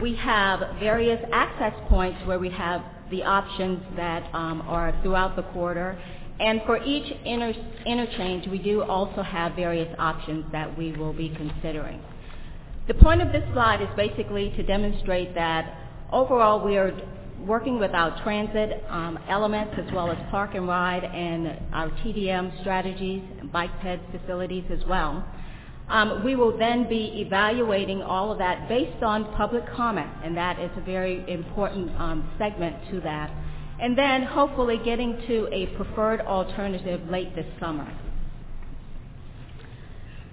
We have various access points where we have the options that um, are throughout the corridor. And for each inter interchange, we do also have various options that we will be considering. The point of this slide is basically to demonstrate that overall we are working with our transit um, elements as well as park and ride and our TDM strategies, and bike ped facilities as well. Um, we will then be evaluating all of that based on public comment, and that is a very important um, segment to that. And then hopefully getting to a preferred alternative late this summer.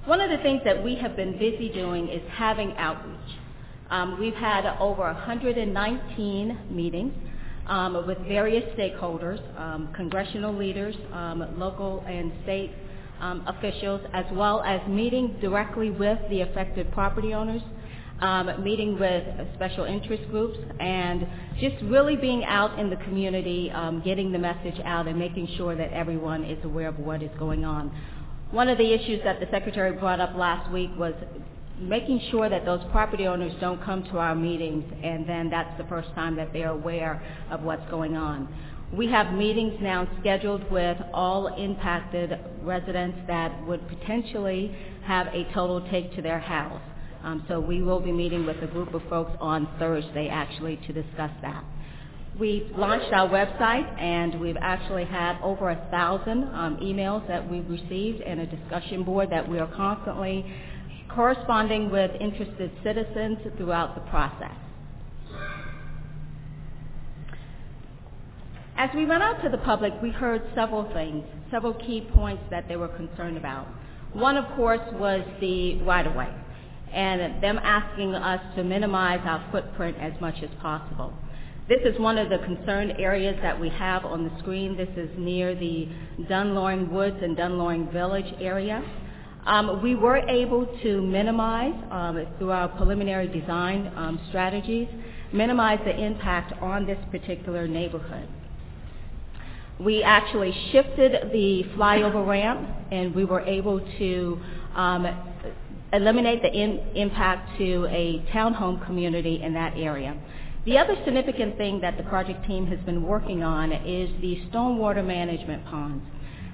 One of the things that we have been busy doing is having outreach. Um, we've had over 119 meetings um, with various stakeholders, um, congressional leaders, um, local and state um, officials, as well as meeting directly with the affected property owners, um, meeting with special interest groups, and just really being out in the community, getting the message out and making sure that everyone is aware of what is going on. One of the issues that the Secretary brought up last week was making sure that those property owners don't come to our meetings and then that's the first time that they're aware of what's going on. We have meetings now scheduled with all impacted residents that would potentially have a total take to their house. Um, so we will be meeting with a group of folks on Thursday actually to discuss that. We've launched our website and we've actually had over a thousand um, emails that we've received and a discussion board that we are constantly corresponding with interested citizens throughout the process. As we went out to the public, we heard several things, several key points that they were concerned about. One, of course, was the right-of-way, and them asking us to minimize our footprint as much as possible. This is one of the concerned areas that we have on the screen. This is near the Dunn Loring Woods and Dunn Loring Village area. Um, we were able to minimize, um, through our preliminary design um, strategies, minimize the impact on this particular neighborhood. We actually shifted the flyover ramp and we were able to um, eliminate the in impact to a townhome community in that area. The other significant thing that the project team has been working on is the stormwater management ponds.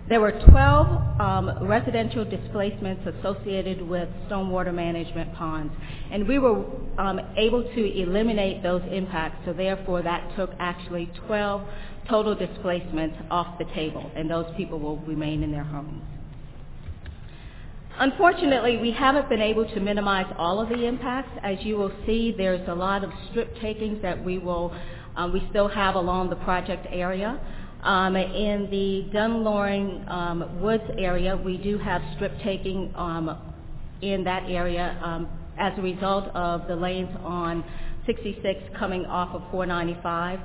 There were 12 um, residential displacements associated with stormwater management ponds, and we were um, able to eliminate those impacts, so therefore that took actually 12 total displacement off the table, and those people will remain in their homes. Unfortunately, we haven't been able to minimize all of the impacts. As you will see, there's a lot of strip takings that we will, um, we still have along the project area. Um, in the Dunn Loring um, Woods area, we do have strip taking um, in that area um, as a result of the lanes on 66 coming off of 495.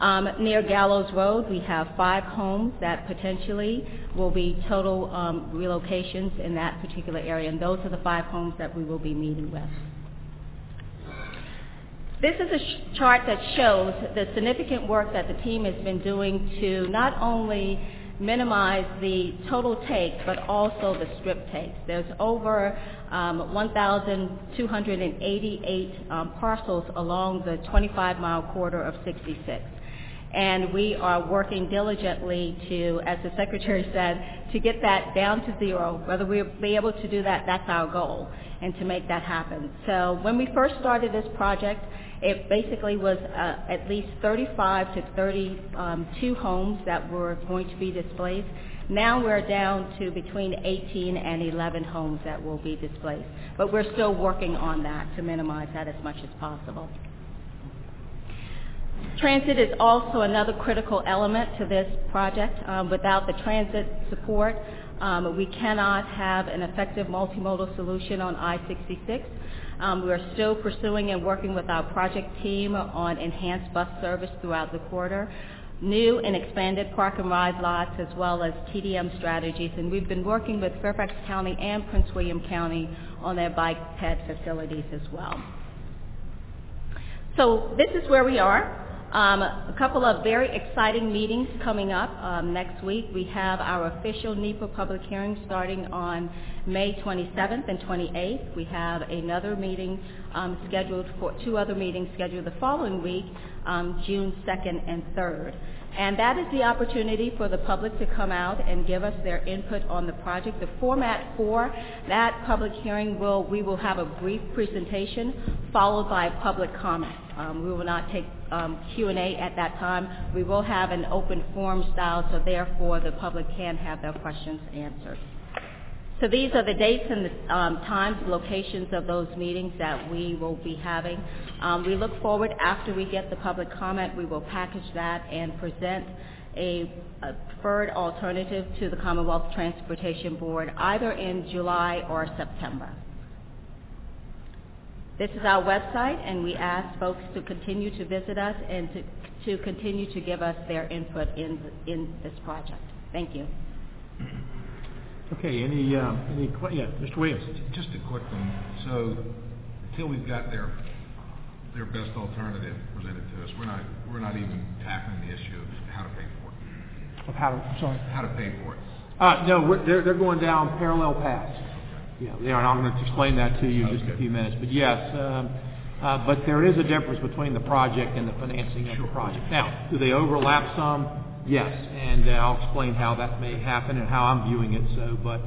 Um, near Gallows Road, we have five homes that potentially will be total um, relocations in that particular area, and those are the five homes that we will be meeting with. This is a sh- chart that shows the significant work that the team has been doing to not only minimize the total takes, but also the strip takes. There's over um, 1,288 um, parcels along the 25-mile corridor of 66. And we are working diligently to, as the Secretary said, to get that down to zero. Whether we'll be able to do that, that's our goal, and to make that happen. So when we first started this project, it basically was uh, at least 35 to 32 um, homes that were going to be displaced. Now we're down to between 18 and 11 homes that will be displaced. But we're still working on that to minimize that as much as possible. Transit is also another critical element to this project. Um, without the transit support, um, we cannot have an effective multimodal solution on I-66. Um, we are still pursuing and working with our project team on enhanced bus service throughout the corridor, new and expanded park and ride lots, as well as TDM strategies. And we've been working with Fairfax County and Prince William County on their bike ped facilities as well. So this is where we are. Um, a couple of very exciting meetings coming up um, next week. We have our official NEPA public hearing starting on May 27th and 28th. We have another meeting um, scheduled for two other meetings scheduled the following week, um, June 2nd and 3rd. And that is the opportunity for the public to come out and give us their input on the project. The format for that public hearing will, we will have a brief presentation followed by public comment. Um, we will not take um, Q&A at that time. We will have an open forum style, so therefore the public can have their questions answered. So these are the dates and the um, times, locations of those meetings that we will be having. Um, we look forward after we get the public comment, we will package that and present a, a preferred alternative to the Commonwealth Transportation Board either in July or September. This is our website, and we ask folks to continue to visit us and to, to continue to give us their input in, in this project. Thank you. Okay, any, uh, any, que- yeah, Mr. Williams? Just a quick one. So until we've got their, their best alternative presented to us, we're not, we're not even tackling the issue of how to pay for it. Of how to, sorry? How to pay for it. Uh, no, we're, they're, they're going down parallel paths. Yeah, they are, and I'm going to explain that to you in just a Okay. few minutes. But yes, um, uh, but there is a difference between the project and the financing of the project. Now, do they overlap some? Yes, and uh, I'll explain how that may happen and how I'm viewing it. So, but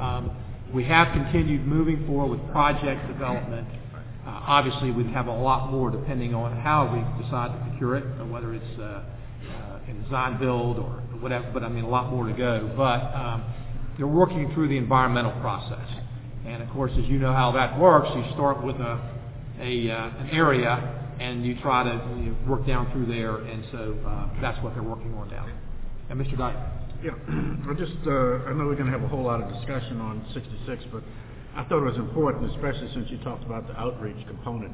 um, we have continued moving forward with project development. Uh, obviously, we'd have a lot more depending on how we decide to procure it, or whether it's uh, uh, in design build or whatever. But I mean, a lot more to go. But um, they're working through the environmental process. And of course, as you know how that works, you start with a, a uh, an area and you try to you know, work down through there, and so uh, that's what they're working on now. And Mr. Dyke. Yeah, I just, uh, I know we're gonna have a whole lot of discussion on sixty-six, but I thought it was important, especially since you talked about the outreach component,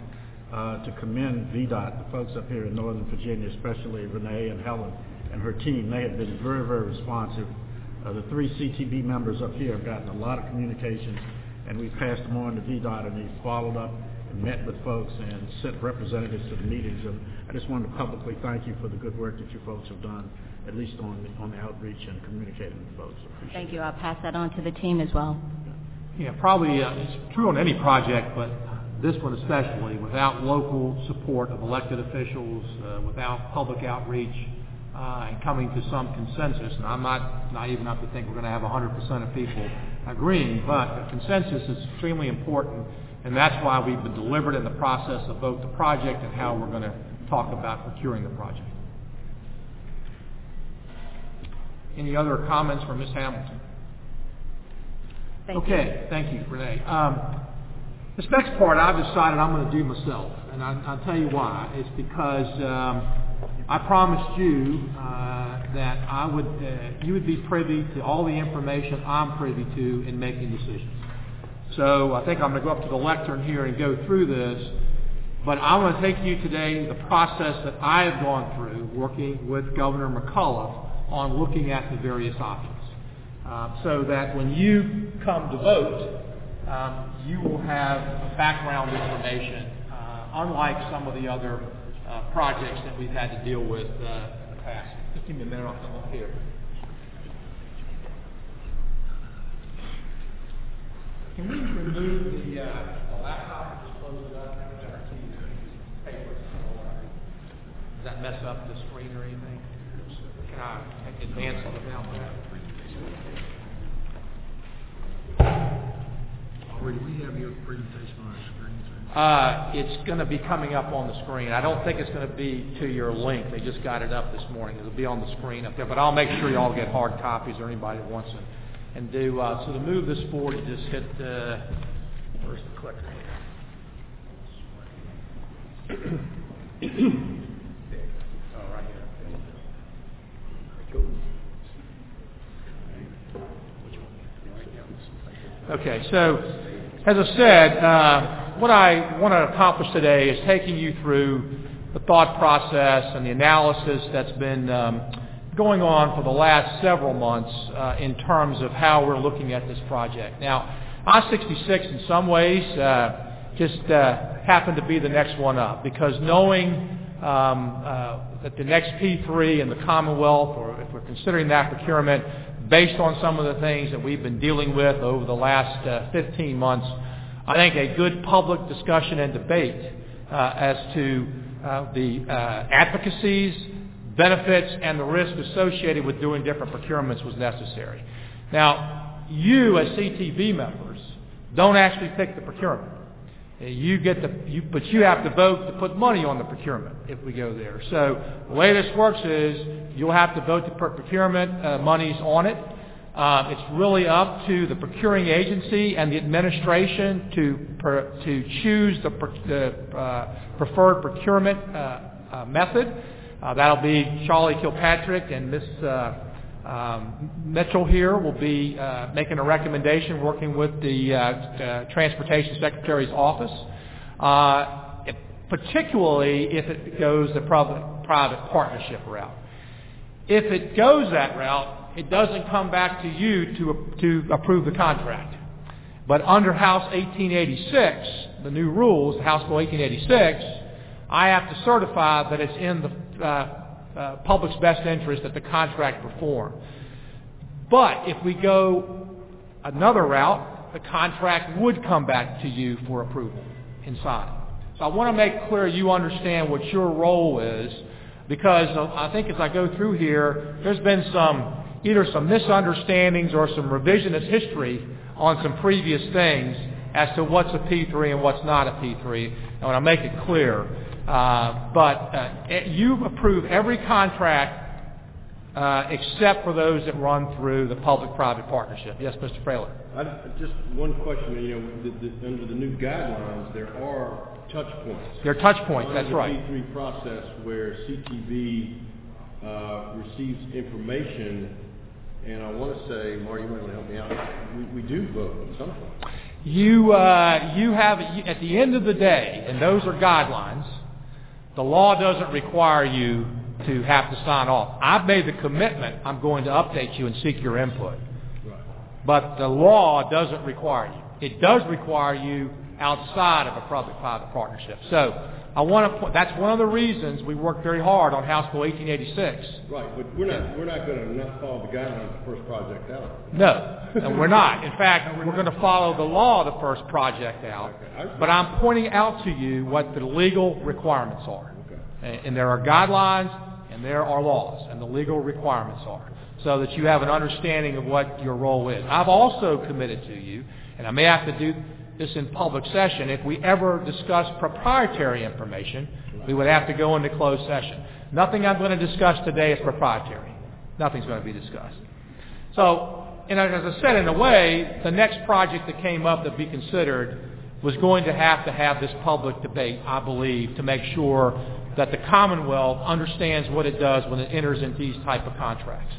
uh, to commend VDOT, the folks up here in Northern Virginia, especially Renee and Helen and her team. They have been very, very responsive. Uh, the three CTB members up here have gotten a lot of communications, and we've passed them on to VDOT, and they've followed up met with folks and sent representatives to the meetings. And I just wanted to publicly thank you for the good work that you folks have done, at least on the, on the outreach and communicating with folks. Appreciate Thank you. I'll pass that on to the team as well. Yeah, probably uh, it's true on any project, but this one especially, without local support of elected officials, uh, without public outreach, uh, and coming to some consensus, and I'm not naive enough to think we're going to have 100% of people agreeing, but a consensus is extremely important, and that's why we've been deliberate in the process of both the project and how we're going to talk about procuring the project. Any other comments from Ms. Hamilton? Thank you. Okay, thank you, Renee. Um, this next part I've decided I'm going to do myself, and I, I'll tell you why. It's because um, I promised you uh, that I would, uh, you would be privy to all the information I'm privy to in making decisions. So I think I'm going to go up to the lectern here and go through this, but I want to take you today the process that I have gone through working with Governor McAuliffe on looking at the various options uh, so that when you come to vote, um, you will have background information, uh, unlike some of the other uh, projects that we've had to deal with uh, in the past. Just give me a minute, I'll come up here. Can we remove the, uh, the laptop and just close it up? I've got our keys and papers and. Does that mess up the screen or anything? Can I advance it without that? Already, we have your presentation on our screen, Uh, it's going to be coming up on the screen. I don't think it's going to be to your link. They just got it up this morning. It'll be on the screen up there. But I'll make sure you all get hard copies or anybody that wants it. And do, uh, so to move this forward, just hit, uh, where's the clicker here? Here. Okay, so as I said, uh, what I want to accomplish today is taking you through the thought process and the analysis that's been um, going on for the last several months uh, in terms of how we're looking at this project. Now, I-66 in some ways uh, just uh, happened to be the next one up because knowing um, uh, that the next P3 in the Commonwealth, or if we're considering that procurement, based on some of the things that we've been dealing with over the last uh, 15 months, I think a good public discussion and debate uh, as to the advocacies, benefits, and the risk associated with doing different procurements was necessary. Now, you as CTB members don't actually pick the procurement. Uh, You get the, you, but you have to vote to put money on the procurement if we go there. So the way this works is you'll have to vote to put procurement uh, monies on it. Um, it's really up to the procuring agency and the administration to per, to choose the, the uh, preferred procurement uh, uh, method. Uh, that'll be Charlie Kilpatrick and Miss uh, um, Mitchell here will be uh, making a recommendation, working with the uh, uh, Transportation Secretary's office, uh, if- particularly if it goes the public-private partnership route. If it goes that route, it doesn't come back to you to, to approve the contract. But under House 1886, the new rules, House Bill 1886, I have to certify that it's in the uh, uh, public's best interest that the contract perform. But if we go another route, the contract would come back to you for approval and. So I want to make clear you understand what your role is because I think as I go through here, there's been some, either some misunderstandings or some revisionist history on some previous things as to what's a P3 and what's not a P3. And I want to make it clear. Uh, but uh, you approve every contract uh, except for those that run through the public-private partnership. Yes, Mr. Fralin. I, just one question, you know, the, the, under the new guidelines, there are touch points. There are touch points, that's Under right. the P3 process where CTB uh, receives information, and I want to say, Marty, you might want to help me out, we, we do vote at some point. You, uh, you have, at the end of the day, and those are guidelines, the law doesn't require you to have to sign off. I've made the commitment, I'm going to update you and seek your input. But the law doesn't require you. It does require you outside of a public-private partnership. So I want to, point- that's one of the reasons we worked very hard on House Bill 1886. Right, but we're not, we're not going to not follow the guidelines of the first project out. No, and we're not. In fact, we're going to follow the law of the first project out. But I'm pointing out to you what the legal requirements are. Okay. And and there are guidelines and there are laws, and the legal requirements are, so that you have an understanding of what your role is. I've also committed to you, and I may have to do this in public session, if we ever discuss proprietary information, we would have to go into closed session. Nothing I'm going to discuss today is proprietary. Nothing's going to be discussed. So, and as I said, in a way, the next project that came up that be considered was going to have to have this public debate, I believe, to make sure that the Commonwealth understands what it does when it enters into these type of contracts.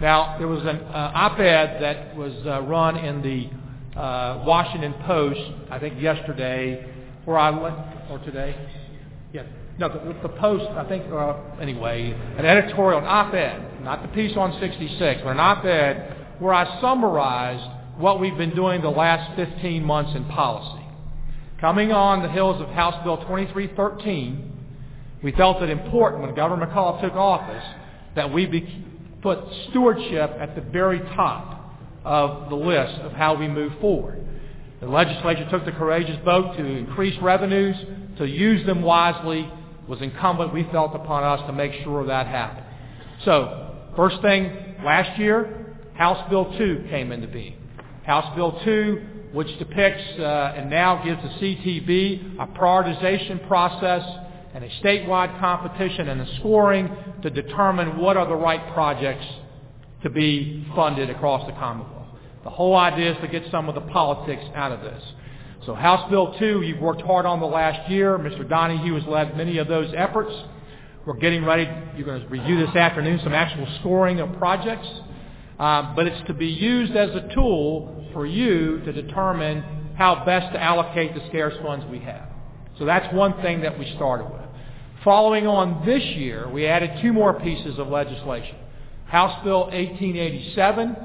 Now, there was an uh, op-ed that was uh, run in the uh, Washington Post, I think yesterday, where I or today, yeah, no, the, the Post, I think, uh, anyway, an editorial, an op-ed, not the piece on 66, but an op-ed where I summarized what we've been doing the last 15 months in policy. Coming on the heels of House Bill 2313, we felt it important when Governor McAuliffe took office that we be, put stewardship at the very top of the list of how we move forward. The legislature took the courageous vote to increase revenues, to use them wisely, It was incumbent, we felt, upon us to make sure that happened. So, first thing, last year, House Bill 2 came into being. House Bill 2, which depicts uh, and now gives the CTB a prioritization process and a statewide competition and a scoring to determine what are the right projects to be funded across the Commonwealth. The whole idea is to get some of the politics out of this. So House Bill 2, you've worked hard on the last year. Mr. Donohue has led many of those efforts. We're getting ready, you're going to review this afternoon some actual scoring of projects. Um, but it's to be used as a tool for you to determine how best to allocate the scarce funds we have. So that's one thing that we started with. Following on this year, we added two more pieces of legislation. House Bill 1887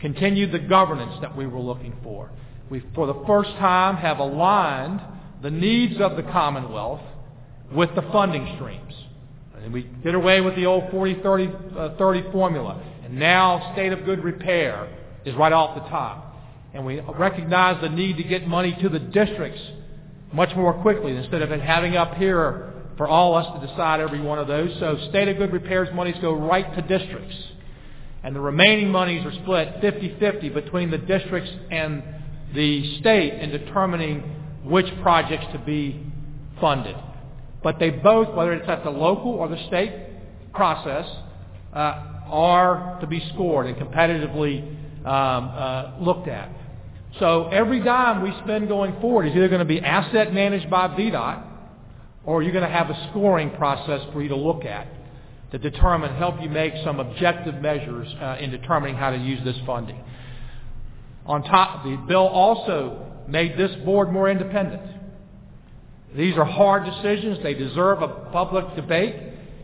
continued the governance that we were looking for. We, for the first time, have aligned the needs of the Commonwealth with the funding streams. And we did away with the old 40-30 uh, 30 formula. And now state of good repair is right off the top. And we recognize the need to get money to the districts much more quickly instead of it having up here for all us to decide every one of those. So state of good repairs monies go right to districts. And the remaining monies are split 50-50 between the districts and the state in determining which projects to be funded. But they both, whether it's at the local or the state process, uh, are to be scored and competitively um, uh, looked at. So every dime we spend going forward is either going to be asset managed by VDOT or you're going to have a scoring process for you to look at to determine, help you make some objective measures uh, in determining how to use this funding. On top, the bill also made this board more independent. These are hard decisions. They deserve a public debate,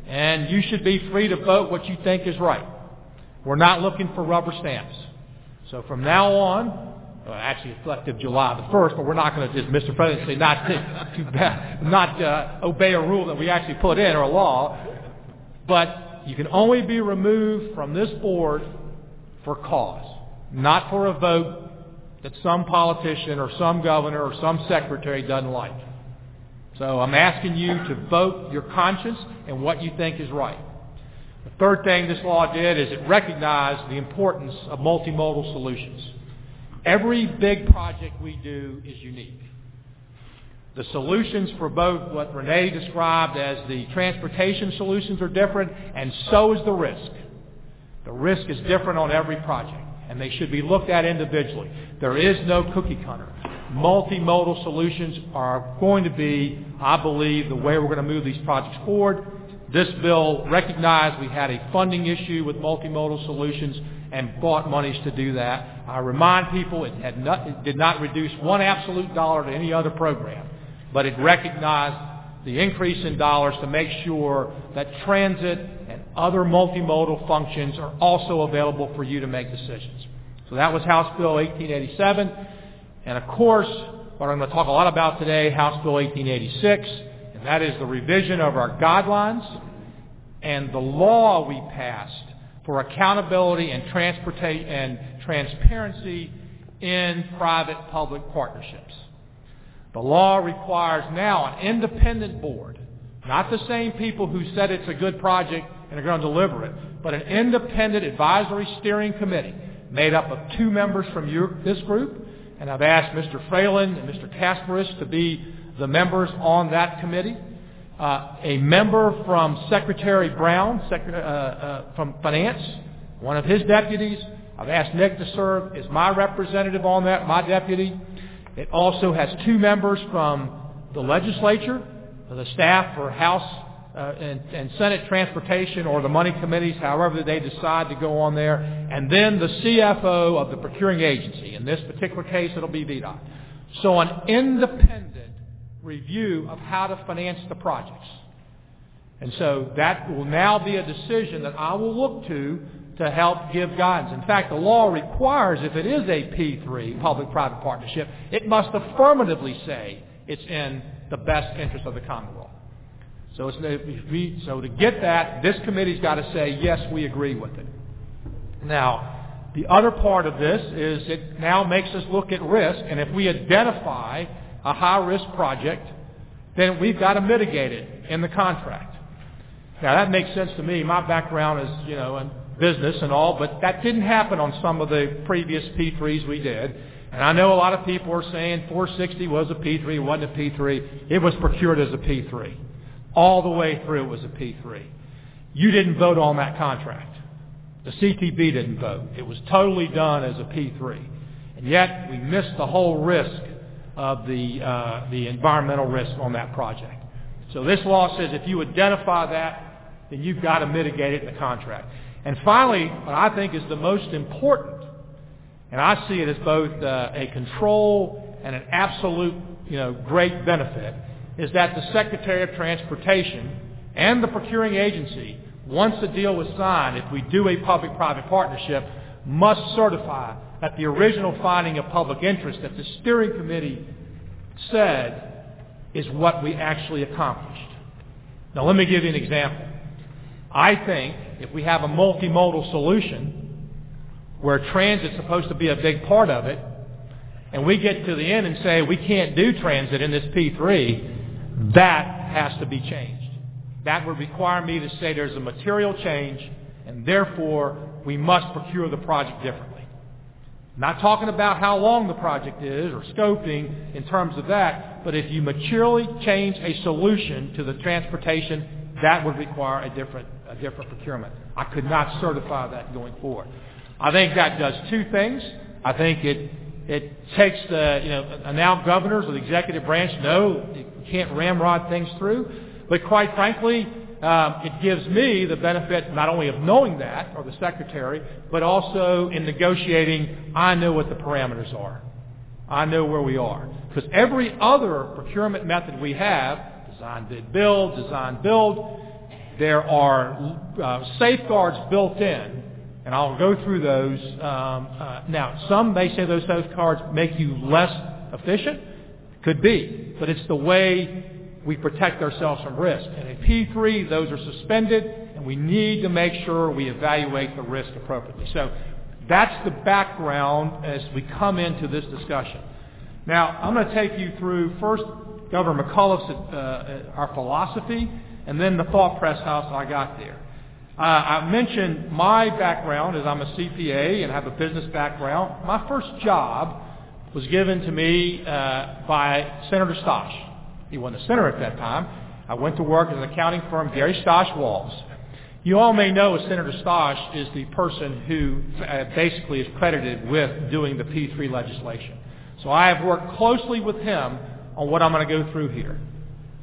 and you should be free to vote what you think is right. We're not looking for rubber stamps. So from now on, well, actually effective July the 1st, but we're not going to just, Mr. President, say not to, to not uh, obey a rule that we actually put in or a law. But you can only be removed from this board for cause, not for a vote that some politician or some governor or some secretary doesn't like. So I'm asking you to vote your conscience and what you think is right. The third thing this law did is it recognized the importance of multimodal solutions. Every big project we do is unique. The solutions for both what Renee described as the transportation solutions are different, and so is the risk. The risk is different on every project, and they should be looked at individually. There is no cookie cutter. Multimodal solutions are going to be, I believe, the way we're going to move these projects forward. This bill recognized we had a funding issue with multimodal solutions and bought monies to do that. I remind people it, had not, it did not reduce one absolute dollar to any other program, but it recognized the increase in dollars to make sure that transit and other multimodal functions are also available for you to make decisions. So that was House Bill 1887. And of course, what I'm going to talk a lot about today, House Bill 1886, and that is the revision of our guidelines and the law we passed for accountability and, and transparency in private-public partnerships. The law requires now an independent board, not the same people who said it's a good project and are going to deliver it, but an independent advisory steering committee made up of two members from your, this group, and I've asked Mr. Fralin and Mr. Kasparis to be the members on that committee uh, a member from Secretary Brown uh, uh, from Finance, one of his deputies. I've asked Nick to serve as my representative on that, my deputy. It also has two members from the legislature, the staff for House uh, and, and, Senate Transportation or the money committees, however they decide to go on there, and then the CFO of the procuring agency. In this particular case, it'll be VDOT. So an independent review of how to finance the projects. And so that will now be a decision that I will look to to help give guidance. In fact, the law requires if it is a P3, public-private partnership, it must affirmatively say it's in the best interest of the Commonwealth. So, so to get that, this committee's got to say, yes, we agree with it. Now, the other part of this is it now makes us look at risk, and if we identify a high-risk project, then we've got to mitigate it in the contract. Now that makes sense to me. My background is, you know, in business and all, but that didn't happen on some of the previous P3s we did. And I know a lot of people are saying 460 was a P3, it wasn't a P3. It was procured as a P3. All the way through it was a P3. You didn't vote on that contract. The CTB didn't vote. It was totally done as a P3. And yet we missed the whole risk of the, uh, the environmental risk on that project. So this law says if you identify that, then you've got to mitigate it in the contract. And finally, what I think is the most important, and I see it as both uh, a control and an absolute, you know, great benefit, is that the Secretary of Transportation and the procuring agency, once the deal was signed, if we do a public-private partnership, must certify that the original finding of public interest that the steering committee said is what we actually accomplished. Now let me give you an example. I think if we have a multimodal solution where transit's supposed to be a big part of it, and we get to the end and say we can't do transit in this P3, that has to be changed. That would require me to say there's a material change, and therefore we must procure the project differently. Not talking about how long the project is or scoping in terms of that, but if you materially change a solution to the transportation, that would require a different, a different procurement. I could not certify that going forward. I think that does two things. I think it it takes the you know now governors or the executive branch know you can't ramrod things through, but quite frankly, um, it gives me the benefit not only of knowing that or the secretary, but also in negotiating. I know what the parameters are. I know where we are because every other procurement method we have design bid build, design build. There are uh, safeguards built in and I'll go through those. Um, uh, now, some may say those safeguards make you less efficient. Could be. But it's the way we protect ourselves from risk. And in P3, those are suspended, and we need to make sure we evaluate the risk appropriately. So that's the background as we come into this discussion. Now, I'm going to take you through first Governor McAuliffe's, uh, our philosophy, and then the thought press house I got there. Uh, I mentioned my background is I'm a CPA and have a business background. My first job was given to me uh, by Senator Stosch. He wasn't a senator at that time. I went to work at an accounting firm, Gary Stosch Walls. You all may know Senator Stosch is the person who uh, basically is credited with doing the P3 legislation. So I have worked closely with him on what I'm going to go through here.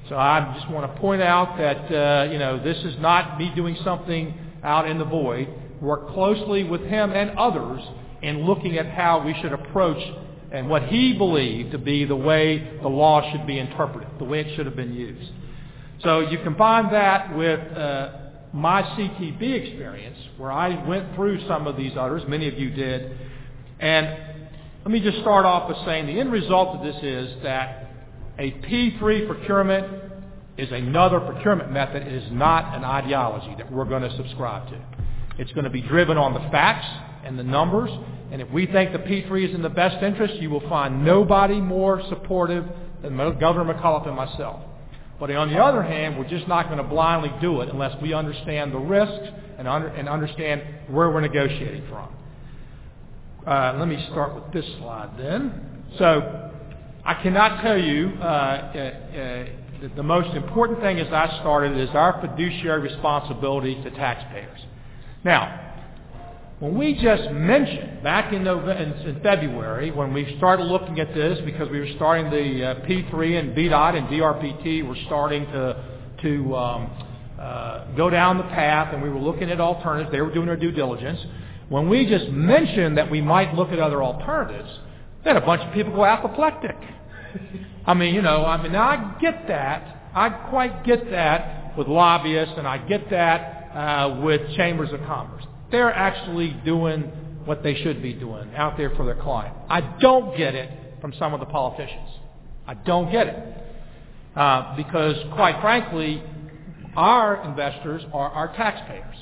So I just want to point out that, uh, you know, this is not me doing something out in the void. Work closely with him and others in looking at how we should approach and what he believed to be the way the law should be interpreted, the way it should have been used. So you combine that with uh, my CTB experience, where I went through some of these others, many of you did, and let me just start off by saying the end result of this is that a P3 procurement is another procurement method. It is not an ideology that we're going to subscribe to. It's going to be driven on the facts and the numbers. And if we think the P3 is in the best interest, you will find nobody more supportive than Governor McAuliffe and myself. But on the other hand, we're just not going to blindly do it unless we understand the risks and, under, and understand where we're negotiating from. Uh, let me start with this slide then. So I cannot tell you uh, uh, uh, the most important thing as I started is our fiduciary responsibility to taxpayers. Now, when we just mentioned back in, November, in February, when we started looking at this, because we were starting the uh, P3 and VDOT and DRPT were starting to to um, uh, go down the path, and we were looking at alternatives. They were doing their due diligence. When we just mentioned that we might look at other alternatives, then a bunch of people go apoplectic. I mean, you know, I mean, now I get that. I quite get that with lobbyists, and I get that uh, with chambers of commerce. They're actually doing what they should be doing out there for their client. I don't get it from some of the politicians. I don't get it. Uh, because, quite frankly, our investors are our taxpayers.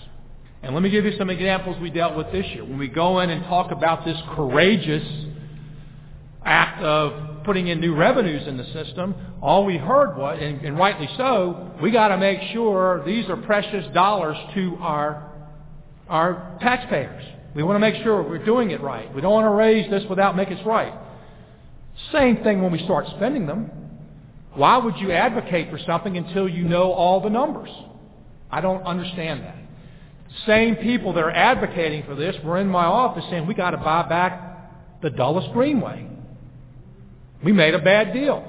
And let me give you some examples we dealt with this year. When we go in and talk about this courageous act of putting in new revenues in the system, all we heard was, and, and rightly so, we got to make sure these are precious dollars to our our taxpayers. We want to make sure we're doing it right. We don't want to raise this without making it right. Same thing when we start spending them. Why would you advocate for something until you know all the numbers? I don't understand that. Same people that are advocating for this were in my office saying we got to buy back the Dulles Greenway. We made a bad deal.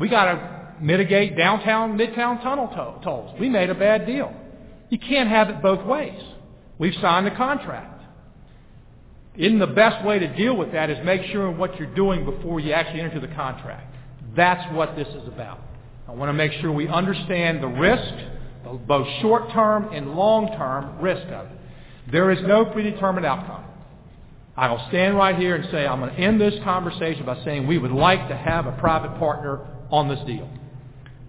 We got to mitigate downtown, midtown tunnel to- tolls. We made a bad deal. You can't have it both ways. We've signed a contract. In the best way to deal with that is make sure what you're doing before you actually enter the contract. That's what this is about. I want to make sure we understand the risk, both short-term and long-term risk of it. There is no predetermined outcome. I'll stand right here and say I'm going to end this conversation by saying we would like to have a private partner on this deal.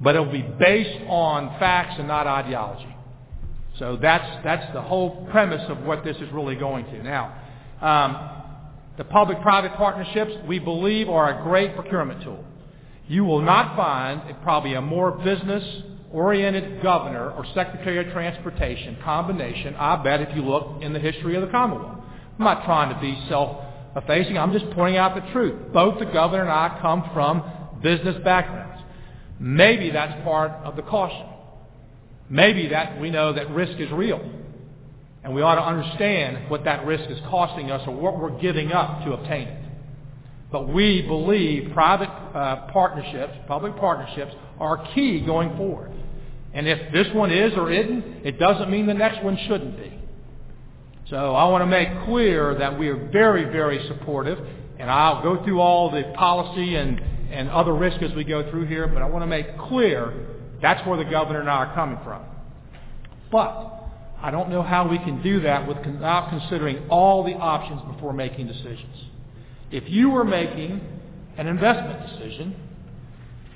But it will be based on facts and not ideology. So that's, that's the whole premise of what this is really going to. Now, Um, the public-private partnerships, we believe, are a great procurement tool. You will not find probably a more business-oriented governor or secretary of transportation combination, I bet, if you look in the history of the Commonwealth. I'm not trying to be self-effacing. I'm just pointing out the truth. Both the governor and I come from business backgrounds. Maybe that's part of the caution. Maybe that we know that risk is real. And we ought to understand what that risk is costing us or what we're giving up to obtain it. But we believe private uh, partnerships, public partnerships, are key going forward. And if this one is or isn't, it doesn't mean the next one shouldn't be. So I want to make clear that we are very, very supportive, and I'll go through all the policy and, and other risks as we go through here, but I want to make clear that's where the governor and I are coming from. But I don't know how we can do that without considering all the options before making decisions. If you were making an investment decision,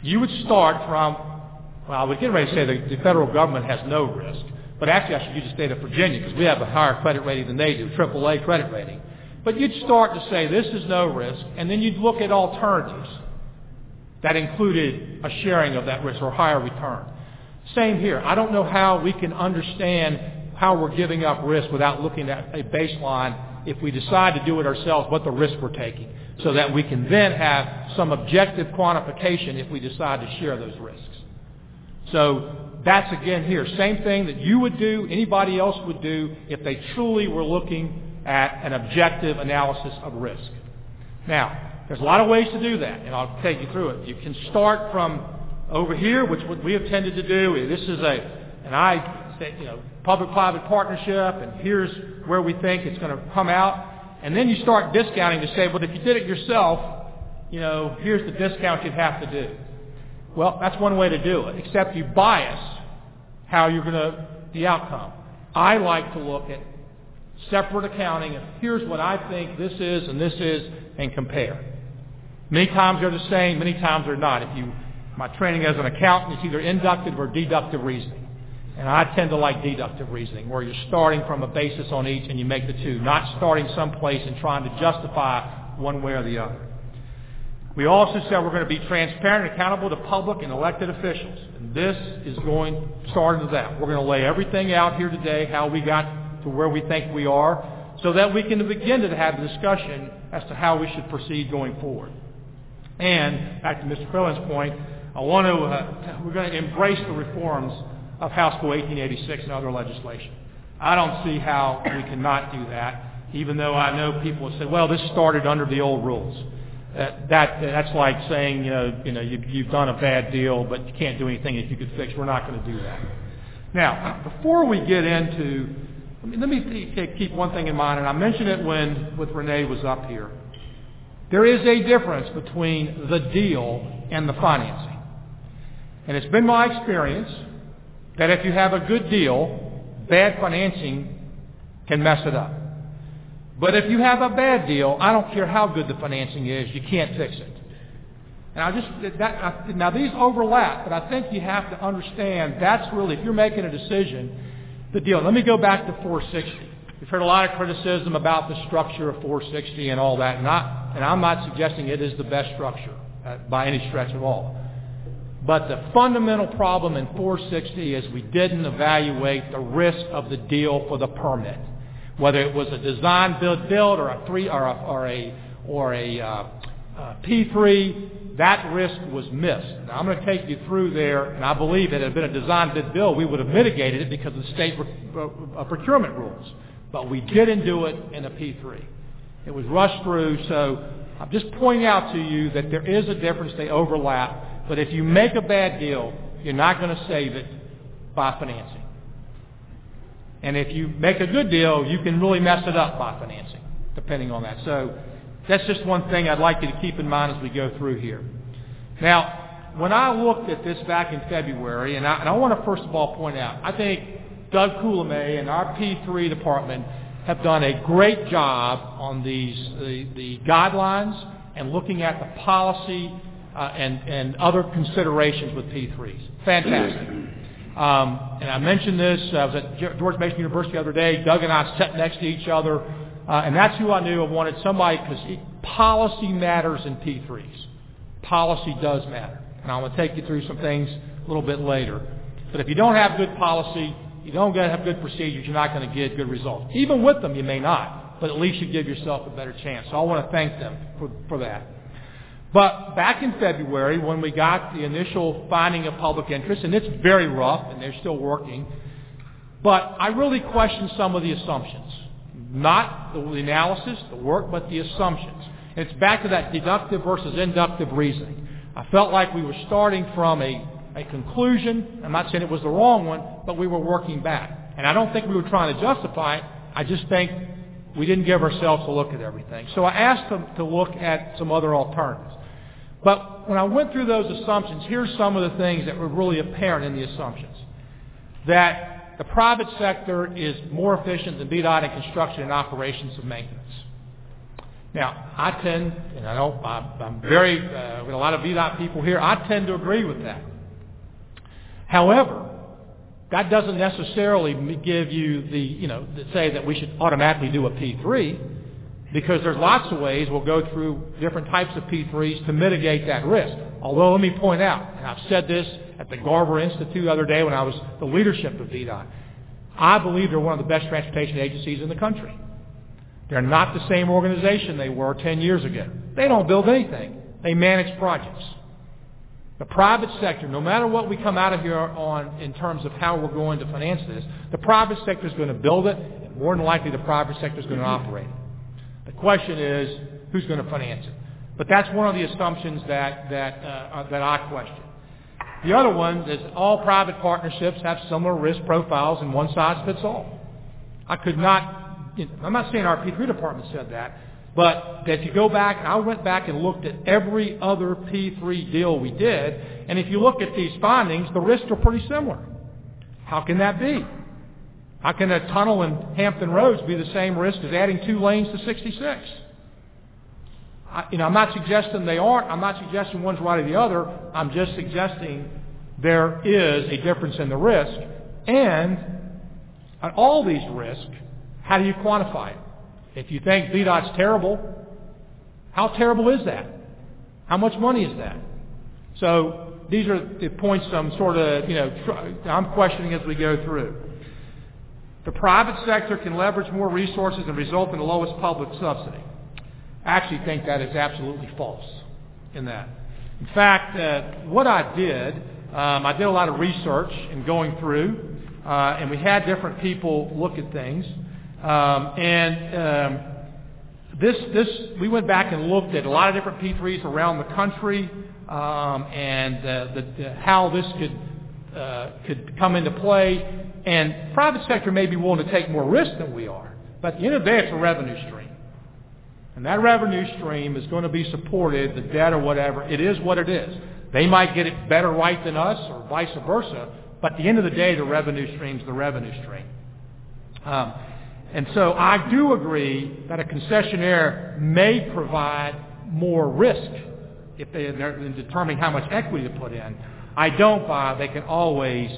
you would start from, well, I would get ready to say the, the federal government has no risk, but actually I should use the state of Virginia because we have a higher credit rating than they do, AAA credit rating. But you'd start to say this is no risk, and then you'd look at alternatives that included a sharing of that risk or higher return. Same here. I don't know how we can understand how we're giving up risk without looking at a baseline if we decide to do it ourselves, what the risk we're taking, so that we can then have some objective quantification if we decide to share those risks. So that's again here, same thing that you would do, anybody else would do if they truly were looking at an objective analysis of risk. Now, there's a lot of ways to do that, and I'll take you through it. You can start from over here, which what we have tended to do. This is a, and I you know, public-private partnership, and here's where we think it's going to come out. And then you start discounting to say, well, if you did it yourself, you know, here's the discount you'd have to do. Well, that's one way to do it, except you bias how you're going to, the outcome. I like to look at separate accounting and here's what I think this is and this is and compare. Many times they're the same, many times they're not. If you, my training as an accountant is either inductive or deductive reasoning. And I tend to like deductive reasoning, where you're starting from a basis on each and you make the two, not starting someplace and trying to justify one way or the other. We also said we're going to be transparent and accountable to public and elected officials. And this is going, starting to that. We're going to lay everything out here today, how we got to where we think we are, so that we can begin to have a discussion as to how we should proceed going forward. And, back to Mr. Fralin's point, I want to, uh, we're going to embrace the reforms of House Bill 1886 and other legislation. I don't see how we cannot do that, even though I know people will say, well, this started under the old rules. Uh, that, that's like saying, you know, you know you, you've done a bad deal, but you can't do anything if you could fix. We're not going to do that. Now, before we get into, I mean, let me keep one thing in mind, and I mentioned it when with Renee was up here. There is a difference between the deal and the financing. And it's been my experience that if you have a good deal, bad financing can mess it up. But if you have a bad deal, I don't care how good the financing is, you can't fix it. And I just that, now these overlap, but I think you have to understand that's really if you're making a decision, the deal. Let me go back to 460. We've heard a lot of criticism about the structure of 460 and all that, and, I, and I'm not suggesting it is the best structure uh, by any stretch at all. But the fundamental problem in 460 is we didn't evaluate the risk of the deal for the permit, whether it was a design build build or a three or a or a, or a uh, uh, P3. That risk was missed. Now I'm going to take you through there, and I believe it had been a design bid build, we would have mitigated it because of the state uh, procurement rules. But we didn't do it in a P3. It was rushed through, so I'm just pointing out to you that there is a difference. They overlap. But if you make a bad deal, you're not going to save it by financing. And if you make a good deal, you can really mess it up by financing, depending on that. So that's just one thing I'd like you to keep in mind as we go through here. Now, when I looked at this back in February, and I, and I want to first of all point out, I think Doug Koelemay and our P3 department have done a great job on these the, the guidelines and looking at the policy uh, and, and other considerations with P3s. Fantastic. Um, and I mentioned this, I was at George Mason University the other day. Doug and I sat next to each other Uh, and that's who I knew. I wanted somebody because policy matters in P3s. Policy does matter. And I'm going to take you through some things a little bit later. But if you don't have good policy, you don't have good procedures, you're not going to get good results. Even with them, you may not, but at least you give yourself a better chance. So I want to thank them for, for that. But back in February, when we got the initial finding of public interest, and it's very rough, and they're still working, but I really questioned some of the assumptions. Not the analysis, the work, but the assumptions. And it's back to that deductive versus inductive reasoning. I felt like we were starting from a, a conclusion. I'm not saying it was the wrong one, but we were working back. And I don't think we were trying to justify it. I just think we didn't give ourselves a look at everything. So I asked them to look at some other alternatives. But when I went through those assumptions, here's some of the things that were really apparent in the assumptions. That the private sector is more efficient than VDOT in construction and operations of maintenance. Now, I tend, and I know I'm, I'm very, uh, with a lot of VDOT people here, I tend to agree with that. However, that doesn't necessarily give you the, you know, say that we should automatically do a P3 because there's lots of ways we'll go through different types of P3s to mitigate that risk. Although let me point out, and I've said this at the Garver Institute the other day when I was the leadership of VDOT, I believe they're one of the best transportation agencies in the country. They're not the same organization they were 10 years ago. They don't build anything. They manage projects. The private sector, no matter what we come out of here on in terms of how we're going to finance this, the private sector is going to build it, and more than likely the private sector is going to operate it. The question is, who's going to finance it? But that's one of the assumptions that, that, uh, that I question. The other one is all private partnerships have similar risk profiles and one size fits all. I could not, you know, I'm not saying our P3 department said that, but that you go back, I went back and looked at every other P3 deal we did, and if you look at these findings, the risks are pretty similar. How can that be? How can a tunnel in Hampton Roads be the same risk as adding two lanes to 66? I, you know, I'm not suggesting they aren't. I'm not suggesting one's right or the other. I'm just suggesting there is a difference in the risk. And on all these risks, how do you quantify it? If you think VDOT's terrible, how terrible is that? How much money is that? So these are the points I'm sort of, you know, I'm questioning as we go through. The private sector can leverage more resources and result in the lowest public subsidy. I actually think that is absolutely false in that. In fact, uh, what I did, um, I did a lot of research and going through, uh, and we had different people look at things. Um, and um, this, this, we went back and looked at a lot of different P3s around the country, um, and uh, the, how this could uh, could come into play. And private sector may be willing to take more risk than we are, but at the end of the day, it's a revenue stream. And that revenue stream is going to be supported, the debt or whatever. It is what it is. They might get it better right than us or vice versa, but at the end of the day, the revenue stream is the revenue stream. Um, and so I do agree that a concessionaire may provide more risk if they, in determining how much equity to put in. I don't buy they can always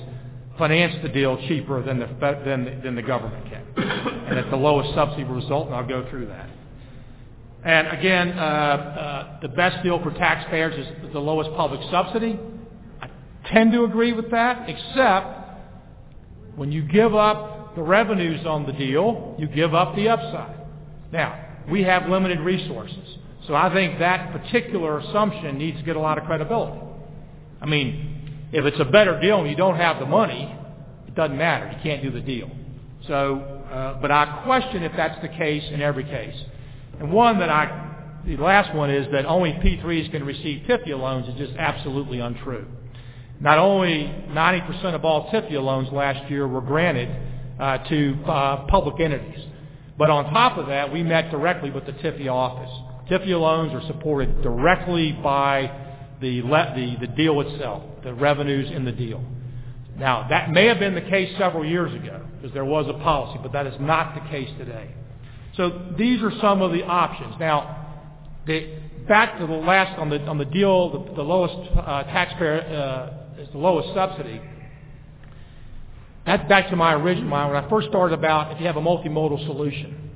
finance the deal cheaper than the, than, than the government can. and at the lowest subsidy result, and I'll go through that. And again, uh, uh, the best deal for taxpayers is the lowest public subsidy. I tend to agree with that, except when you give up the revenues on the deal, you give up the upside. Now, we have limited resources. So I think that particular assumption needs to get a lot of credibility. I mean, if it's a better deal and you don't have the money, it doesn't matter. You can't do the deal. So, uh, but I question if that's the case in every case. And one that I, the last one is that only P3s can receive TIFIA loans is just absolutely untrue. Not only 90% of all TIFIA loans last year were granted to uh, public entities, but on top of that, we met directly with the TIFIA office. TIFIA loans are supported directly by the, the, the deal itself, the revenues in the deal. Now, that may have been the case several years ago because there was a policy, but that is not the case today. So these are some of the options. Now, the, back to the last on the on the deal, the, the lowest uh, taxpayer uh, is the lowest subsidy. That's back to my original mind when I first started about if you have a multimodal solution.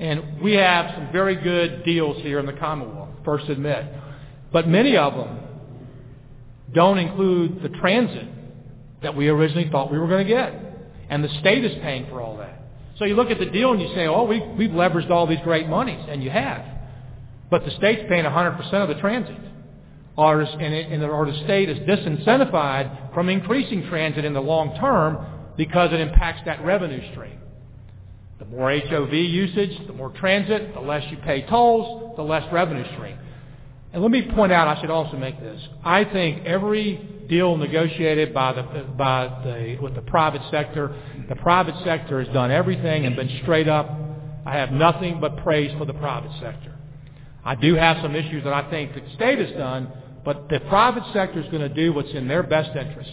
And we have some very good deals here in the Commonwealth, first admit. But many of them don't include the transit that we originally thought we were going to get. And the state is paying for all that. So you look at the deal and you say, oh, we, we've leveraged all these great monies, and you have. But the state's paying 100% of the transit. Or, and, it, and or the state is disincentivized from increasing transit in the long term because it impacts that revenue stream. The more HOV usage, the more transit, the less you pay tolls, the less revenue stream. And let me point out, I should also make this. I think every deal negotiated by the, by the, with the private sector, the private sector has done everything and been straight up. I have nothing but praise for the private sector. I do have some issues that I think the state has done, but the private sector is going to do what's in their best interest.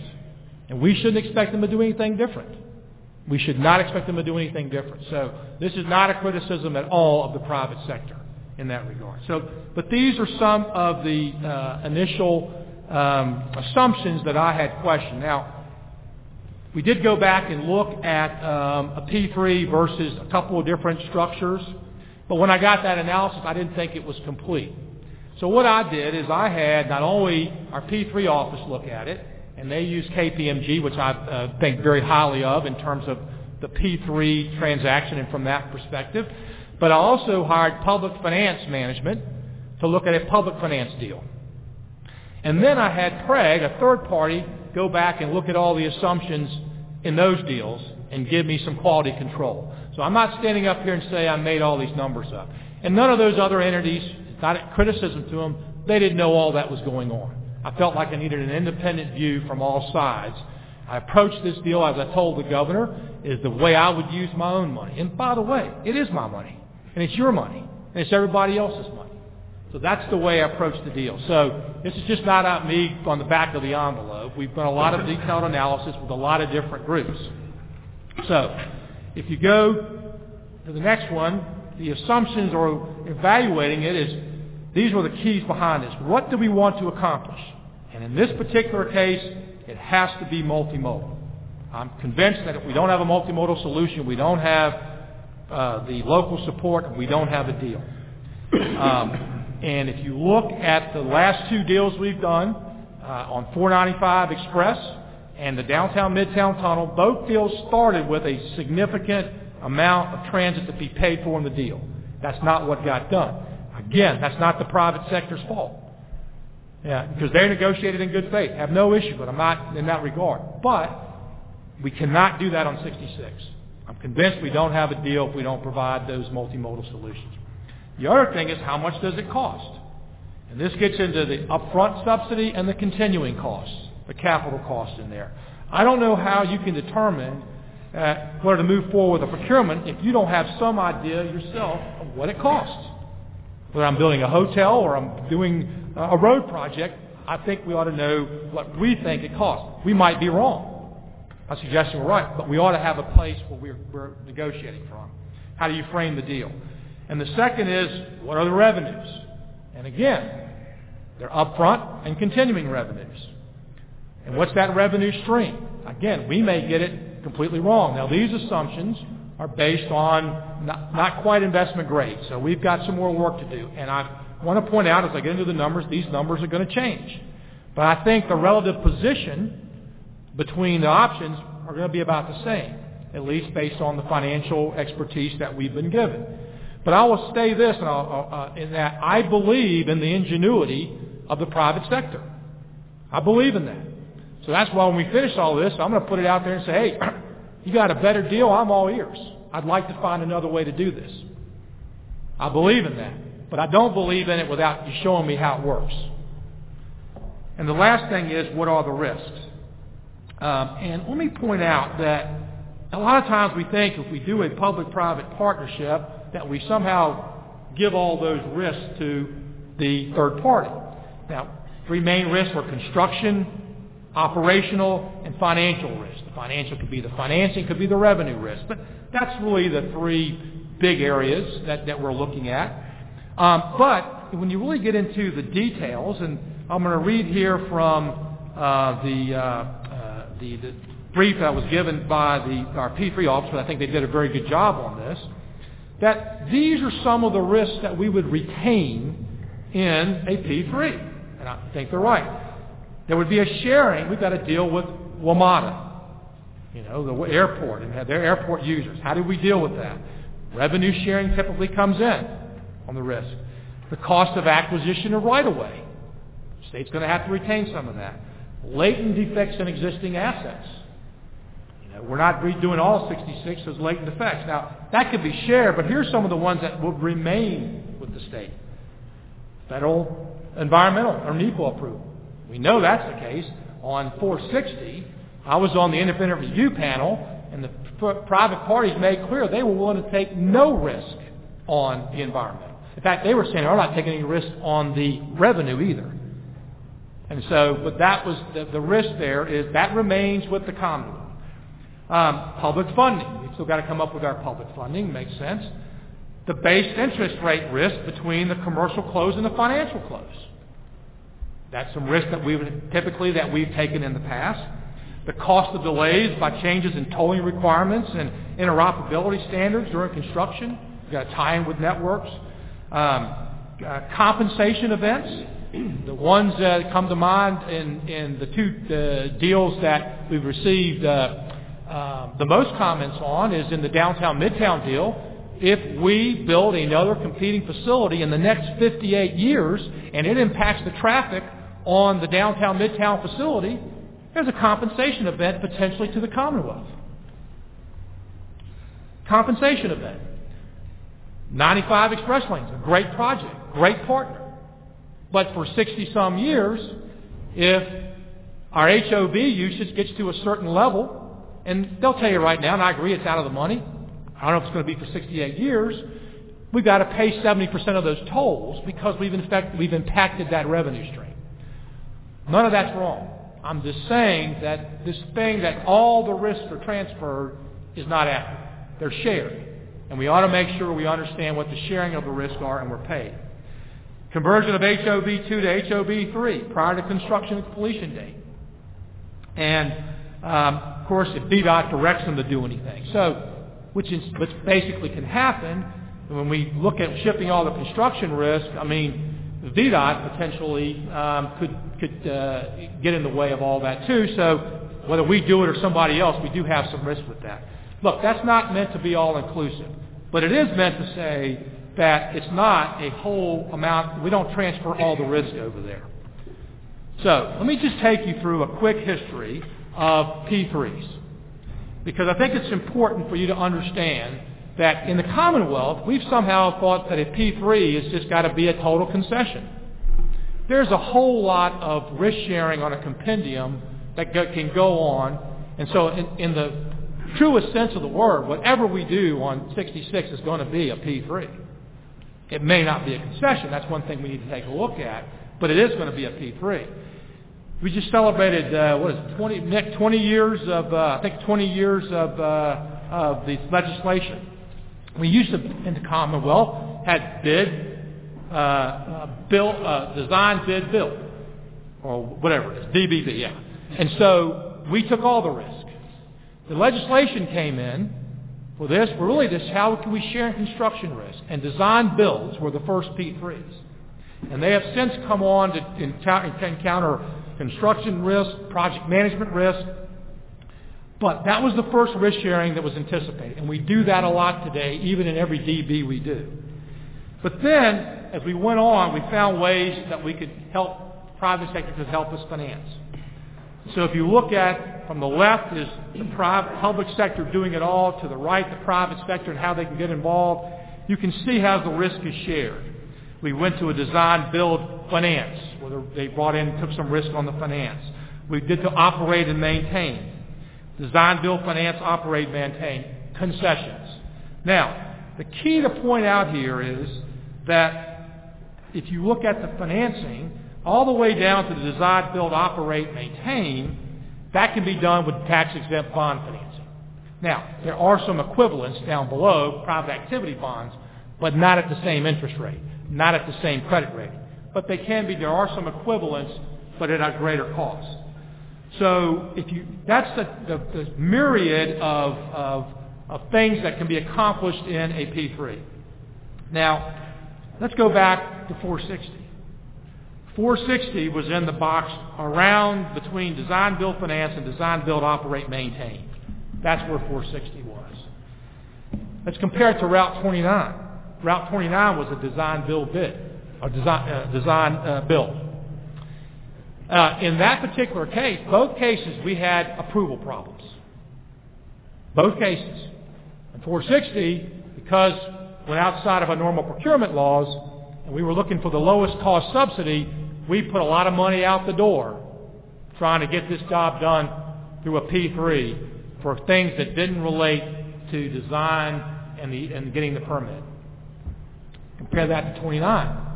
And we shouldn't expect them to do anything different. We should not expect them to do anything different. So this is not a criticism at all of the private sector in that regard. So, but these are some of the uh, initial um, assumptions that I had questioned. Now, we did go back and look at um, a P3 versus a couple of different structures, but when I got that analysis, I didn't think it was complete. So what I did is I had not only our P3 office look at it, and they use KPMG, which I uh, think very highly of in terms of the P3 transaction and from that perspective, but I also hired public finance management to look at a public finance deal. And then I had Craig, a third party, go back and look at all the assumptions in those deals and give me some quality control. So I'm not standing up here and say I made all these numbers up. And none of those other entities, not a criticism to them, they didn't know all that was going on. I felt like I needed an independent view from all sides. I approached this deal, as I told the governor, is the way I would use my own money. And by the way, it is my money. And it's your money. And it's everybody else's money. So that's the way I approached the deal. So this is just not out me on the back of the envelope. We've done a lot of detailed analysis with a lot of different groups. So if you go to the next one, the assumptions or evaluating it is these were the keys behind this. What do we want to accomplish? And in this particular case, it has to be multimodal. I'm convinced that if we don't have a multimodal solution, we don't have uh, the local support, and we don't have a deal. Um, and if you look at the last two deals we've done uh, on 495 Express and the downtown Midtown Tunnel, both deals started with a significant amount of transit to be paid for in the deal. That's not what got done. Again, that's not the private sector's fault. Yeah, because they negotiated in good faith. Have no issue, but I'm not in that regard. But we cannot do that on 66. I'm convinced we don't have a deal if we don't provide those multimodal solutions. The other thing is how much does it cost? And this gets into the upfront subsidy and the continuing costs, the capital costs in there. I don't know how you can determine uh, whether to move forward with a procurement if you don't have some idea yourself of what it costs. Whether I'm building a hotel or I'm doing a road project, I think we ought to know what we think it costs. We might be wrong. I'm suggesting we're right, but we ought to have a place where we're, we're negotiating from. How do you frame the deal? And the second is, what are the revenues? And again, they're upfront and continuing revenues. And what's that revenue stream? Again, we may get it completely wrong. Now, these assumptions are based on not, not quite investment grade, so we've got some more work to do. And I want to point out, as I get into the numbers, these numbers are going to change. But I think the relative position between the options are going to be about the same, at least based on the financial expertise that we've been given. But I will say this and uh, in that I believe in the ingenuity of the private sector. I believe in that. So that's why when we finish all this, I'm going to put it out there and say, hey, you got a better deal, I'm all ears. I'd like to find another way to do this. I believe in that. But I don't believe in it without you showing me how it works. And the last thing is, what are the risks? Um, and let me point out that a lot of times we think if we do a public-private partnership, that we somehow give all those risks to the third party. Now, three main risks are construction, operational, and financial risk. The financial could be the financing, could be the revenue risk. But that's really the three big areas that, that we're looking at. Um, but when you really get into the details, and I'm going to read here from uh, the, uh, uh, the, the brief that was given by the, our P3 officer, I think they did a very good job on this. that these are some of the risks that we would retain in a P3. And I think they're right. There would be a sharing. We've got to deal with WMATA, you know, the airport and their airport users. How do we deal with that? Revenue sharing typically comes in on the risk. The cost of acquisition of right-of-way. State's going to have to retain some of that. Latent defects in existing assets. You know, we're not redoing all 66 as latent defects. Now, that could be shared, but here's some of the ones that will remain with the state. Federal environmental or NEPA approval. We know that's the case. On 460, I was on the independent review panel, and the private parties made clear they were willing to take no risk on the environment. In fact, they were saying they're not taking any risk on the revenue either. And so, but that was the, the risk there is that remains with the Commonwealth. Um, public funding. We've still got to come up with our public funding. Makes sense. The base interest rate risk between the commercial close and the financial close. That's some risk that we would typically that we've taken in the past. The cost of delays by changes in tolling requirements and interoperability standards during construction. You've got to tie in with networks. Um, uh, compensation events. The ones that come to mind in, in the two uh, deals that we've received uh, uh, the most comments on is in the downtown midtown deal. If we build another competing facility in the next 58 years and it impacts the traffic on the downtown midtown facility, there's a compensation event potentially to the Commonwealth. Compensation event. 95 express lanes, a great project, great partner. But for 60 some years, if our HOV usage gets to a certain level, and they'll tell you right now, and I agree it's out of the money. I don't know if it's going to be for 68 years. We've got to pay 70% of those tolls because we've, in fact, we've impacted that revenue stream. None of that's wrong. I'm just saying that this thing that all the risks are transferred is not accurate. They're shared. And we ought to make sure we understand what the sharing of the risks are and we're paid. Conversion of HOV2 to HOV3 prior to construction and completion date. And, um, of course, if VDOT directs them to do anything. So, which, is, which basically can happen when we look at shifting all the construction risk, I mean, VDOT potentially um, could could uh, get in the way of all that too. So whether we do it or somebody else, we do have some risk with that. Look, that's not meant to be all inclusive, but it is meant to say that it's not a whole amount. We don't transfer all the risk over there. So let me just take you through a quick history of P3s because I think it's important for you to understand that in the Commonwealth, we've somehow thought that a P3 has just got to be a total concession. There's a whole lot of risk sharing on a compendium that can go on. And so in, in the truest sense of the word, whatever we do on 66 is going to be a P3. It may not be a concession. That's one thing we need to take a look at. But it is going to be a P3. We just celebrated, uh, what is it, 20, Nick, 20 years of, uh, I think 20 years of, uh, of the legislation. We used to, in the Commonwealth, had bid, uh, uh, build, uh, design, bid, build, or whatever it is, DBB, yeah. And so we took all the risk. The legislation came in for this. We're really this, how can we share in construction risk? And design builds were the first P3s. And they have since come on to encounter construction risk, project management risk, but that was the first risk sharing that was anticipated. And we do that a lot today, even in every DB we do. But then, as we went on, we found ways that we could help, private sector could help us finance. So if you look at, from the left is the private, public sector doing it all, to the right the private sector and how they can get involved, you can see how the risk is shared. We went to a design build finance, where they brought in, took some risk on the finance. We did to operate and maintain. Design, build, finance, operate, maintain. Concessions. Now, the key to point out here is that if you look at the financing, all the way down to the design, build, operate, maintain, that can be done with tax-exempt bond financing. Now, there are some equivalents down below, private activity bonds, but not at the same interest rate, not at the same credit rating. But they can be, there are some equivalents, but at a greater cost. So if you, that's the, the, the myriad of, of, of things that can be accomplished in a P3. Now, let's go back to 460. 460 was in the box around between design, build, finance and design, build, operate, maintain. That's where 460 was. Let's compare it to Route 29. Route 29 was a design, build, bid, or design, uh, design uh, build. Uh, in that particular case, both cases we had approval problems. Both cases. In 460, because went outside of our normal procurement laws, and we were looking for the lowest cost subsidy, we put a lot of money out the door trying to get this job done through a P3 for things that didn't relate to design and, the, and getting the permit. Compare that to 29.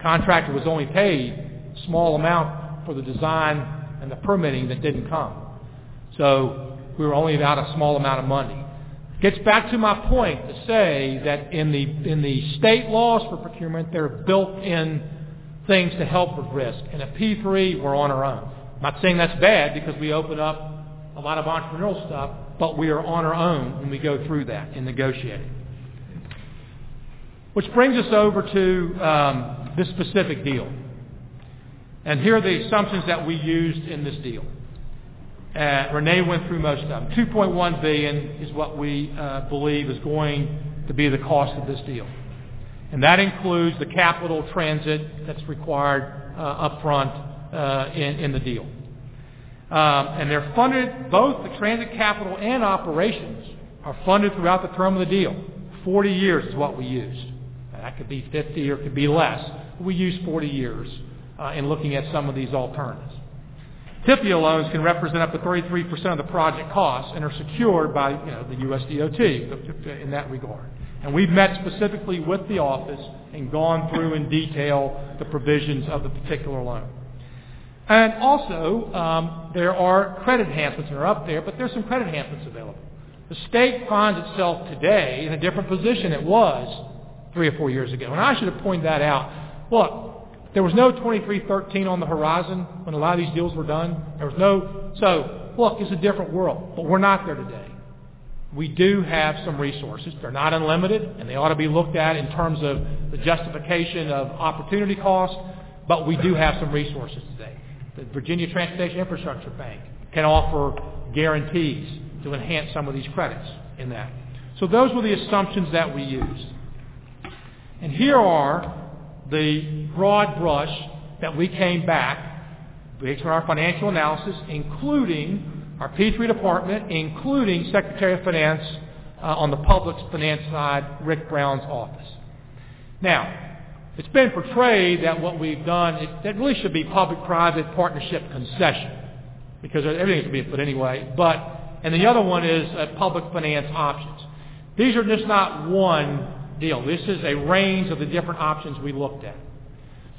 Contractor was only paid a small amount for the design and the permitting that didn't come. So we were only out a small amount of money. Gets back to my point to say that in the, in the state laws for procurement, there are built-in things to help with risk. And at P3, we're on our own. I'm not saying that's bad because we open up a lot of entrepreneurial stuff, but we are on our own when we go through that in negotiating. Which brings us over to um, this specific deal. And here are the assumptions that we used in this deal. Uh, Renee went through most of them. 2.1 billion is what we uh, believe is going to be the cost of this deal. And that includes the capital transit that's required uh, up front uh, in, in the deal. Um, and they're funded, both the transit capital and operations are funded throughout the term of the deal. 40 years is what we used. That could be 50 or it could be less. We use 40 years uh, in looking at some of these alternatives. TIFIA loans can represent up to 33% of the project costs and are secured by you know, the USDOT in that regard. And we've met specifically with the office and gone through in detail the provisions of the particular loan. And also, um, there are credit enhancements that are up there, but there's some credit enhancements available. The state finds itself today in a different position it was three or four years ago. And I should have pointed that out. Look, there was no 2313 on the horizon when a lot of these deals were done. There was no, so look, it's a different world, but we're not there today. We do have some resources. They're not unlimited, and they ought to be looked at in terms of the justification of opportunity cost, but we do have some resources today. The Virginia Transportation Infrastructure Bank can offer guarantees to enhance some of these credits in that. So those were the assumptions that we used. And here are the broad brush that we came back based on our financial analysis, including our P3 department, including Secretary of Finance uh, on the public finance side, Ric Brown's office. Now, it's been portrayed that what we've done, it, that really should be public-private partnership concession, because everything should be put anyway. But and the other one is uh, public finance options. These are just not one deal. This is a range of the different options we looked at.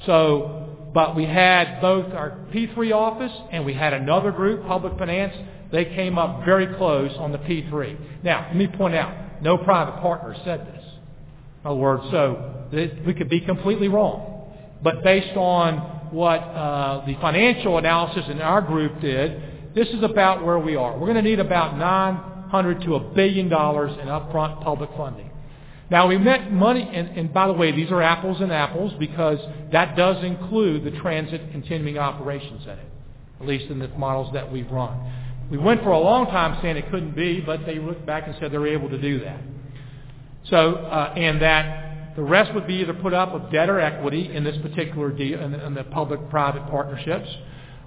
So, but we had both our P3 office and we had another group, public finance. They came up very close on the P3. Now, let me point out, no private partner said this. In other words, so we could be completely wrong. But based on what uh, the financial analysis in our group did, this is about where we are. We're going to need about 900 to a billion dollars in upfront public funding. Now we met money, and, and by the way, these are apples and apples because that does include the transit continuing operations in it, at least in the models that we've run. We went for a long time saying it couldn't be, but they looked back and said they were able to do that. So, uh, and that the rest would be either put up of debt or equity in this particular deal, in the, in the public-private partnerships.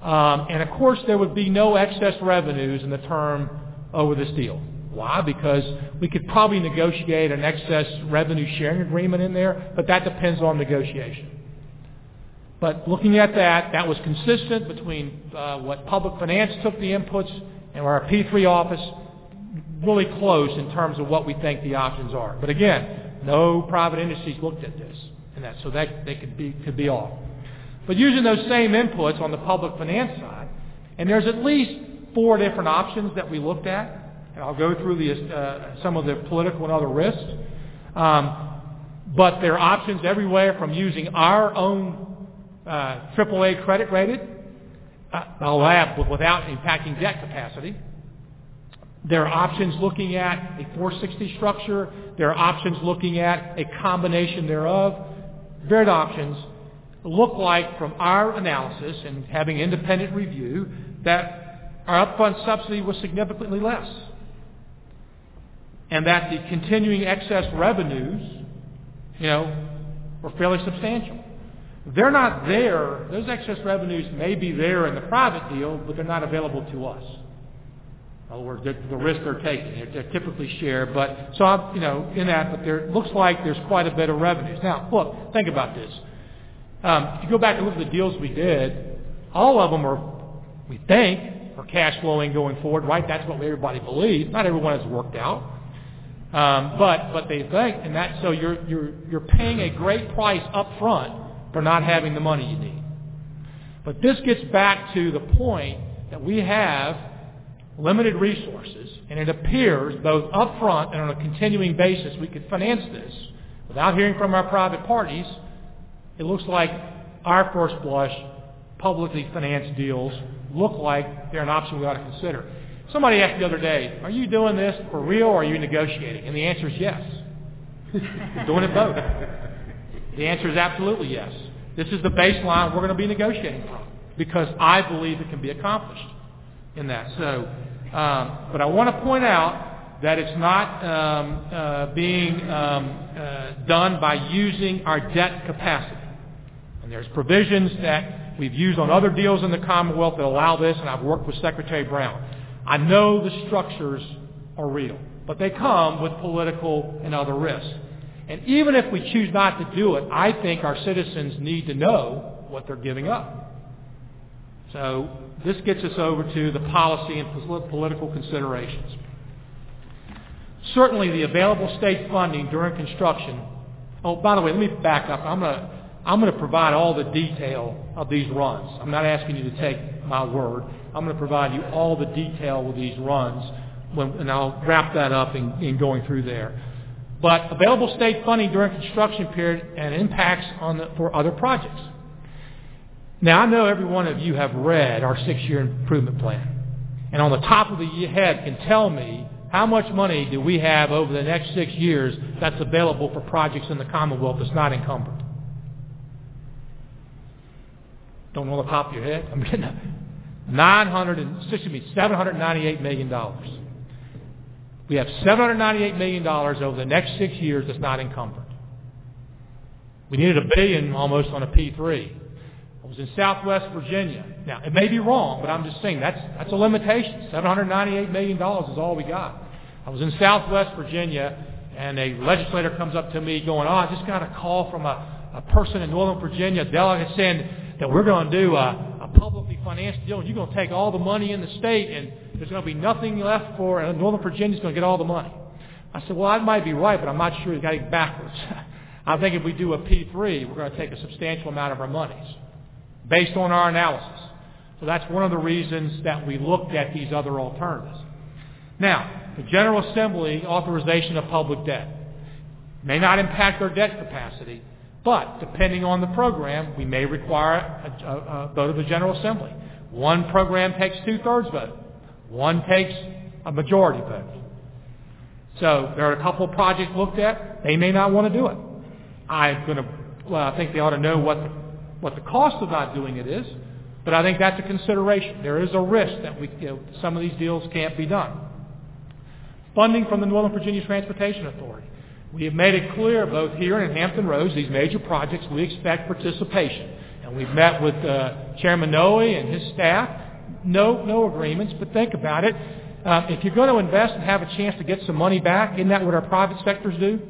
Um, and of course, there would be no excess revenues in the term over this deal. Why? Because we could probably negotiate an excess revenue sharing agreement in there, but that depends on negotiation. But looking at that, that was consistent between uh, what public finance took the inputs and our P3 office, really close in terms of what we think the options are. But again, no private industries looked at this and that, so that they could be could be off. But using those same inputs on the public finance side, and there's at least four different options that we looked at, I'll go through the, uh, some of the political and other risks. Um, but there are options everywhere from using our own uh, AAA credit rated, uh, without impacting debt capacity, There are options looking at a 460 structure. There are options looking at a combination thereof. Varied options look like, from our analysis and having independent review, that our upfront subsidy was significantly less. And that the continuing excess revenues, you know, were fairly substantial. They're not there. Those excess revenues may be there in the private deal, but they're not available to us. In other words, the risk they're taking. They're, they're typically shared, but so I'm, you know, in that, but there looks like there's quite a bit of revenues. Now, look, think about this. Um, if you go back and look at the deals we did, all of them are, we think, are cash flowing going forward, right? That's what everybody believes. Not everyone has worked out. Um, but but they think, and that so you're you're you're paying a great price up front for not having the money you need. But this gets back to the point that we have limited resources, and it appears both up front and on a continuing basis we could finance this without hearing from our private parties. It looks like our first blush publicly financed deals look like they're an option we ought to consider. Somebody asked the other day, are you doing this for real or are you negotiating? And the answer is yes. We're doing it both. The answer is absolutely yes. This is the baseline we're going to be negotiating from because I believe it can be accomplished in that. So, um, but I want to point out that it's not um, uh, being um, uh, done by using our debt capacity. And there's provisions that we've used on other deals in the Commonwealth that allow this, and I've worked with Secretary Brown. I know the structures are real, but they come with political and other risks. And even if we choose not to do it, I think our citizens need to know what they're giving up. So this gets us over to the policy and political considerations. Certainly the available state funding during construction. Oh, by the way, let me back up. I'm going to, I'm going to provide all the detail of these runs. I'm not asking you to take my word. I'm going to provide you all the detail with these runs, when, and I'll wrap that up in, in going through there. But available state funding during construction period and impacts on the, for other projects. Now, I know every one of you have read our six-year improvement plan. And on the top of the head can tell me how much money do we have over the next six years that's available for projects in the Commonwealth that's not encumbered. Don't know the top of your head? Getting 900 and, excuse me, $798 million. We have $798 million over the next six years that's not encumbered. We needed a billion almost on a P3. I was in Southwest Virginia. Now, it may be wrong, but I'm just saying that's, that's a limitation. $798 million is all we got. I was in Southwest Virginia, and a legislator comes up to me going, oh, I just got a call from a, a person in Northern Virginia, a delegate saying that we're going to do a publicly financed deal, and you're going to take all the money in the state, and there's going to be nothing left for, and Northern Virginia's going to get all the money. I said, well, that might be right, but I'm not sure. You got it backwards. I think if we do a P3, we're going to take a substantial amount of our monies based on our analysis. So that's one of the reasons that we looked at these other alternatives. Now, the General Assembly authorization of public debt may not impact our debt capacity, but depending on the program, we may require a, a, a vote of the General Assembly. One program takes two-thirds vote. One takes a majority vote. So there are a couple of projects looked at. They may not want to do it. I'm going to, well, I think they ought to know what the what the cost of not doing it is, but I think that's a consideration. There is a risk that we, you know, some of these deals can't be done. Funding from the Northern Virginia Transportation Authority. We have made it clear both here and in Hampton Roads, these major projects, we expect participation. And we've met with uh, Chairman Nohe and his staff. No, no agreements, but think about it. Uh, if you're going to invest and have a chance to get some money back, isn't that what our private sectors do?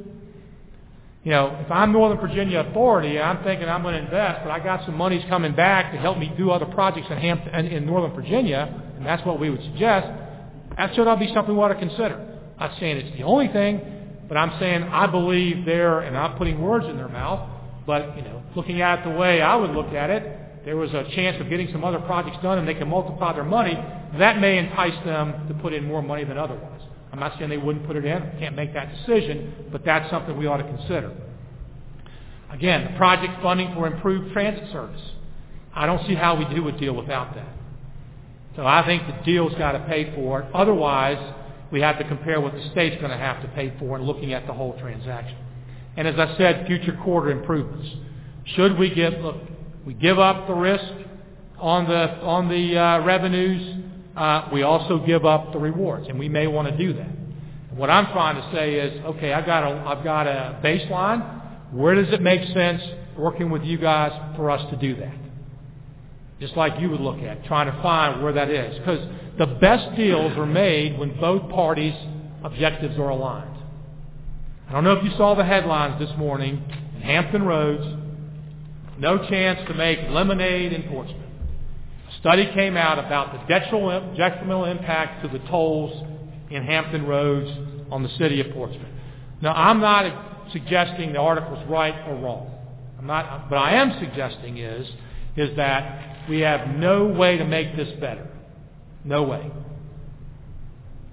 You know, if I'm Northern Virginia Authority, I'm thinking I'm going to invest, but I got some monies coming back to help me do other projects in, Hampton, in Northern Virginia, and that's what we would suggest. That should all be something we want to consider. I'm not saying it's the only thing, but I'm saying I believe they're, and I'm putting words in their mouth, but, you know, looking at it the way I would look at it, there was a chance of getting some other projects done and they can multiply their money. That may entice them to put in more money than otherwise. I'm not saying they wouldn't put it in. Can't make that decision, but that's something we ought to consider. Again, project funding for improved transit service. I don't see how we do a deal without that. So I think the deal's got to pay for it. Otherwise, we have to compare what the state's going to have to pay for and looking at the whole transaction. And as I said, future quarter improvements. Should we give, look, we give up the risk on the, on the uh, revenues, uh, we also give up the rewards, and we may want to do that. What I'm trying to say is, okay, I've got a, I've got a baseline. Where does it make sense working with you guys for us to do that? Just like you would look at, trying to find where that is. Because the best deals are made when both parties' objectives are aligned. I don't know if you saw the headlines this morning in Hampton Roads, no chance to make lemonade in Portsmouth. A study came out about the detrimental impact to the tolls in Hampton Roads on the city of Portsmouth. Now, I'm not suggesting the article's right or wrong. I'm not, but I am suggesting is, is that we have no way to make this better. No way.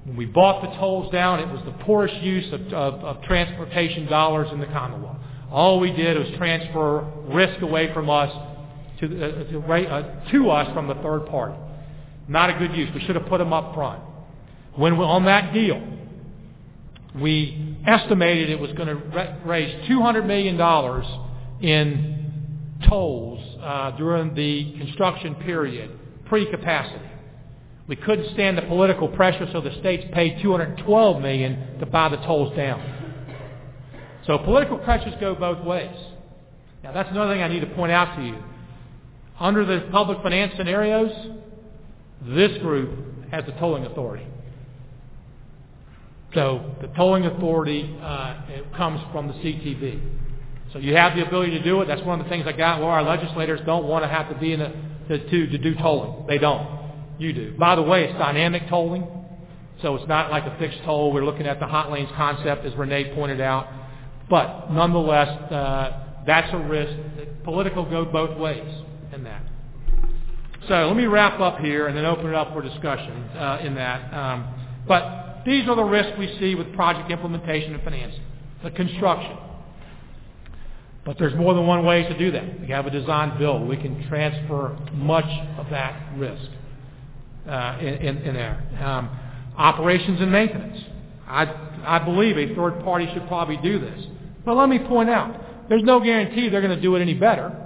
When we bought the tolls down, it was the poorest use of, of, of transportation dollars in the Commonwealth. All we did was transfer risk away from us to, uh, to, uh, to us from the third party. Not a good use. We should have put them up front. When we, on that deal, we estimated it was going to raise $200 million in tolls uh, during the construction period, pre-capacity. We couldn't stand the political pressure, so the states paid 212 million to buy the tolls down. So political pressures go both ways. Now that's another thing I need to point out to you. Under the public finance scenarios, this group has the tolling authority. So the tolling authority uh, comes from the CTB. So you have the ability to do it. That's one of the things I got. Well, our legislators don't want to have to be in a, to, to, to do tolling. They don't. You do. By the way, it's dynamic tolling. So it's not like a fixed toll. We're looking at the hot lanes concept, as Renee pointed out. But nonetheless, uh, that's a risk. Political go both ways in that. So let me wrap up here and then open it up for discussion uh, in that. Um, but these are the risks we see with project implementation and financing. The construction. But there's more than one way to do that. We have a design build. We can transfer much of that risk uh, in, in, in, there. Um, operations and maintenance. I, I believe a third party should probably do this. But let me point out, there's no guarantee they're going to do it any better.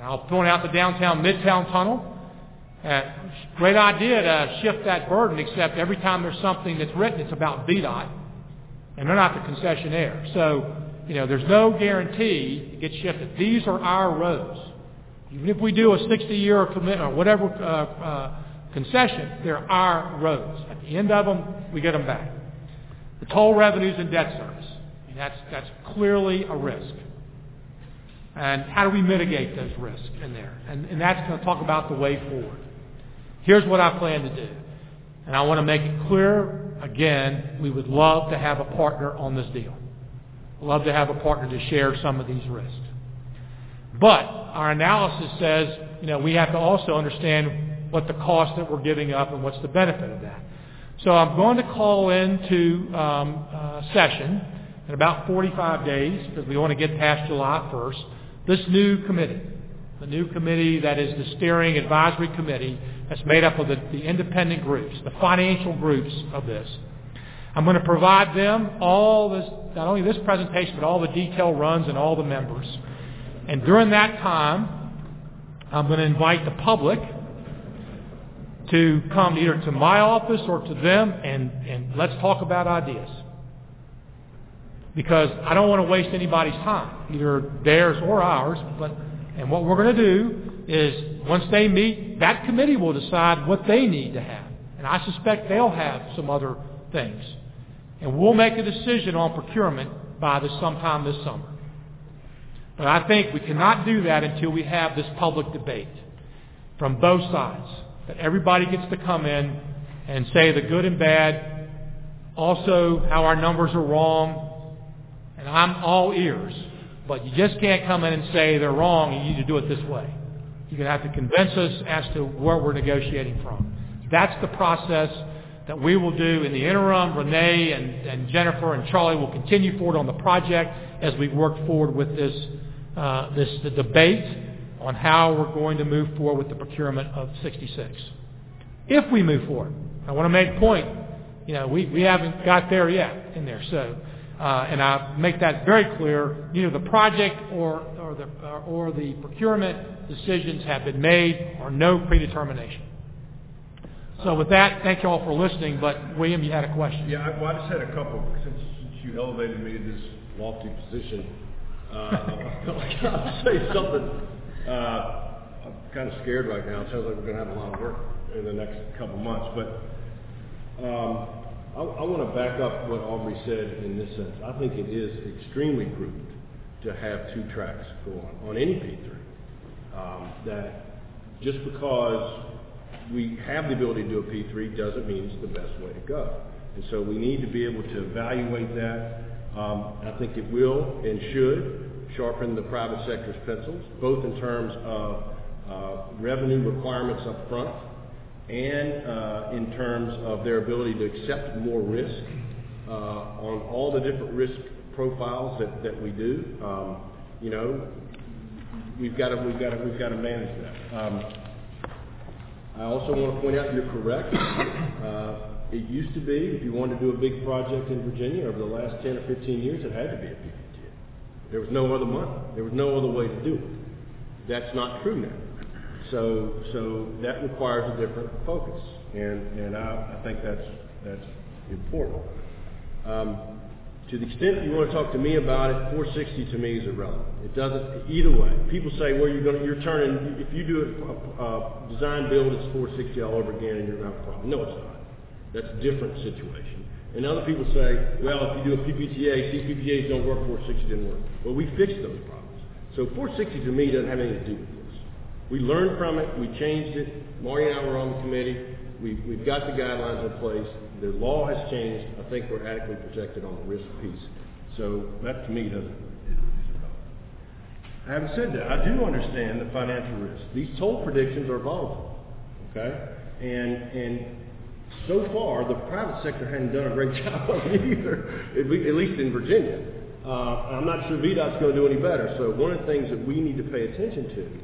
I'll point out the downtown Midtown Tunnel. Uh, great idea to shift that burden, except every time there's something that's written, it's about VDOT, and they're not the concessionaire. So, you know, there's no guarantee it gets shifted. These are our roads. Even if we do a 60-year commitment or whatever uh, uh, concession, they're our roads. At the end of them, we get them back. The toll revenues and debt service. I mean, that's, that's clearly a risk. And how do we mitigate those risks in there? And, and that's going to talk about the way forward. Here's what I plan to do. And I want to make it clear, again, we would love to have a partner on this deal. Love to have a partner to share some of these risks. But our analysis says, you know, we have to also understand what the cost that we're giving up and what's the benefit of that. So I'm going to call into um, uh, session in about 45 days because we want to get past July 1st this new committee, the new committee that is the steering advisory committee that's made up of the, the independent groups, the financial groups of this. I'm going to provide them all this, not only this presentation, but all the detail runs and all the members. And during that time, I'm going to invite the public to come either to my office or to them and, and let's talk about ideas because I don't want to waste anybody's time, either theirs or ours. But and what we're going to do is once they meet, that committee will decide what they need to have, and I suspect they'll have some other things, and we'll make a decision on procurement by this sometime this summer. But I think we cannot do that until we have this public debate from both sides, that everybody gets to come in and say the good and bad, also how our numbers are wrong, and I'm all ears. But you just can't come in and say they're wrong and you need to do it this way. You're going to have to convince us as to where we're negotiating from. That's the process that we will do in the interim. Renee and, and Jennifer and Charlie will continue forward on the project as we work forward with this, uh, this the debate on how we're going to move forward with the procurement of 66. If we move forward, I want to make point You know, we, we haven't got there yet in there, so, uh, and I make that very clear, know, the project or, or the, or the procurement decisions have been made or no predetermination. So with that, thank you all for listening, but William, you had a question. Yeah, I, well, I just had a couple, since, since you elevated me to this lofty position, uh, I felt like I'd say something. Uh, I'm kind of scared right now. It sounds like we're gonna have a lot of work in the next couple months, but, um, I, I wanna back up what Aubrey said in this sense. I think it is extremely prudent to have two tracks go on, on any P three. Um, that just because we have the ability to do a P3 doesn't mean it's the best way to go. And so we need to be able to evaluate that. Um, I think it will and should sharpen the private sector's pencils, both in terms of uh, revenue requirements up front and uh, in terms of their ability to accept more risk uh, on all the different risk profiles that, that we do. Um, you know, we've got to we've got to we've got to manage that. Um, I also want to point out you're correct. Uh, it used to be if you wanted to do a big project in Virginia over the last 10 or 15 years, it had to be a PPTA. There was no other money. There was no other way to do it. That's not true now. So so that requires a different focus, and and I, I think that's that's important. Um, to the extent you want to talk to me about it, 460 to me is irrelevant. It doesn't, either way. People say, well, you're going to, you're turning, if you do a, uh, design build, it's 460 all over again and you're going to have a problem. No, it's not. That's a different situation. And other people say, well, if you do a PPTA, CPPAs don't work, 460 didn't work. Well, we fixed those problems. So 460 to me doesn't have anything to do with this. We learned from it, we changed it. Marty and I were on the committee. We, we've got the guidelines in place. The law has changed. I think we're adequately protected on the risk piece. So that to me doesn't. Having said that, I do understand the financial risk. These toll predictions are volatile, okay? And and so far the private sector hasn't done a great job of it either, at least in Virginia. Uh, I'm not sure VDOT's going to do any better. So one of the things that we need to pay attention to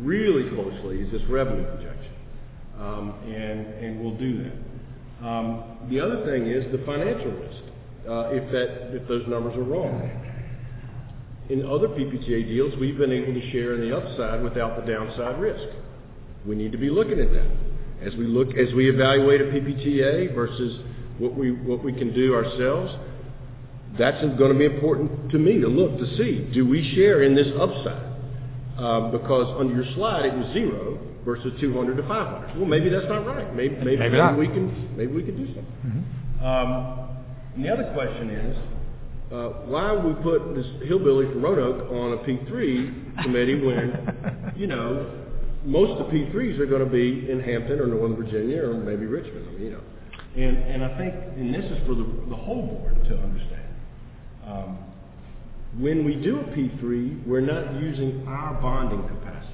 really closely is this revenue projection, um, and and we'll do that. Um, the other thing is the financial risk, uh, if that, if those numbers are wrong. In other PPTA deals, we've been able to share in the upside without the downside risk. We need to be looking at that. As we look, as we evaluate a PPTA versus what we, what we can do ourselves, that's going to be important to me to look to see, do we share in this upside? Uh, because on your slide it was zero, versus 200 to 500. Well, maybe that's not right. Maybe, maybe, Maybe not. we can maybe we can do something. Um, and the other question is, uh, why would we put this hillbilly from Roanoke on a P3 committee when, you know, most of the P3s are going to be in Hampton or Northern Virginia or maybe Richmond, I mean, you know. And, and I think, and this is for the, the whole board to understand. Um, when we do a P3, we're not using our bonding capacity.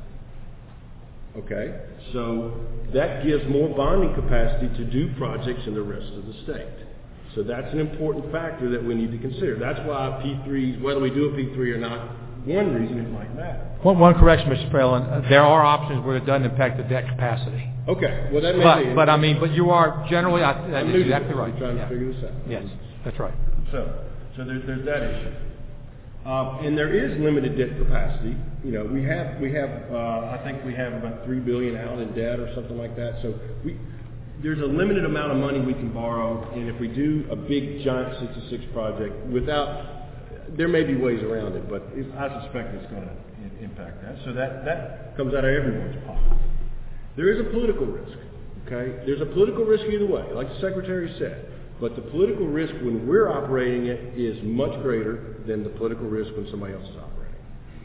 Okay? So that gives more bonding capacity to do projects in the rest of the state. So that's an important factor that we need to consider. That's why P3s, whether we do a P3 or not, one reason it might matter. One, one correction, Mr. Fralin, there are options where it doesn't impact the debt capacity. Okay, well that may But, be. but I mean, but you are generally, I- that I'm is exactly right. I'm trying Yeah. to figure this out. Yes, that's right. So, so there's, there's that issue. Uh, and there is limited debt capacity. You know, we have, we have, uh, I think we have about three billion out in debt or something like that. So we, there's a limited amount of money we can borrow, and if we do a big giant sixty-six project without, there may be ways around it, but if, I suspect it's gonna impact that. So that, that comes out of everyone's pocket. There is a political risk, okay? There's a political risk either way, like the secretary said. But the political risk when we're operating it is much greater than the political risk when somebody else is operating.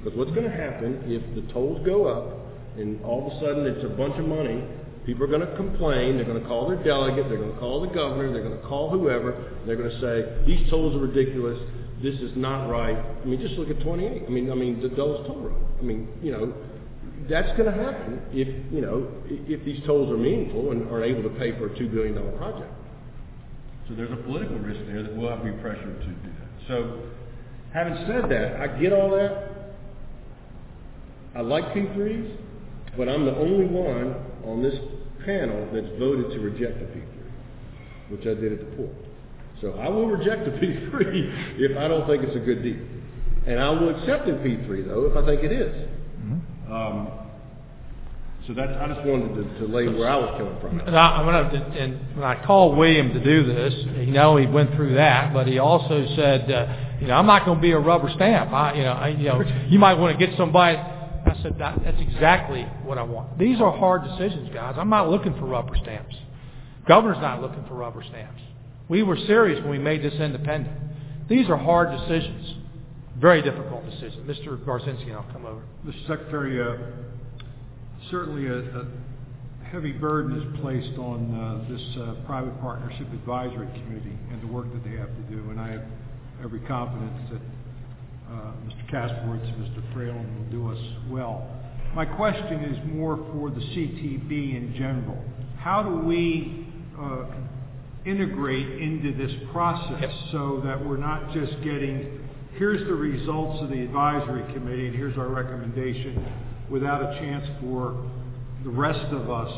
Because what's going to happen if the tolls go up and all of a sudden it's a bunch of money, people are going to complain, they're going to call their delegate, they're going to call the governor, they're going to call whoever, they're going to say, these tolls are ridiculous, this is not right. I mean, just look at 28. I mean, I mean, the Dulles Toll Road. I mean, you know, that's going to happen if, you know, if these tolls are meaningful and are able to pay for a $2 billion project. So there's a political risk there that we'll have to be pressured to do that. So, having said that, I get all that. I like P3s, but I'm the only one on this panel that's voted to reject a P3. which I did at the pool. So I will reject the P three if I don't think it's a good deal. And I will accept the P three though if I think it is. Um, so that's, I just wanted to, to lay where I was coming from. And I, I'm gonna, and when I called William to do this, you know, he went through that, but he also said, uh, you know, I'm not gonna be a rubber stamp. I, you know, I, you know, you might wanna get somebody, I said, that, that's exactly what I want. These are hard decisions, guys. I'm not looking for rubber stamps. Governor's not looking for rubber stamps. We were serious when we made this independent. These are hard decisions. Very difficult decisions. Mr. Garczynski, I'll come over. Mr. Secretary, uh, certainly a, heavy burden is placed on uh, this uh, private partnership advisory committee and the work that they have to do, and I have every confidence that uh, Mr. Kasperwitz and Mr. Fralin will do us well. My question is more for the CTB in general. How do we uh, integrate into this process so that we're not just getting, here's the results of the advisory committee and here's our recommendation, without a chance for the rest of us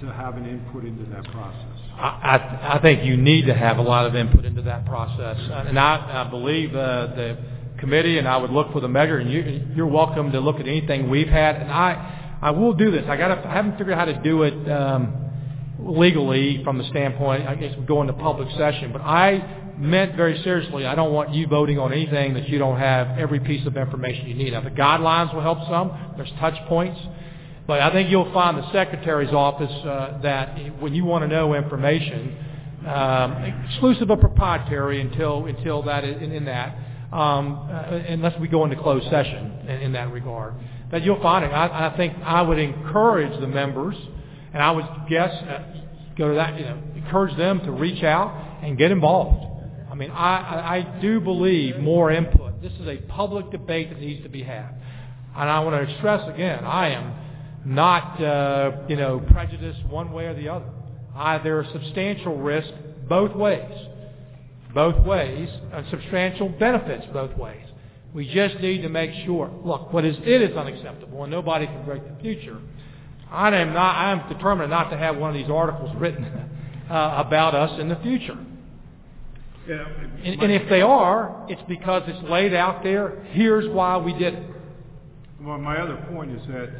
to to have an input into that process? I, think you need to have a lot of input into that process. And I, believe uh, the committee, and I would look for the measure, and you, you're welcome to look at anything we've had. And I, I will do this. I haven't figured out how to do it um, legally from the standpoint, I guess we go into public session, but I meant very seriously, I don't want you voting on anything that you don't have every piece of information you need. Now, the guidelines will help some. There's touch points. But I think you'll find the secretary's office uh, that when you want to know information, um, exclusive of proprietary until until that in, in that, um, uh, unless we go into closed session in, in that regard, that you'll find it. I, I think I would encourage the members, and I would guess uh, go to that, you know, encourage them to reach out and get involved. I mean, I, I, do believe more input. This is a public debate that needs to be had, and I want to stress again, I am not, uh, you know, prejudiced one way or the other. I, there are substantial risks both ways, both ways, and substantial benefits both ways. We just need to make sure. Look, what is it is unacceptable, and nobody can break the future. I am not. I am determined not to have one of these articles written uh, about us in the future. And, and if they are, it's because it's laid out there. Here's why we did it. Well, my other point is that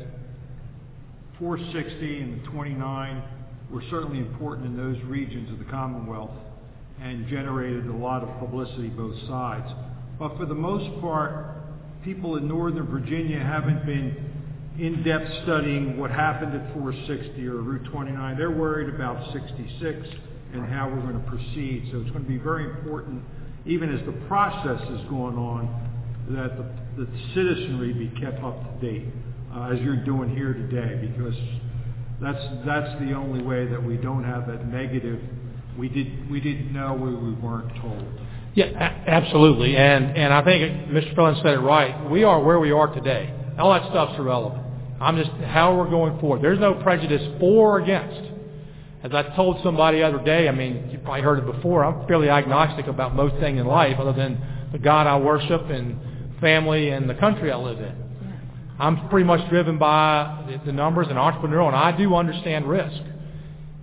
460 and the 29 were certainly important in those regions of the Commonwealth and generated a lot of publicity both sides. But for the most part, people in Northern Virginia haven't been in-depth studying what happened at 460 or Route 29. They're worried about 66 and how we're going to proceed. So it's going to be very important, even as the process is going on, that the, the citizenry be kept up to date, uh, as you're doing here today, because that's that's the only way that we don't have that negative. We did we didn't know we, we weren't told. Yeah, a- absolutely. And and I think Mr. Fralin said it right. We are where we are today. All that stuff's irrelevant. I'm just how we're going forward. There's no prejudice for or against. As I told somebody the other day, I mean, you probably heard it before. I'm fairly agnostic about most things in life, other than the God I worship and family and the country I live in. I'm pretty much driven by the, the numbers and entrepreneurial, and I do understand risk.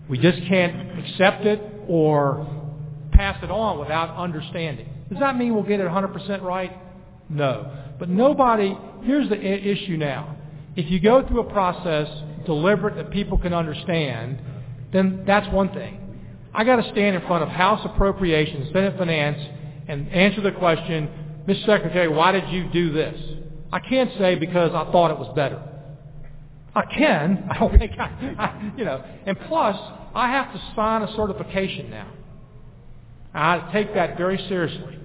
We just can't accept it or pass it on without understanding. Does that mean we'll get it 100% right? No. But nobody, here's the issue now. If you go through a process deliberate that people can understand, then that's one thing. I got to stand in front of House Appropriations, Senate Finance, and answer the question, Mr. Secretary, why did you do this? I can't say because I thought it was better. I can. I don't think I, I you know. And plus, I have to sign a certification now. I take that very seriously.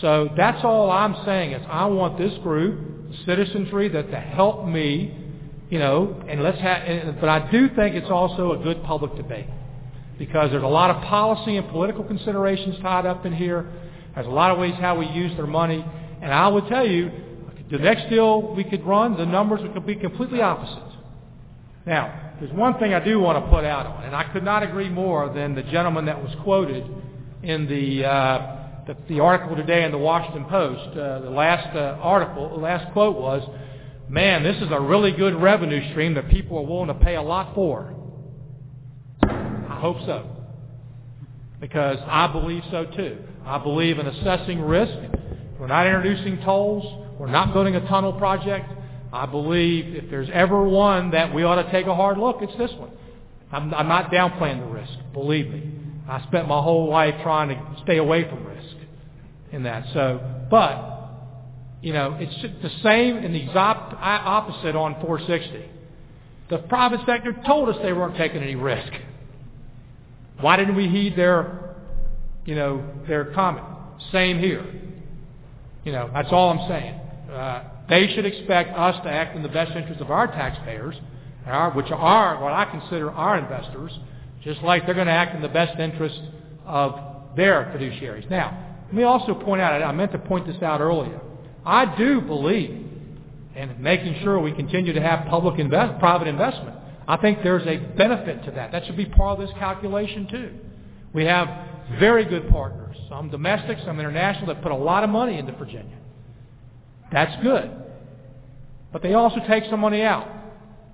So that's all I'm saying is I want this group, citizenry, that to help me, you know, and let's have. But I do think it's also a good public debate because there's a lot of policy and political considerations tied up in here. There's a lot of ways how we use their money, and I would tell you, the next deal we could run, the numbers would be completely opposite. Now, there's one thing I do want to put out on, and I could not agree more than the gentleman that was quoted in the uh, the, the article today in the Washington Post. Uh, the last uh, article, the last quote was, "Man, this is a really good revenue stream that people are willing to pay a lot for." I hope so. because I believe so too. I believe in assessing risk. We're not introducing tolls. We're not building a tunnel project. I believe if there's ever one that we ought to take a hard look, it's this one. I'm, I'm not downplaying the risk, believe me. I spent my whole life trying to stay away from risk in that. So, but you know, it's the same and the opposite on 460. The private sector told us they weren't taking any risk. Why didn't we heed their, you know, their comment? Same here. You know, that's all I'm saying. Uh, they should expect us to act in the best interest of our taxpayers, our, which are what I consider our investors, just like they're going to act in the best interest of their fiduciaries. Now, let me also point out, I meant to point this out earlier. I do believe in making sure we continue to have public invest, private investment. I think there's a benefit to that. That should be part of this calculation too. We have very good partners, some domestic, some international, that put a lot of money into Virginia. That's good. But they also take some money out.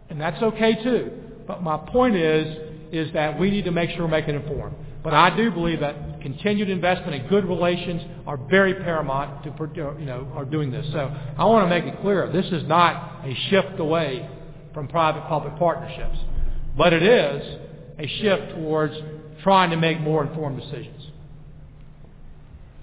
And that's okay too. But my point is, is that we need to make sure we're making informed. But I do believe that continued investment and good relations are very paramount to, you know, are doing this. So I want to make it clear, this is not a shift away from private-public partnerships. But it is a shift towards trying to make more informed decisions.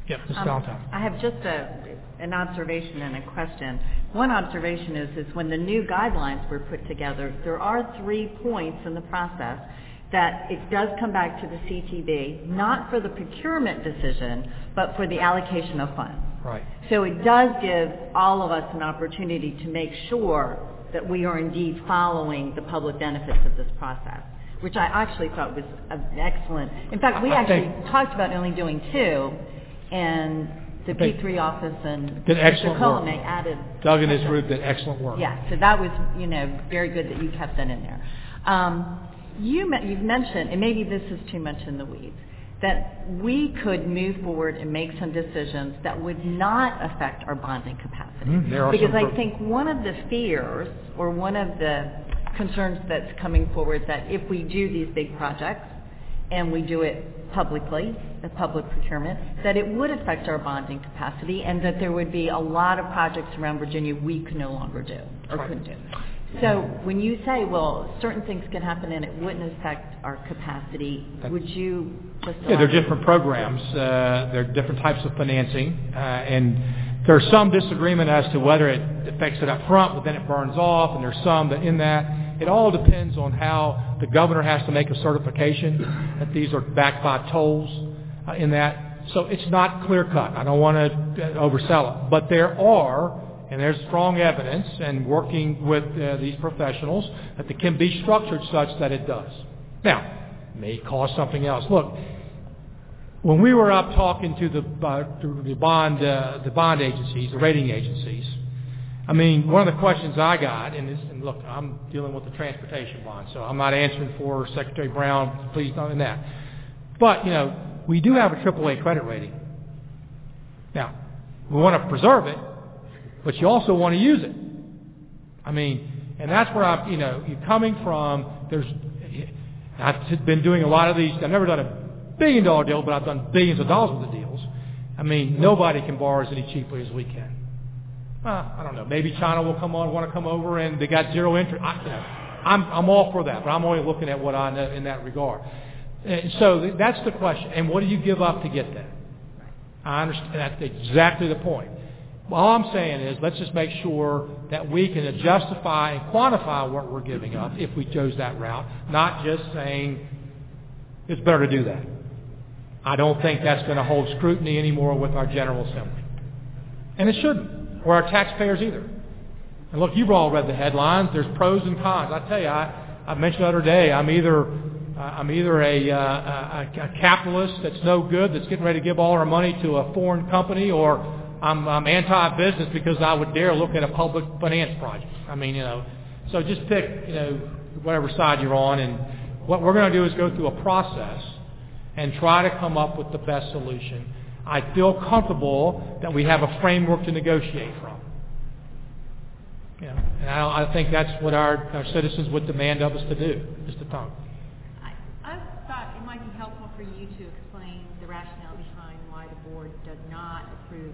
Yep, Ms. Um, Valentine. I have just a, an observation and a question. One observation is, is when the new guidelines were put together, there are three points in the process that it does come back to the CTB, not for the procurement decision, but for the allocation of funds. Right. So it does give all of us an opportunity to make sure that we are indeed following the public benefits of this process, which I actually thought was excellent. In fact, we I actually talked about only doing two, and the P3 office and Did excellent Mr. work. Koelemay added. Doug and his group did excellent work. Yeah, so that was, you know, very good that you kept that in there. Um, you, me- you've mentioned, and maybe this is too much in the weeds, that we could move forward and make some decisions that would not affect our bonding capacity. Are Because I think one of the fears, or one of the concerns that's coming forward, that if we do these big projects, and we do it publicly, a public procurement, that it would affect our bonding capacity, and that there would be a lot of projects around Virginia we could no longer do, or Right. couldn't do. So when you say, well, certain things can happen and it wouldn't affect our capacity, would you just... Yeah, they're different programs. Uh, There are different types of financing. uh, And there's some disagreement as to whether it affects it up front, but then it burns off, and there's some that in that. It all depends on how the governor has to make a certification that these are backed by tolls uh, in that. So it's not clear cut. I don't want to oversell it. But there are, and there's strong evidence, and working with uh, these professionals, that it can be structured such that it does. Now, it may cause something else. Look, when we were up talking to the, uh, the bond, uh, the bond agencies, the rating agencies, I mean, one of the questions I got, and, this, and look, I'm dealing with the transportation bond, so I'm not answering for Secretary Brown, please don't in that. But, you know, we do have a AAA credit rating. Now, we want to preserve it, but you also want to use it. I mean, and that's where I'm, you know, you're coming from, there's, I've been doing a lot of these, I've never done a billion dollar deal, but I've done billions of dollars worth of deals. I mean, nobody can borrow as any cheaply as we can. Uh, I don't know. Maybe China will come on, want to come over, and they got zero interest. I, you know, I'm I'm all for that, but I'm only looking at what I know in that regard. And so that's the question. And what do you give up to get that? I understand. That's exactly the point. All I'm saying is let's just make sure that we can justify and quantify what we're giving up if we chose that route, not just saying it's better to do that. I don't think that's going to hold scrutiny anymore with our General Assembly. And it shouldn't, or our taxpayers either. And look, you've all read the headlines. There's pros and cons. I tell you, I, I mentioned the other day, I'm either, uh, I'm either a, uh, a, a capitalist that's no good, that's getting ready to give all our money to a foreign company, or I'm, I'm anti-business because I would dare look at a public finance project. I mean, you know, so just pick, you know, whatever side you're on, and what we're going to do is go through a process and try to come up with the best solution. I feel comfortable that we have a framework to negotiate from. You know, and I, I think that's what our, our citizens would demand of us to do, Mr. I, I thought it might be helpful for you to explain the rationale behind why the board does not approve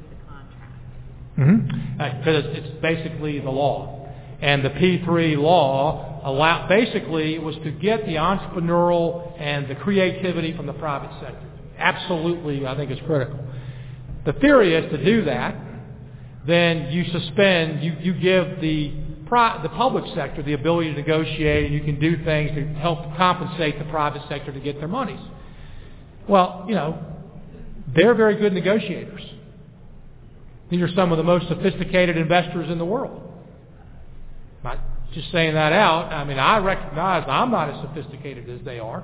Mm-hmm. Uh, contract? Because it's basically the law. And the P3 law allow, basically, was to get the entrepreneurial and the creativity from the private sector. Absolutely, I think it's critical. The theory is to do that, then you suspend, you, you give the, the public sector the ability to negotiate and you can do things to help compensate the private sector to get their monies. Well, you know, they're very good negotiators. These are some of the most sophisticated investors in the world. Not just saying that out. I mean, I recognize I'm not as sophisticated as they are.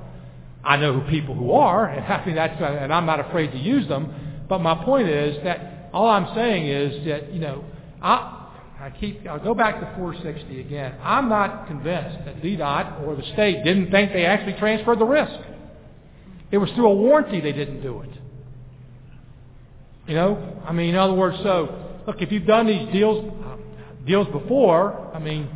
I know who people who are, and I mean that's, and I'm not afraid to use them. But my point is that all I'm saying is that you know, I, I keep, I'll go back to 460 again. I'm not convinced that VDOT or the state didn't think they actually transferred the risk. It was through a warranty they didn't do it. You know, I mean, in other words, so look, if you've done these deals deals before, I mean,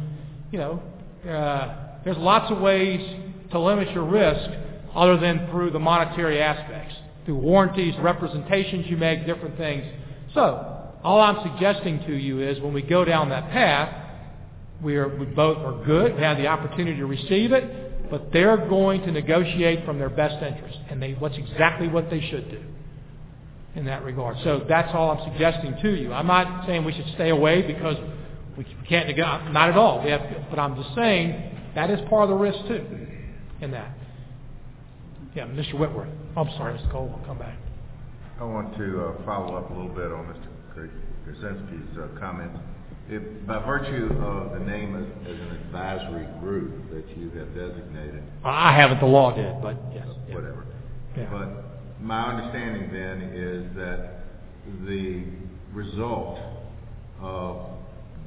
you know, uh, there's lots of ways to limit your risk other than through the monetary aspects, through warranties, representations you make, different things. So, all I'm suggesting to you is when we go down that path, we, are, we both are good, we have the opportunity to receive it, but they're going to negotiate from their best interest, and they, what's exactly what they should do in that regard. So that's all I'm suggesting to you. I'm not saying we should stay away because we can't negotiate. Not at all. We have, but I'm just saying that is part of the risk too in that. Yeah, Mr. Whitworth. I'm sorry, Mr. Cole. We'll come back. I want to uh, follow up a little bit on Mr. Krasinski's uh, comments. If, by virtue of the name as, as an advisory group that you have designated, I haven't. The law did, but yes. yeah. whatever. Yeah. But my understanding then is that the result of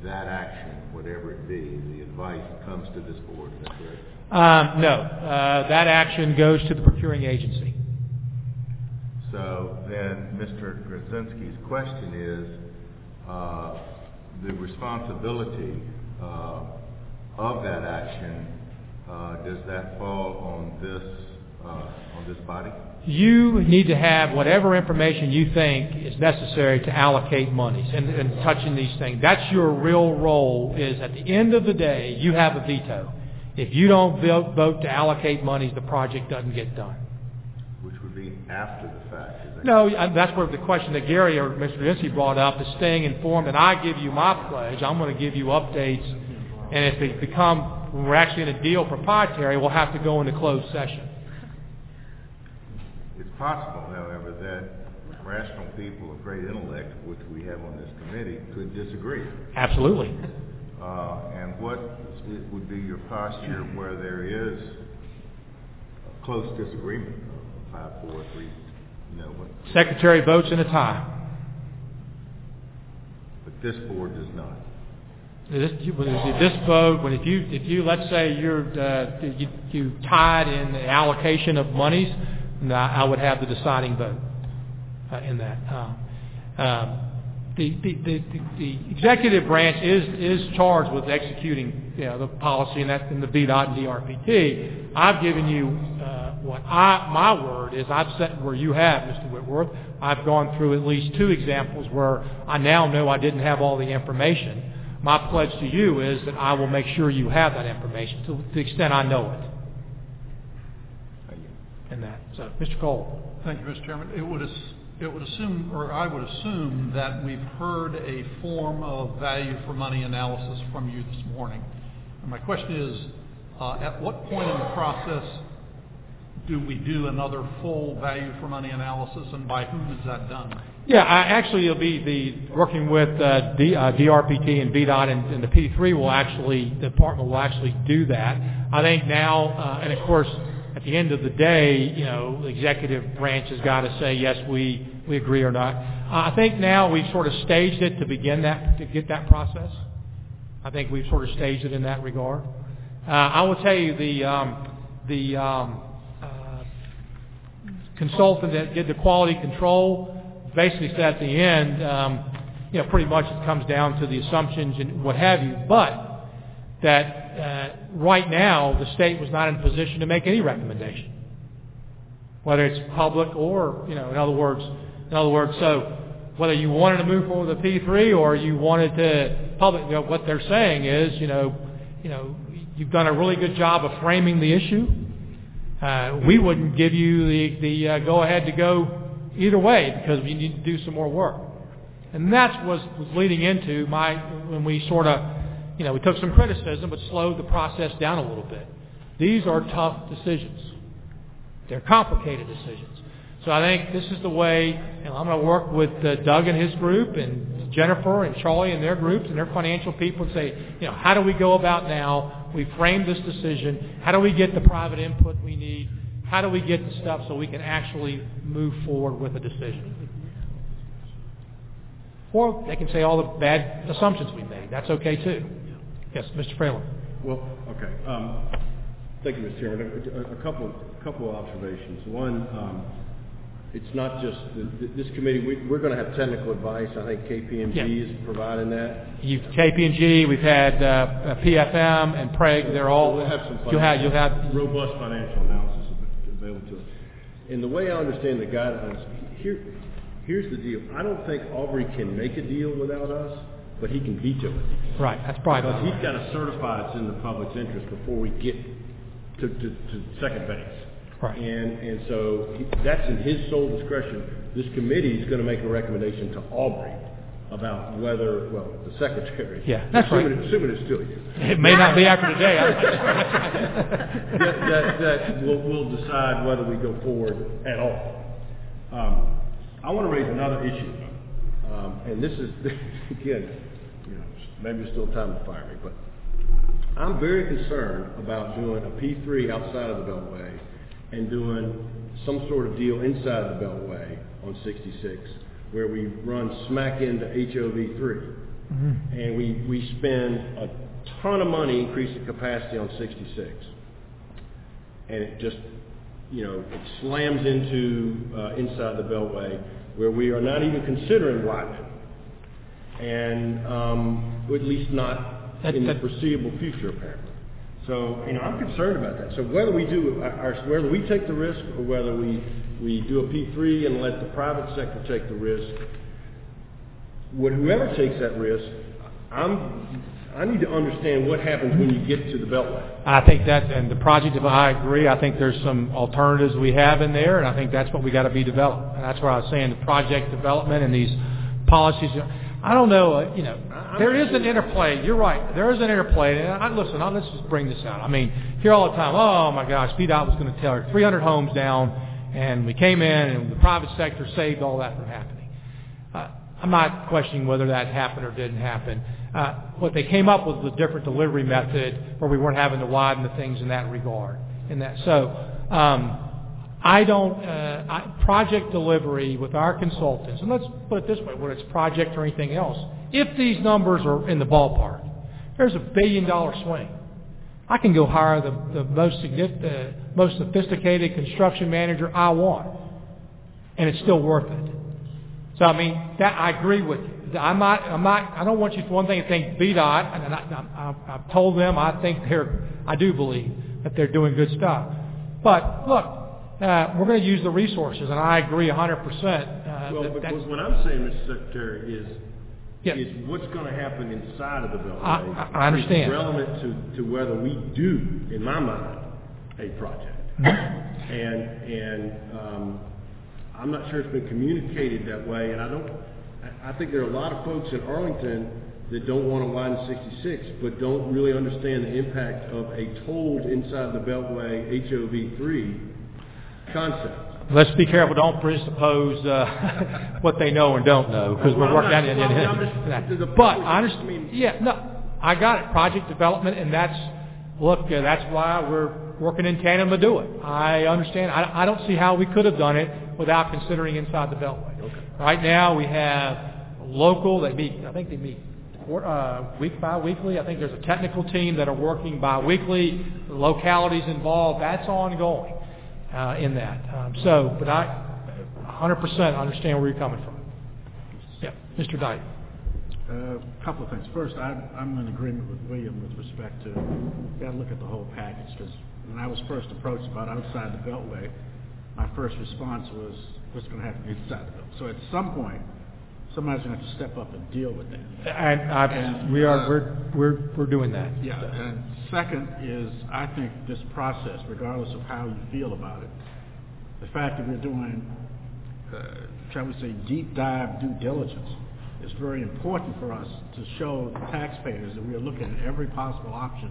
that action, whatever it be, the advice comes to this board. Is that correct? Um, no, uh, that action goes to the procuring agency. So then, Mr. Krasinski's question is uh, the responsibility uh, of that action. Uh, does that fall on this uh, on this body? You need to have whatever information you think is necessary to allocate monies and, and touching these things. That's your real role. Is at the end of the day, you have a veto. If you don't vote, vote to allocate monies, the project doesn't get done. Which would be after the fact. No, that's where the question that Gary or Mr. Vinci brought up is staying informed. And I give you my pledge. I'm going to give you updates. And if it become, we're actually in a deal proprietary, we'll have to go into closed session. It's possible, however, that rational people of great intellect, which we have on this committee, could disagree. Absolutely. Uh, and what it would be your posture where there is a close disagreement, five, four, three, you know, what, Secretary votes in a tie. but this board does not. This, you- if this vote, when if you, if you, let's say you're, uh, tied in the allocation of monies, I would have the deciding vote uh, in that. Uh, um, the, executive branch is, charged with executing, the policy in the VDOT and DRPT. I've given you, uh, what my word is I've set where you have, Mr. Whitworth. I've gone through at least two examples where I now know I didn't have all the information. My pledge to you is that I will make sure you have that information to the extent I know it. In that. So, Mr. Cole. Thank you, Mr. Chairman. It would, as- it would assume, or I would assume, that we've heard a form of value for money analysis from you this morning. And my question is, uh, at what point in the process do we do another full value for money analysis, and by whom is that done? Yeah, I, actually, it'll be the working with uh, D, uh, DRPT and VDOT, and, and the P3 will actually, the department will actually do that. I think now, uh, and of course, the end of the day, you know, the executive branch has got to say yes, we we agree or not. Uh, I think now we've sort of staged it to begin that to get that process. I think we've sort of staged it in that regard. Uh, I will tell you the um, the um, uh, consultant that did the quality control basically said at the end, um, you know, pretty much it comes down to the assumptions and what have you, but that uh, right now the state was not in a position to make any recommendation. whether it's public or, you know, in other words, in other words, so whether you wanted to move forward with a P3 or you wanted to public, you know, what they're saying is, you know, you know, you've done a really good job of framing the issue. Uh, we wouldn't give you the, the uh, go ahead to go either way because we need to do some more work. And that's was, was leading into my, when we sort of, you know, we took some criticism but slowed the process down a little bit. These are tough decisions. They're complicated decisions. So I think this is the way, and I'm going to work with uh, Doug and his group and Jennifer and Charlie and their groups and their financial people and say, you know, how do we go about now? We framed this decision. How do we get the private input we need? How do we get the stuff so we can actually move forward with a decision? Or they can say all the bad assumptions we made. That's okay too. Yes, Mr. Fralin. Well, okay. Um, thank you, Mr. Chairman. A, a couple, couple of observations. One, um, it's not just the, this committee. We, we're going to have technical advice. I think KPMG Yeah. is providing that. You've KPMG, we've had uh, PFM and Preg. They're all. We'll have some You'll have. You'll have. robust financial analysis available to us. And the way I understand the guidelines, here, here's the deal. I don't think Aubrey can make a deal without us, but he can veto it. Right. That's probably. Because he's got to certify it's in the public's interest before we get to, to, to second base. Right. And, and so he- that's in his sole discretion. This committee is going to make a recommendation to Aubrey about whether, well, the secretary. Yeah, that's right. assuming, Assuming it's still you. It may not be after today. that, that, that we'll, we'll decide whether we go forward at all. Um, I want to raise another issue, um, and this is, again, maybe it's still time to fire me, but I'm very concerned about doing a P3 outside of the Beltway and doing some sort of deal inside of the Beltway on 66 where we run smack into HOV3 and we, we spend a ton of money increasing capacity on 66. And it just, you know, it slams into uh, inside the Beltway where we are not even considering widening. And um, at least not That- in the foreseeable future, apparently. So, you know, I'm concerned about that. So whether we do, our, our- whether we take the risk or whether we, we do a P3 and let the private sector take the risk, what whoever takes that risk, I'm, I need to understand what happens when you get to the Beltway. I think that, and the project, if I agree, I think there's some alternatives we have in there, and I think that's what we got to be developed. And that's where I was saying, the project development and these policies, I don't know, uh, you know, there is an interplay, you're right, there is an interplay, and I, listen, I, let's just bring this out. I mean, hear all the time, oh my gosh, VDOT was going to tell tear 300 homes down, and we came in, and the private sector saved all that from happening. Uh, I'm not questioning whether that happened or didn't happen. Uh, what they came up with was a different delivery method where we weren't having to widen the things in that regard. In that, so um, I don't uh, I, project delivery with our consultants, and let's put it this way: whether it's project or anything else, if these numbers are in the ballpark, there's a billion dollar swing. I can go hire the, the most uh, most sophisticated construction manager I want, and it's still worth it. So I mean, that I agree with you. I'm not, I'm not, I don't want you for one thing to think VDOT, and I, I, I've told them I think they're, I do believe that they're doing good stuff. But look, uh, we're going to use the resources, and I agree 100%. Uh, Well, that- that's- what I'm saying, Mr. Secretary, is, Yeah. is what's going to happen inside of the Beltway. I- I understand. Is relevant to, to whether we do, in my mind, a project. And, and, um, I'm not sure it's been communicated that way, and I don't, I, think there are a lot of folks in Arlington that don't want to widen sixty-six, but don't really understand the impact of a tolled inside the Beltway HOV three concept. Let's be careful. Don't presuppose uh, what they know and don't know, because we're working on it. well, I'm just- the- the But public- I mean- Yeah, no, I got it. Project development, and that's look. Uh, that's why we're working in tandem to do it. I understand. I, I don't see how we could have done it without considering inside the beltway. Okay. Right now, we have local. They meet. I think they meet uh, week by weekly. I think there's a technical team that are working bi-weekly. The localities involved. That's ongoing uh, in that. Um, so, but I 100% understand where you're coming from. Yeah, Mr. Dyke. A couple of things. First, I, I'm in agreement with William with respect to, got to look at the whole package, because when I was first approached about outside the Beltway, my first response was, what's going to happen inside the building? So at some point, somebody's going to have to step up and deal with that. And I, And, we are, uh, we're, we're, we're doing that. Yeah, and second is, I think this process, regardless of how you feel about it, the fact that we're doing, uh, shall we say, deep dive due diligence is very important for us to show the taxpayers that we are looking at every possible option,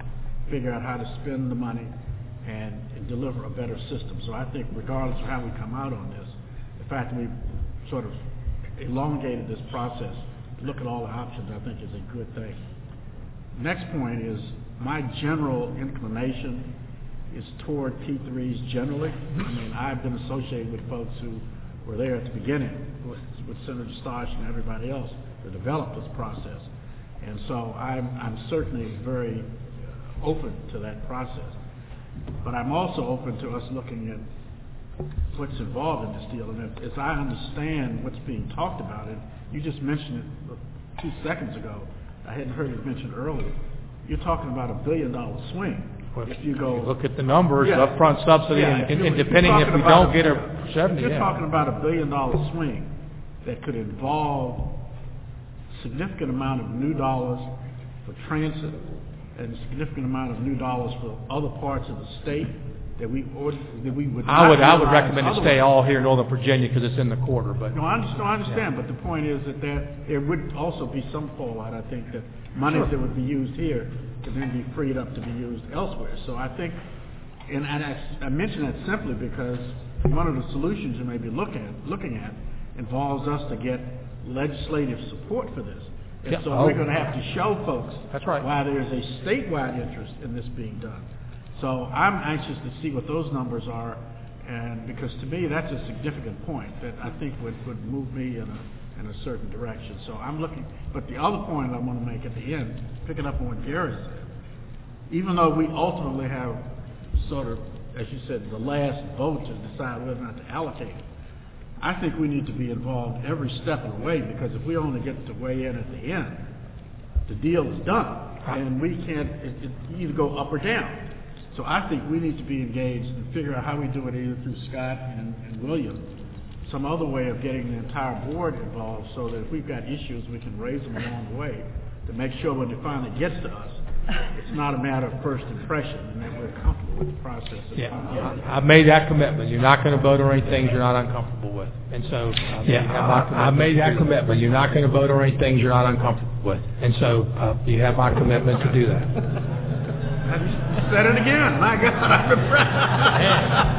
figure out how to spend the money and, and deliver a better system. So I think regardless of how we come out on this, the fact that we've sort of elongated this process, look at all the options, I think is a good thing. Next point is, my general inclination is toward P3s generally. I mean, I've been associated with folks who were there at the beginning with, with Senator Stosch and everybody else to develop this process. And so I'm, I'm certainly very open to that process. But I'm also open to us looking at what's involved in this deal. And as I understand what's being talked about, and you just mentioned it two seconds ago, I hadn't heard it mentioned earlier, you're talking about a billion dollar swing. Well, If you go. Look at the numbers, Yeah. upfront subsidy, Yeah, and and you're depending if we don't get a If seventy, you're yeah. talking about a billion dollar swing that could involve significant amount of new dollars for transit and a significant amount of new dollars for other parts of the state that we, or, that we would I would, I would recommend it stay all here in Northern Virginia because it's in the quarter, but. No, I understand, I understand, but the point is that there, there would also be some fallout, I think, that monies that would be used here could then be freed up to be used elsewhere. So I think, and, and I, I mention that simply because one of the solutions you may be looking at, looking at involves us to get legislative support for this. And Yeah, so oh. we're gonna have to show folks That's right. why there's a statewide interest in this being done. So I'm anxious to see what those numbers are, and because to me, that's a significant point that I think would, would move me in a, in a certain direction. So I'm looking, but the other point I want to make at the end, picking up on what Gary said, even though we ultimately have sort of, as you said, the last vote to decide whether or not to allocate it, I think we need to be involved every step of the way, because if we only get to weigh in at the end, the deal is done, and we can't, it, it either go up or down. So I think we need to be engaged and figure out how we do it either through Scott and, and William, some other way of getting the entire board involved, so that if we've got issues, we can raise them along the way, to make sure when it finally gets to us, it's not a matter of first impression, and that we're comfortable with the process. of Yeah. I- I've made that commitment. You're not going to vote on any things you're not uncomfortable with. And so, uh, Yeah, I- I've made that commitment. You're not going to vote on any things you're not uncomfortable with. And so, uh, you have my commitment to do that. I just said it again, my God, I'm impressed.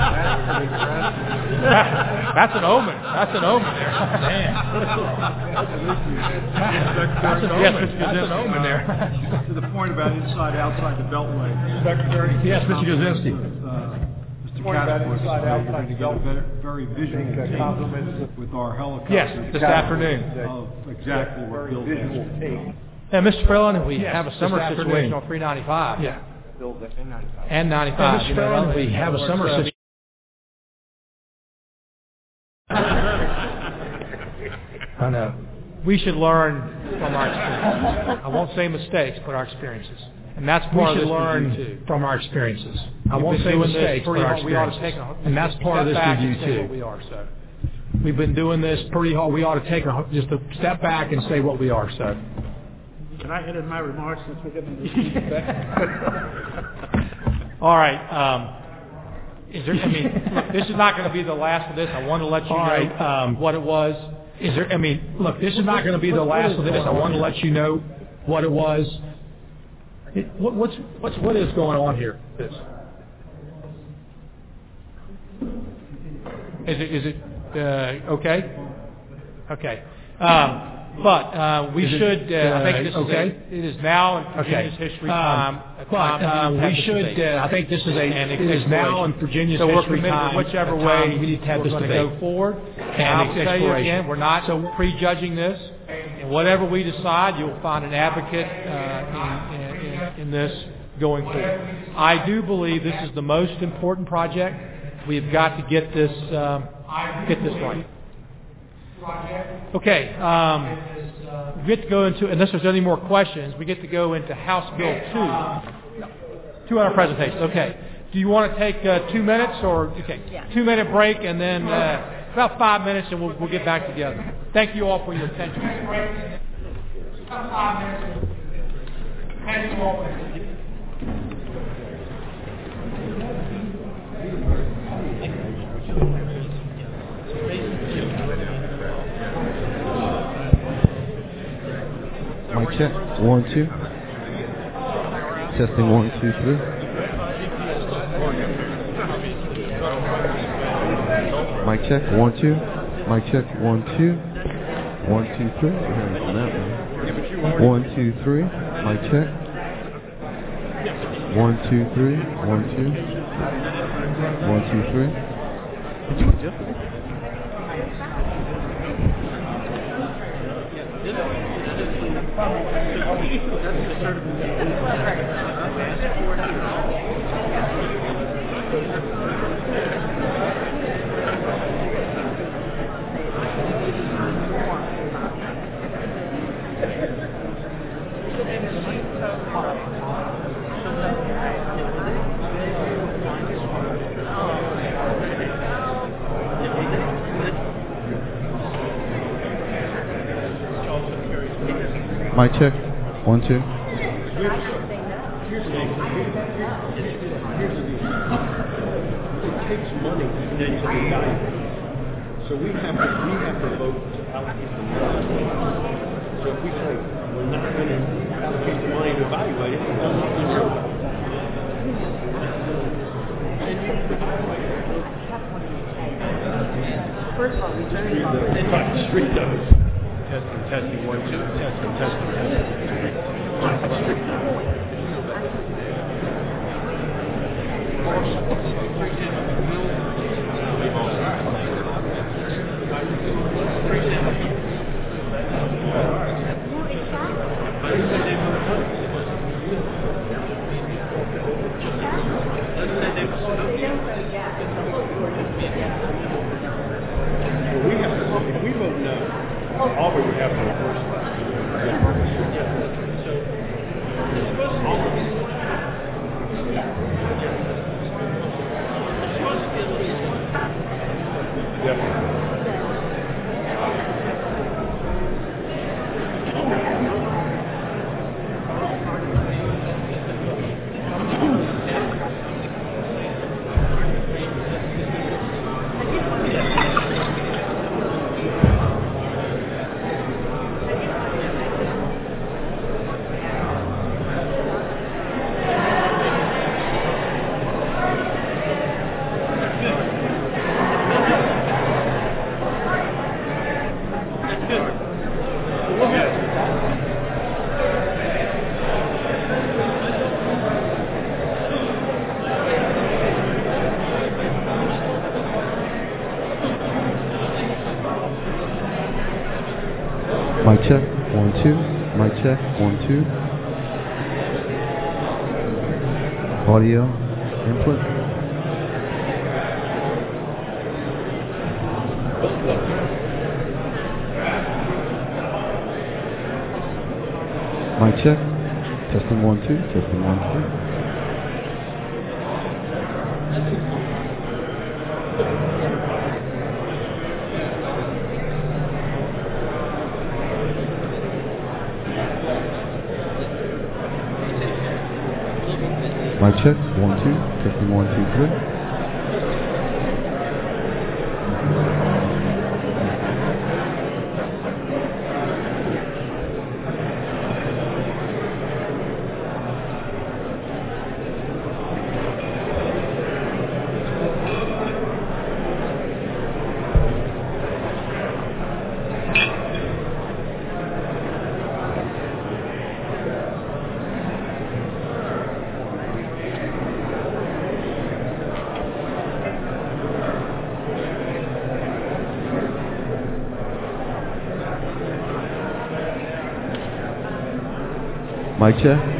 That's an omen. That's an omen there. That's an omen. Mr. That's an Kaczynski. omen there. To the point about inside, outside the beltway. Secretary? Yes, Mr. Kaczynski. Uh, Mr. Point about Katz inside, outside you're going to the get a beltway. very, very visual Make, compliments. with our helicopter. Yes, this afternoon. Of exactly what Bill Visual asked. take. And Mr. Fralin, we Yes, have a summer situation on 395. Yeah. Build that in 95. And 95. Mr. You know, we have a summer situation. I know. We should learn from our experiences. I won't say mistakes, but our experiences. And that's We part of should this review learn too. from our experiences. I We've won't say doing this mistakes, but our. We ought to take experiences. a, And that's part of step this back and review say too. what we are, so. We've been doing this pretty hard. We ought to take a, just a step back and say what we are, so. Can I edit my remarks since we're getting? All right, um, is there, I mean, look, this is not gonna be the last of this. I want to let you All right, know, um, what it was. Is there, I mean, look, this is not going to be the last of this. I want to let you know what it was. It- What, what's, what's, what is going on here? This. Is it, is it, uh, okay? Okay. Um, but, uh, we it, should, uh, I think this is, a- it is now in Okay. Virginia's history time. But, um, we should, uh, I think this is a, And it is now in. Virginia's So we're history committed whichever way we need to have we're this debate. go forward. And I'll tell you again, we're not prejudging this. And whatever we decide, you'll find an advocate, uh, in, in, in- in this going forward. I do believe this is the most important project. We've got to get this, um, get this right. Okay, um, we get to go into, unless there's any more questions, we get to go into House Bill 2. Two on our presentations, okay. do you want to take uh, two minutes or, okay, Yeah. two minute break and then uh, about five minutes and we'll, we'll get back together. Thank you all for your attention. About five minutes. Thank you all for your Mic check. One, two. Testing one, two, three. Mic check. One, two. Mic check. One, two. One, two, three. One. One, two, three. Mic check. One, two, three. One, two. One, two, three. Did you adjust it? Mic check. One, two. It takes money to evaluate. So we have to, we have to vote to allocate the money. So if we say we're not going to allocate the money to evaluate it, it doesn't have to zero. First of all, we very Right, street does. Testing, testing, one, two, testing, testing, testing. Well, we have to, if we vote no, Auburn would have to reverse one, two. Mic check. One, two. Testing one, two, three. Mic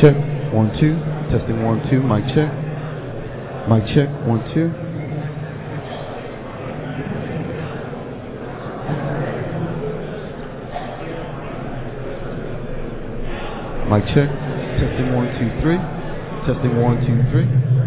check. One, two. Testing one, two. Mic check. Mic check. One, two. Mic check. Testing one, two, three. Testing one, two, three.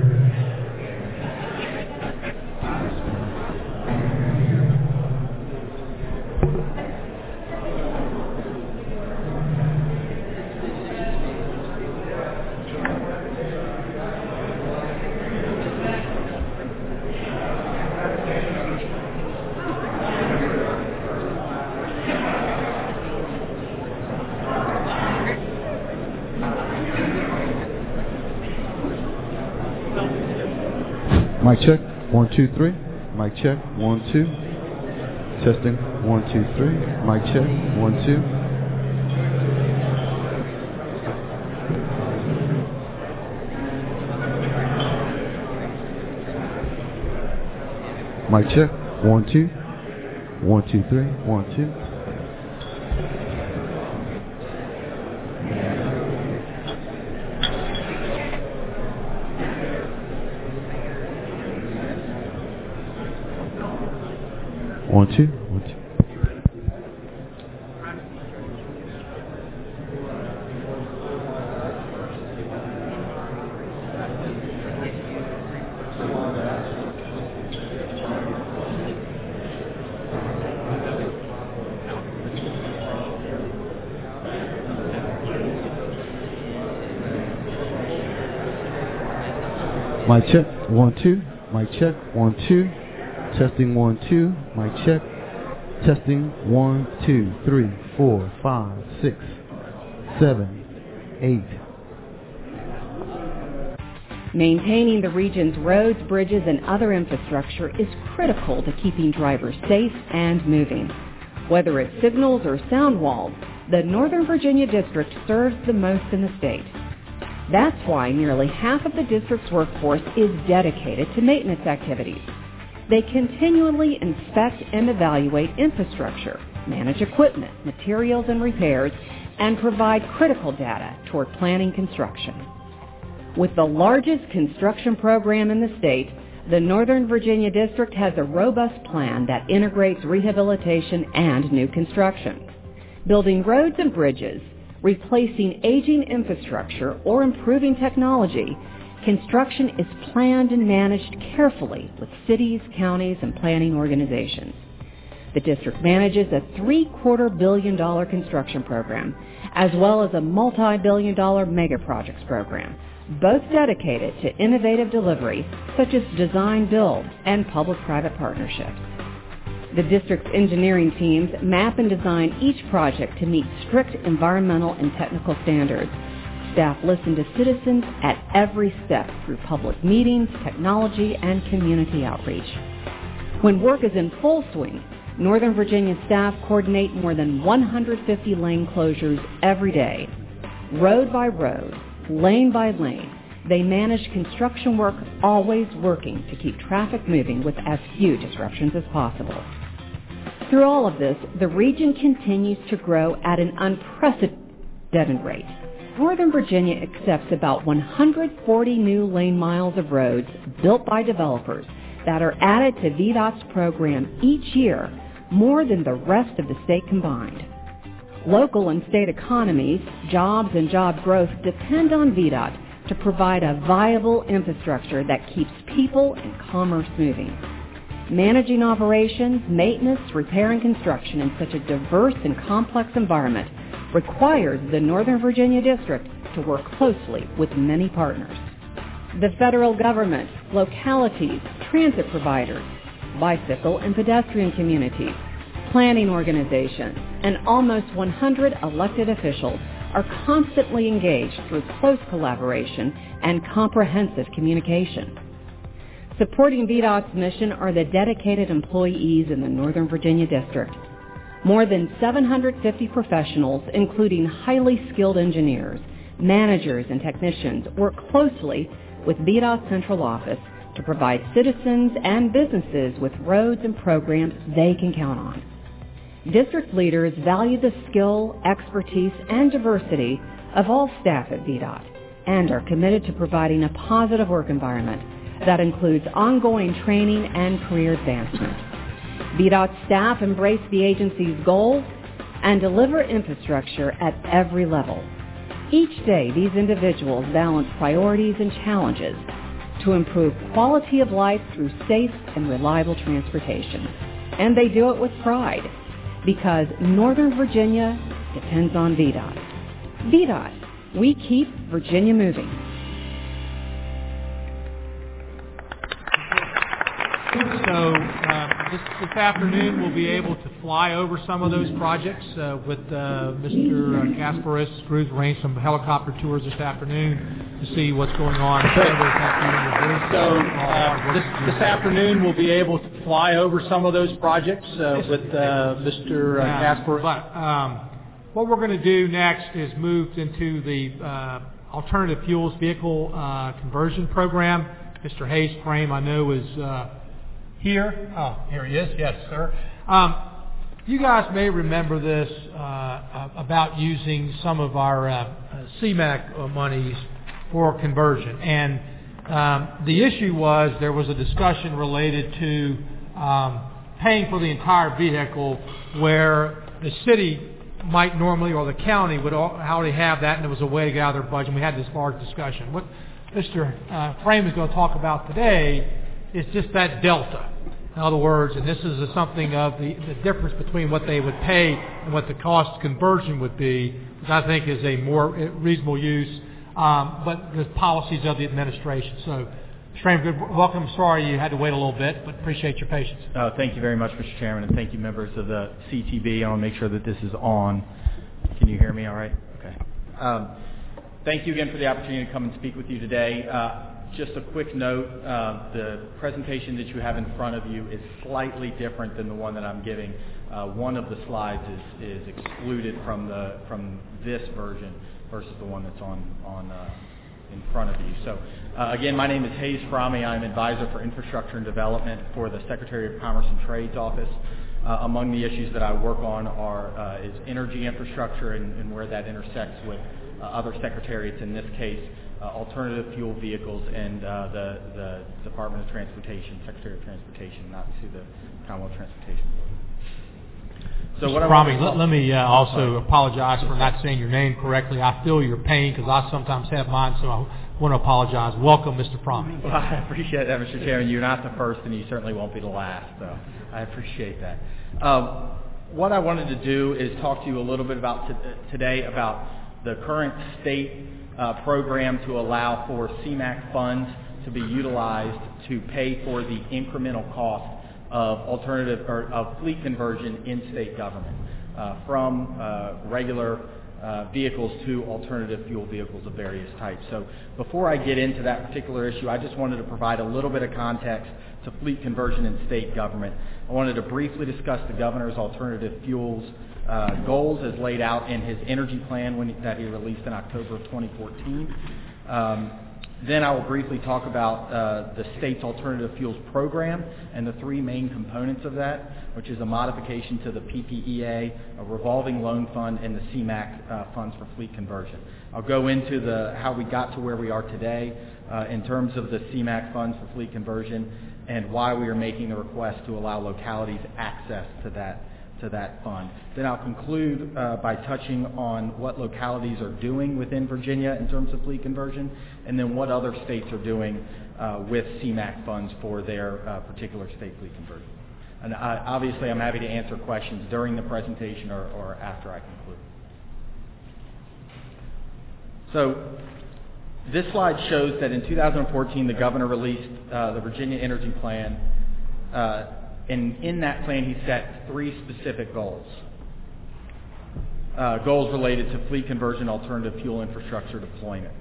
Two, three. Mic check. One, two. Testing. One, two, three. Mic check. One, two. Mic check. One, two. One, two, three. One, two. One, two. One, two. Mic check. One, two. Mic check. One, two. Testing one, two. Mic check. Testing one, two, three, four, five, six, seven, eight. Maintaining the region's roads, bridges, and other infrastructure is critical to keeping drivers safe and moving. Whether it's signals or sound walls, the Northern Virginia District serves the most in the state. That's why nearly half of the district's workforce is dedicated to maintenance activities. They continually inspect and evaluate infrastructure, manage equipment, materials, and repairs, and provide critical data toward planning construction. With the largest construction program in the state, the Northern Virginia District has a robust plan that integrates rehabilitation and new construction. Building roads and bridges, replacing aging infrastructure, or improving technology, construction is planned and managed carefully with cities, counties, and planning organizations. The district manages a three-quarter billion dollar construction program, as well as a multi-billion dollar mega projects program, both dedicated to innovative delivery such as design build and public-private partnerships. The district's engineering teams map and design each project to meet strict environmental and technical standards. Staff listen to citizens at every step through public meetings, technology, and community outreach. When work is in full swing, Northern Virginia staff coordinate more than 150 lane closures every day. Road by road, lane by lane, they manage construction work always working to keep traffic moving with as few disruptions as possible. Through all of this, the region continues to grow at an unprecedented rate. Northern Virginia accepts about 140 new lane miles of roads built by developers that are added to VDOT's program each year, more than the rest of the state combined. Local and state economies, jobs and job growth depend on VDOT to provide a viable infrastructure that keeps people and commerce moving. Managing operations, maintenance, repair, and construction in such a diverse and complex environment requires the Northern Virginia District to work closely with many partners. The federal government, localities, transit providers, bicycle and pedestrian communities, planning organizations, and almost 100 elected officials are constantly engaged through close collaboration and comprehensive communication. Supporting VDOT's mission are the dedicated employees in the Northern Virginia District. More than 750 professionals, including highly skilled engineers, managers, and technicians, work closely with VDOT's central office to provide citizens and businesses with roads and programs they can count on. District leaders value the skill, expertise, and diversity of all staff at VDOT and are committed to providing a positive work environment that includes ongoing training and career advancement. VDOT staff embrace the agency's goals and deliver infrastructure at every level. Each day, these individuals balance priorities and challenges to improve quality of life through safe and reliable transportation. And they do it with pride because Northern Virginia depends on VDOT. VDOT, we keep Virginia moving. So uh, this, this afternoon we'll be able to fly over some of those projects uh, with uh, Mr. Kasparis. Cruz arranged some helicopter tours this afternoon to see what's going on. So uh, this, this afternoon we'll be able to fly over some of those projects uh, with uh, Mr. Uh, Kasparis. But um, what we're going to do next is move into the uh, alternative fuels vehicle uh, conversion program. Mr. Hayes Framme, I know, is uh, here. Oh, here he is. Yes, sir. Um, you guys may remember this uh, about using some of our uh, CMAQ monies for conversion. And um, the issue was there was a discussion related to um, paying for the entire vehicle where the city might normally or the county would already have that and there was a way to get out of their budget. And we had this large discussion. What Mr. Uh, Framme is going to talk about today is just that delta. In other words, and this is something of the, the difference between what they would pay and what the cost conversion would be, which I think is a more reasonable use, um, but the policies of the administration. So, good welcome. Sorry you had to wait a little bit, but appreciate your patience. Uh, thank you very much, Mr. Chairman, and thank you, members of the CTB. I want to make sure that this is on. Can you hear me all right? Okay. Um, thank you again for the opportunity to come and speak with you today. Uh, just a quick note, uh, the presentation that you have in front of you is slightly different than the one that I'm giving. Uh, one of the slides is, excluded from, this version versus the one that's uh, in front of you. So uh, again, my name is Hayes Framme. I'm advisor for infrastructure and development for the Secretary of Commerce and Trade's office. Among the issues that I work on are is energy infrastructure and, where that intersects with other secretariats. In this case, alternative fuel vehicles and uh, the, the Department of Transportation, Secretary of Transportation, not to the Commonwealth Transportation Board. So Mr. Framme, let, let, me uh, also apologize for not saying your name correctly. I feel your pain because I sometimes have mine, so I want to apologize. Welcome, Mr. Framme. Well, I appreciate that, Mr. Chairman. You're not the first, and you certainly won't be the last, so I appreciate that. Um, what I wanted to do is talk to you a little bit about t- today about the current state uh, program to allow for CMAQ funds to be utilized to pay for the incremental cost of alternative or of fleet conversion in state government uh, from uh, regular uh, vehicles to alternative fuel vehicles of various types. So before I get into that particular issue, I just wanted to provide a little bit of context to fleet conversion in state government. I wanted to briefly discuss the governor's alternative fuels uh, goals as laid out in his energy plan when that he released in October of 2014. Um, then I will briefly talk about uh, the state's alternative fuels program and the three main components of that, which is a modification to the PPEA, a revolving loan fund, and the CMAQ uh, funds for fleet conversion. I'll go into the how we got to where we are today uh, in terms of the CMAQ funds for fleet conversion and why we are making the request to allow localities access to that to that fund. Then I'll conclude uh, by touching on what localities are doing within Virginia in terms of fleet conversion, and then what other states are doing uh, with CMAQ funds for their uh, particular state fleet conversion. And I, obviously, I'm happy to answer questions during the presentation or, or after I conclude. So this slide shows that in 2014, the governor released uh, the Virginia Energy Plan uh, and in that plan, he set three specific goals. Uh, goals related to fleet conversion, alternative fuel infrastructure deployment.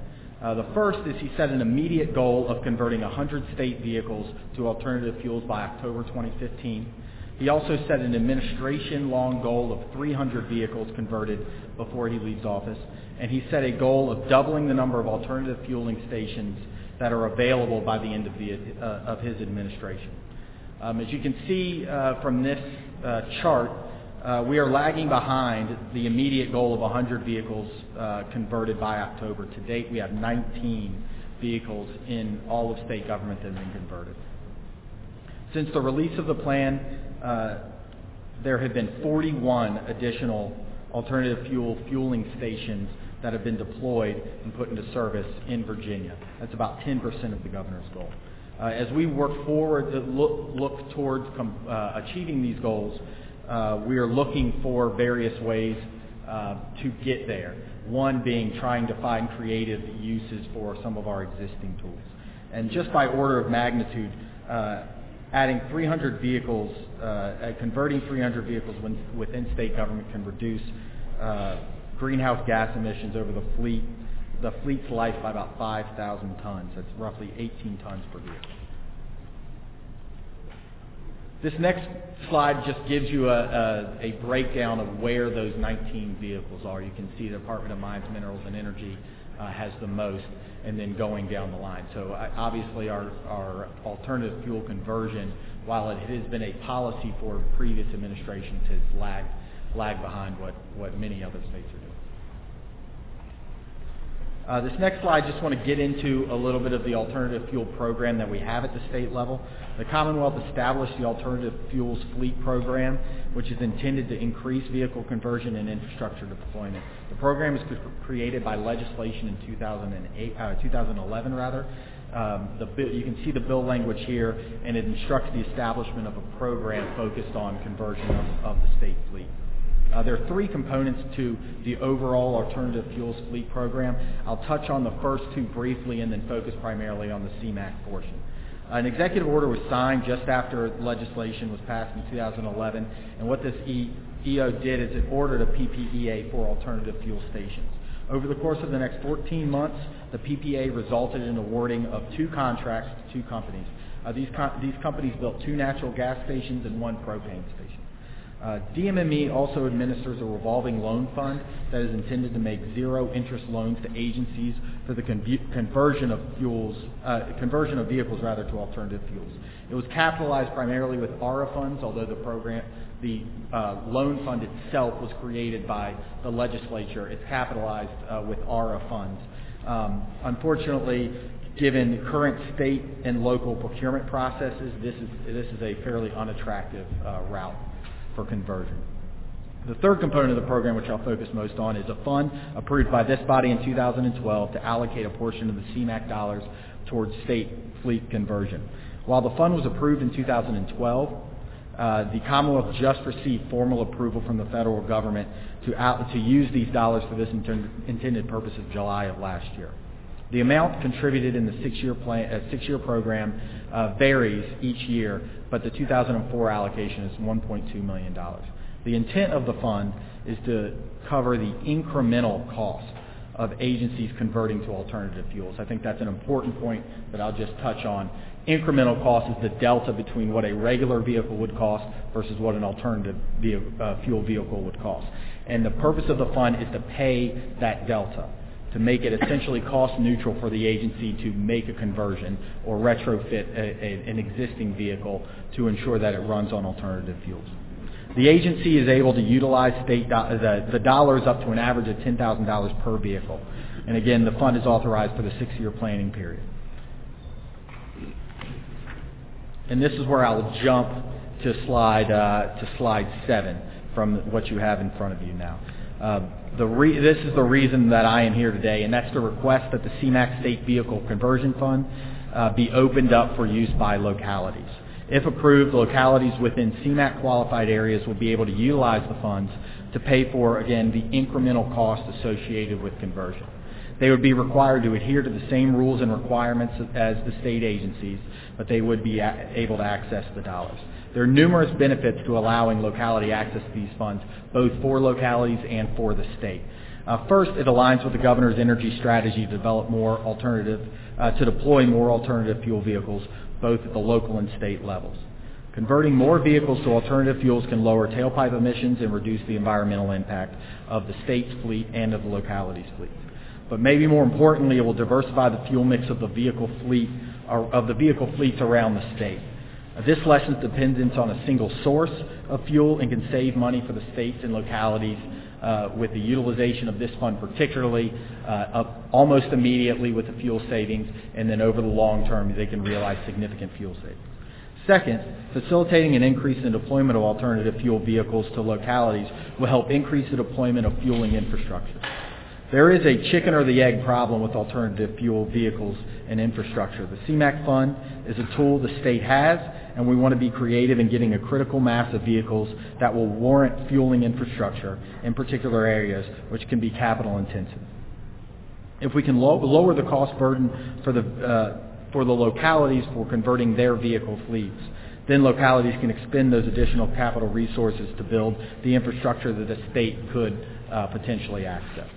Uh, the first is he set an immediate goal of converting 100 state vehicles to alternative fuels by October 2015. He also set an administration long goal of 300 vehicles converted before he leaves office. And he set a goal of doubling the number of alternative fueling stations that are available by the end of, the, uh, of his administration. Um, as you can see uh, from this uh, chart, Uh, we are lagging behind the immediate goal of 100 vehicles uh, converted by October. To date, we have 19 vehicles in all of state government that have been converted. Since the release of the plan, uh, there have been 41 additional alternative fuel fueling stations that have been deployed and put into service in Virginia. That's about 10% of the governor's goal. Uh, as we work forward to look, look towards com- uh, achieving these goals, uh, we are looking for various ways uh, to get there. One being trying to find creative uses for some of our existing tools. And just by order of magnitude, uh, adding 300 vehicles, uh, converting 300 vehicles within state government can reduce greenhouse gas emissions over the fleet, the fleet's life by about 5,000 tons. That's roughly 18 tons per vehicle. This next slide just gives you a, a, a, breakdown of where those 19 vehicles are. You can see the Department of Mines, Minerals, and Energy uh, has the most, and then going down the line. So uh, obviously our, our alternative fuel conversion, while it has been a policy for previous administrations, has lagged, lagged behind what, what many other states are. Uh, this next slide, just want to get into a little bit of the alternative fuel program that we have at the state level. The Commonwealth established the Alternative Fuels Fleet Program, which is intended to increase vehicle conversion and infrastructure deployment. The program was created by legislation in 2008, uh, 2011, rather. Um, the you can see the bill language here, and it instructs the establishment of a program focused on conversion of, of the state fleet. Uh, there are three components to the overall alternative fuels fleet program. I'll touch on the first two briefly and then focus primarily on the CMAQ portion. An executive order was signed just after legislation was passed in 2011, and what this EO did is it ordered a PPEA for alternative fuel stations. Over the course of the next 14 months, the PPA resulted in awarding of two contracts to two companies. Uh, these, com- these companies built two natural gas stations and one propane station. Uh, DMME also administers a revolving loan fund that is intended to make zero interest loans to agencies for the con- conversion of fuels, uh, conversion of vehicles rather to alternative fuels. It was capitalized primarily with ARRA funds, although the program, the uh, loan fund itself was created by the legislature. It's capitalized uh, with ARRA funds. Um, unfortunately, given current state and local procurement processes, this is this is a fairly unattractive uh, route for conversion. The third component of the program, which I'll focus most on, is a fund approved by this body in 2012 to allocate a portion of the CMAQ dollars towards state fleet conversion. While the fund was approved in 2012, uh, the Commonwealth just received formal approval from the federal government to, out, to use these dollars for this inter- intended purpose of July of last year. The amount contributed in the six-year, plan, uh, six-year program uh, varies each year, but the 2004 allocation is $1.2 million. The intent of the fund is to cover the incremental cost of agencies converting to alternative fuels. I think that's an important point that I'll just touch on. Incremental cost is the delta between what a regular vehicle would cost versus what an alternative uh, fuel vehicle would cost. And the purpose of the fund is to pay that delta to make it essentially cost neutral for the agency to make a conversion or retrofit a, a, an existing vehicle to ensure that it runs on alternative fuels. The agency is able to utilize state do- the, the dollars up to an average of $10,000 per vehicle. And again, the fund is authorized for the six-year planning period. And this is where I'll jump to slide uh, to slide seven from what you have in front of you now. Uh, re- this is the reason that I am here today, and that's to request that the CMAQ State Vehicle Conversion Fund uh, be opened up for use by localities. If approved, localities within CMAQ qualified areas will be able to utilize the funds to pay for, again, the incremental cost associated with conversion. They would be required to adhere to the same rules and requirements as the state agencies, but they would be able to access the dollars. There are numerous benefits to allowing locality access to these funds, both for localities and for the state. Uh, first, it aligns with the governor's energy strategy to develop more alternative, uh, to deploy more alternative fuel vehicles, both at the local and state levels. Converting more vehicles to alternative fuels can lower tailpipe emissions and reduce the environmental impact of the state's fleet and of the locality's fleet. But maybe more importantly, it will diversify the fuel mix of the vehicle fleet, of the vehicle fleets around the state. This lessens dependence on a single source of fuel and can save money for the states and localities uh, with the utilization of this fund particularly uh, up almost immediately with the fuel savings, and then over the long term, they can realize significant fuel savings. Second, facilitating an increase in deployment of alternative fuel vehicles to localities will help increase the deployment of fueling infrastructure. There is a chicken or the egg problem with alternative fuel vehicles and infrastructure. The CMAQ fund is a tool the state has, and we want to be creative in getting a critical mass of vehicles that will warrant fueling infrastructure in particular areas, which can be capital intensive. If we can lo- lower the cost burden for the, uh, for the localities for converting their vehicle fleets, then localities can expend those additional capital resources to build the infrastructure that the state could uh, potentially access.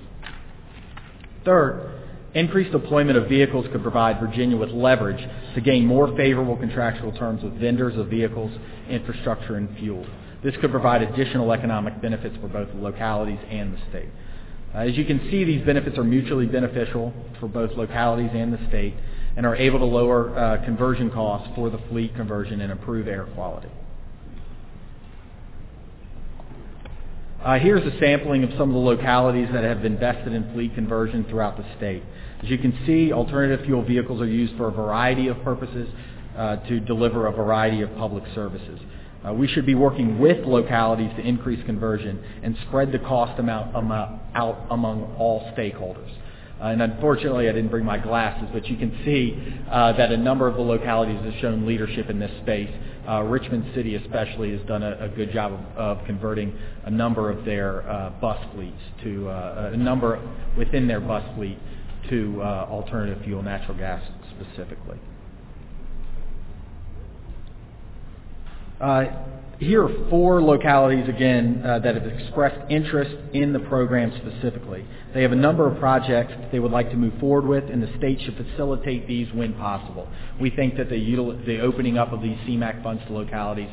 Third, increased deployment of vehicles could provide Virginia with leverage to gain more favorable contractual terms with vendors of vehicles, infrastructure, and fuel. This could provide additional economic benefits for both the localities and the state. Uh, As you can see, these benefits are mutually beneficial for both localities and the state and are able to lower uh, conversion costs for the fleet conversion and improve air quality. Uh, here's a sampling of some of the localities that have invested in fleet conversion throughout the state. As you can see, alternative fuel vehicles are used for a variety of purposes uh, to deliver a variety of public services. Uh, we should be working with localities to increase conversion and spread the cost amount, amount out among all stakeholders. Uh, and unfortunately, I didn't bring my glasses, but you can see uh, that a number of the localities have shown leadership in this space. Uh, Richmond City especially has done a, a good job of, of converting a number of their uh, bus fleets to uh, a number within their bus fleet to uh, alternative fuel, natural gas specifically. Uh, here are four localities, again, uh, that have expressed interest in the program specifically. They have a number of projects they would like to move forward with, and the state should facilitate these when possible. We think that the, opening up of these CMAQ funds to localities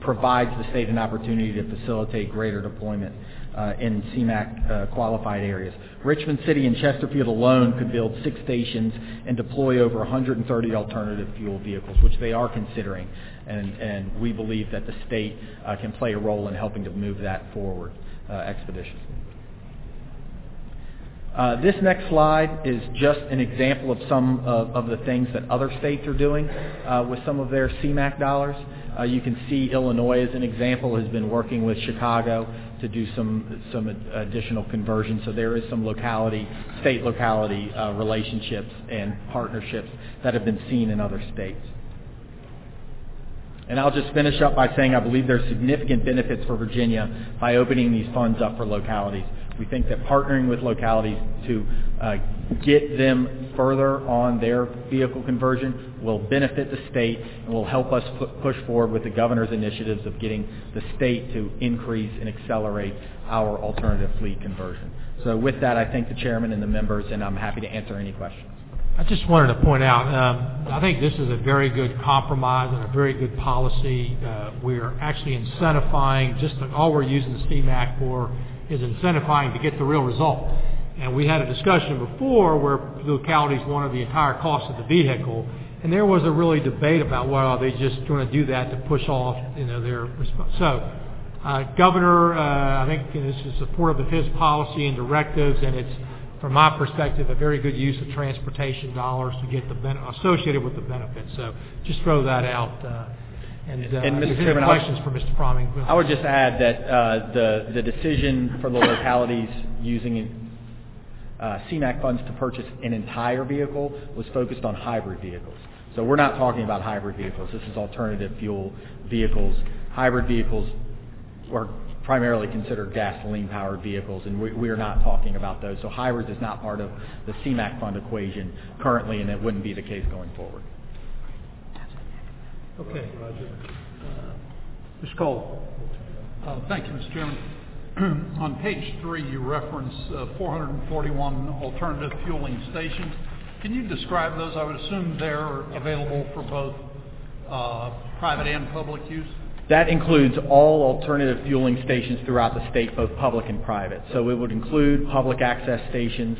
provides the state an opportunity to facilitate greater deployment uh, in CMAQ uh, qualified areas. Richmond City and Chesterfield alone could build six stations and deploy over 130 alternative fuel vehicles, which they are considering, and, and we believe that the state uh, can play a role in helping to move that forward uh, expeditiously. Uh, this next slide is just an example of some of, of the things that other states are doing uh, with some of their CMAQ dollars. Uh, you can see Illinois as an example has been working with Chicago to do some some additional conversion. So there is some locality, state locality uh, relationships and partnerships that have been seen in other states. And I'll just finish up by saying I believe there's significant benefits for Virginia by opening these funds up for localities. We think that partnering with localities to uh, get them further on their vehicle conversion will benefit the state and will help us pu- push forward with the governor's initiatives of getting the state to increase and accelerate our alternative fleet conversion. So with that, I thank the chairman and the members, and I'm happy to answer any questions. I just wanted to point out, um, I think this is a very good compromise and a very good policy. Uh, we're actually incentivizing, just all we're using the CMAQ for is incentivizing to get the real result. And we had a discussion before where localities wanted the entire cost of the vehicle, and there was a really debate about, well, are they just going to do that to push off, you know, their response. So, uh, Governor, uh, I think you know, this is supportive of his policy and directives, and it's, from my perspective, a very good use of transportation dollars to get the ben- associated with the benefits. So, just throw that out. Uh, and, uh, Mr. if Chairman, I- questions for Mr. Framme? I would just add that uh, the the decision for the localities using uh, CMAQ funds to purchase an entire vehicle was focused on hybrid vehicles. So we're not talking about hybrid vehicles. This is alternative fuel vehicles. Hybrid vehicles are primarily considered gasoline-powered vehicles, and we, we are not talking about those. So hybrids is not part of the CMAQ fund equation currently, and it wouldn't be the case going forward. Okay, Uh, Mr. Cole. Uh, Thank you, Mr. Chairman. On page three, you reference uh, 441 alternative fueling stations. Can you describe those? I would assume they're available for both uh, private and public use? That includes all alternative fueling stations throughout the state, both public and private. So it would include public access stations,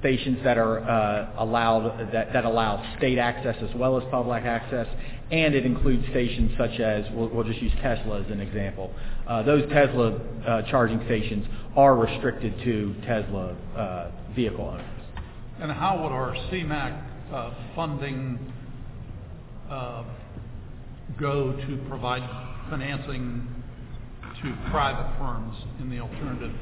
stations that are uh, allowed that, that allow state access as well as public access, and it includes stations such as we'll, we'll just use Tesla as an example. Uh, those Tesla uh, charging stations are restricted to Tesla uh, vehicle owners. And how would our CMAQ uh, funding uh, go to provide financing to private firms in the alternative?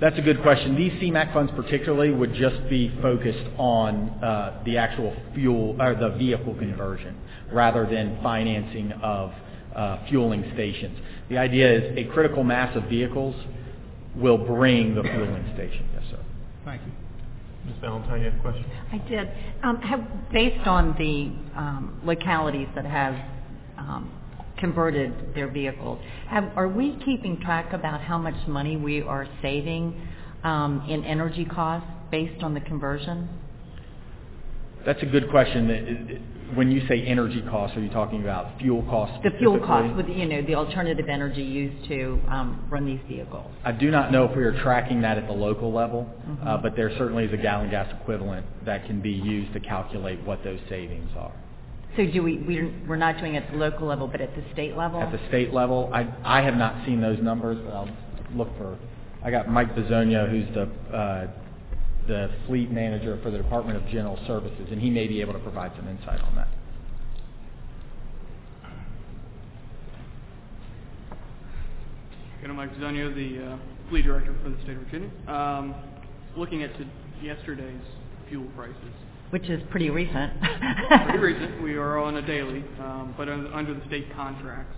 That's a good question. These CMAQ funds particularly would just be focused on uh, the actual fuel or the vehicle conversion rather than financing of uh, fueling stations. The idea is a critical mass of vehicles will bring the fueling station. Yes, sir. Thank you. Ms. Valentine, you have a question? I did. Um, have, based on the um, localities that have um, converted their vehicles, have, are we keeping track about how much money we are saving um, in energy costs based on the conversion? That's a good question. When you say energy costs, are you talking about fuel costs? The fuel costs with you know the alternative energy used to um, run these vehicles. I do not know if we are tracking that at the local level, Mm-hmm. uh, but there certainly is a gallon gas equivalent that can be used to calculate what those savings are. So do we we're, we're not doing it at the local level, but at the state level? At the state level, I I have not seen those numbers, but I'll look for. I got Mike Bisogno, who's the uh, the fleet manager for the Department of General Services, and he may be able to provide some insight on that. Again, I'm Mike Zonio, the uh, fleet director for the state of Virginia. Um, looking at yesterday's fuel prices. Which is pretty recent. pretty recent. We are on a daily, um, but under, under the state contracts,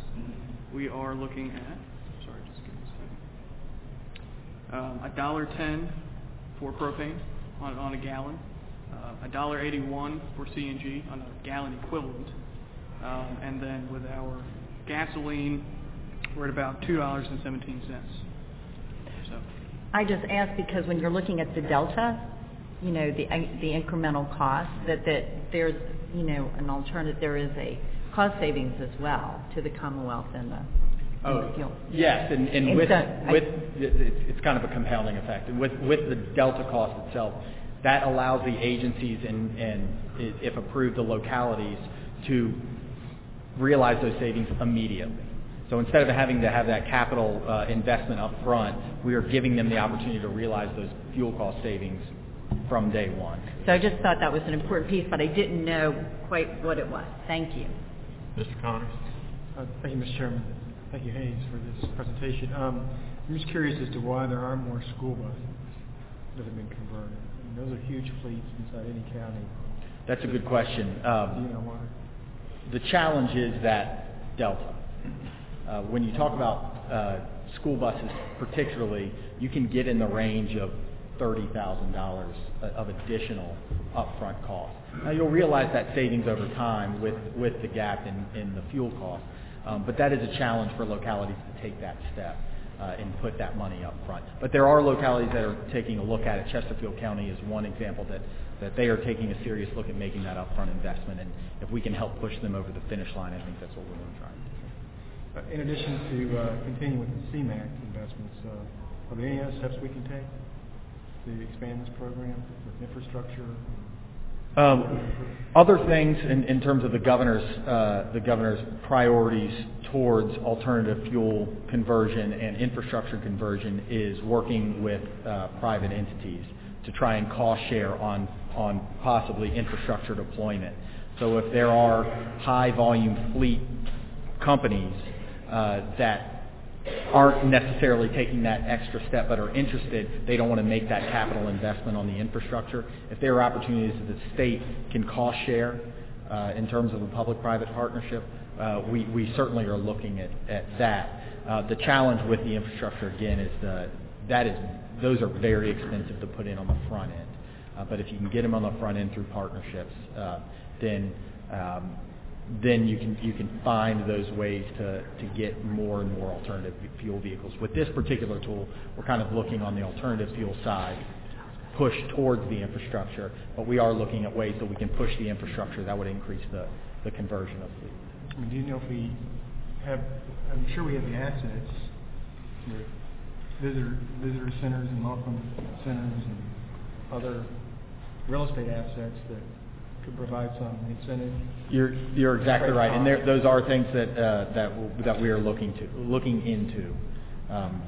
we are looking at. Sorry, just give me a second. Um, a dollar ten for propane on, on a gallon. Uh, a dollar eighty-one for CNG on a gallon equivalent, um, and then with our gasoline, we're at about two dollars and seventeen cents. So. I just ask because when you're looking at the delta, you know, the the incremental cost, that that there's, you know, an alternative, there is a cost savings as well to the Commonwealth and the and the. Yes, and, and And with, so I- with it's, it's kind of a compounding effect. And with, with the delta cost itself, that allows the agencies and, and if approved, the localities to realize those savings immediately. So instead of having to have that capital uh, investment up front, we are giving them the opportunity to realize those fuel cost savings from day one. So I just thought that was an important piece, but I didn't know quite what it was. Thank you. Mr. Connors? Uh, Thank you, Mr. Chairman. Thank you, Hayes, for this presentation. Um, I'm just curious as to why there aren't more school buses that have been converted. I mean, Those are huge fleets inside any county. That's a good question. Um, Do you know why? The challenge is that delta. Uh, When you talk about uh, school buses particularly, you can get in the range of $30,000 of additional upfront cost. Now, you'll realize that savings over time with with the gap in in the fuel cost, Um, but that is a challenge for localities to take that step uh, and put that money up front. But there are localities that are taking a look at it. Chesterfield County is one example that that they are taking a serious look at making that upfront investment, and if we can help push them over the finish line, I think that's what we're going to try. Uh, In addition to uh, continuing with the CMAQ investments, uh, are there any other steps we can take to expand this program with infrastructure? Um, Other things in, in terms of the governor's, uh, the governor's priorities towards alternative fuel conversion and infrastructure conversion is working with uh, private entities to try and cost share on, on possibly infrastructure deployment. So if there are high volume fleet companies uh, that aren't necessarily taking that extra step but are interested, they don't want to make that capital investment on the infrastructure. If there are opportunities that the state can cost share uh, in terms of a public-private partnership, uh, we, we certainly are looking at, at that. Uh, the challenge with the infrastructure, again, is the, that is, those are very expensive to put in on the front end. Uh, but if you can get them on the front end through partnerships, uh, then um, then you can you can find those ways to, to get more and more alternative fuel vehicles. With this particular tool, we're kind of looking on the alternative fuel side, push towards the infrastructure, but we are looking at ways that we can push the infrastructure that would increase the, the conversion of fleet. I mean, do you know if we have, I'm sure we have the assets, visitor, visitor centers and welcome centers and other real estate assets that could provide some incentive. You're, you're exactly right, and there, those are things that, uh, that, w- that we are looking to, looking into. Um,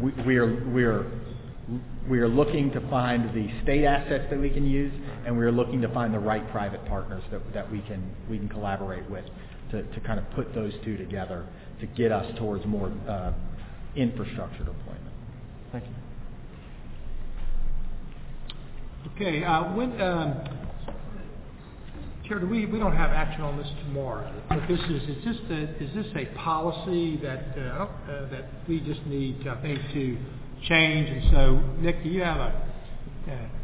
we, we are, we are, we are looking to find the state assets that we can use, and we are looking to find the right private partners that, that we can, we can collaborate with to, to kind of put those two together to get us towards more, uh, infrastructure deployment. Thank you. Okay, uh, when, um, Chair, we, don't have action on this tomorrow, but this is, is this, a- policy that, uh, uh, that we just need, I think, to change? And so, Nick, do you have a,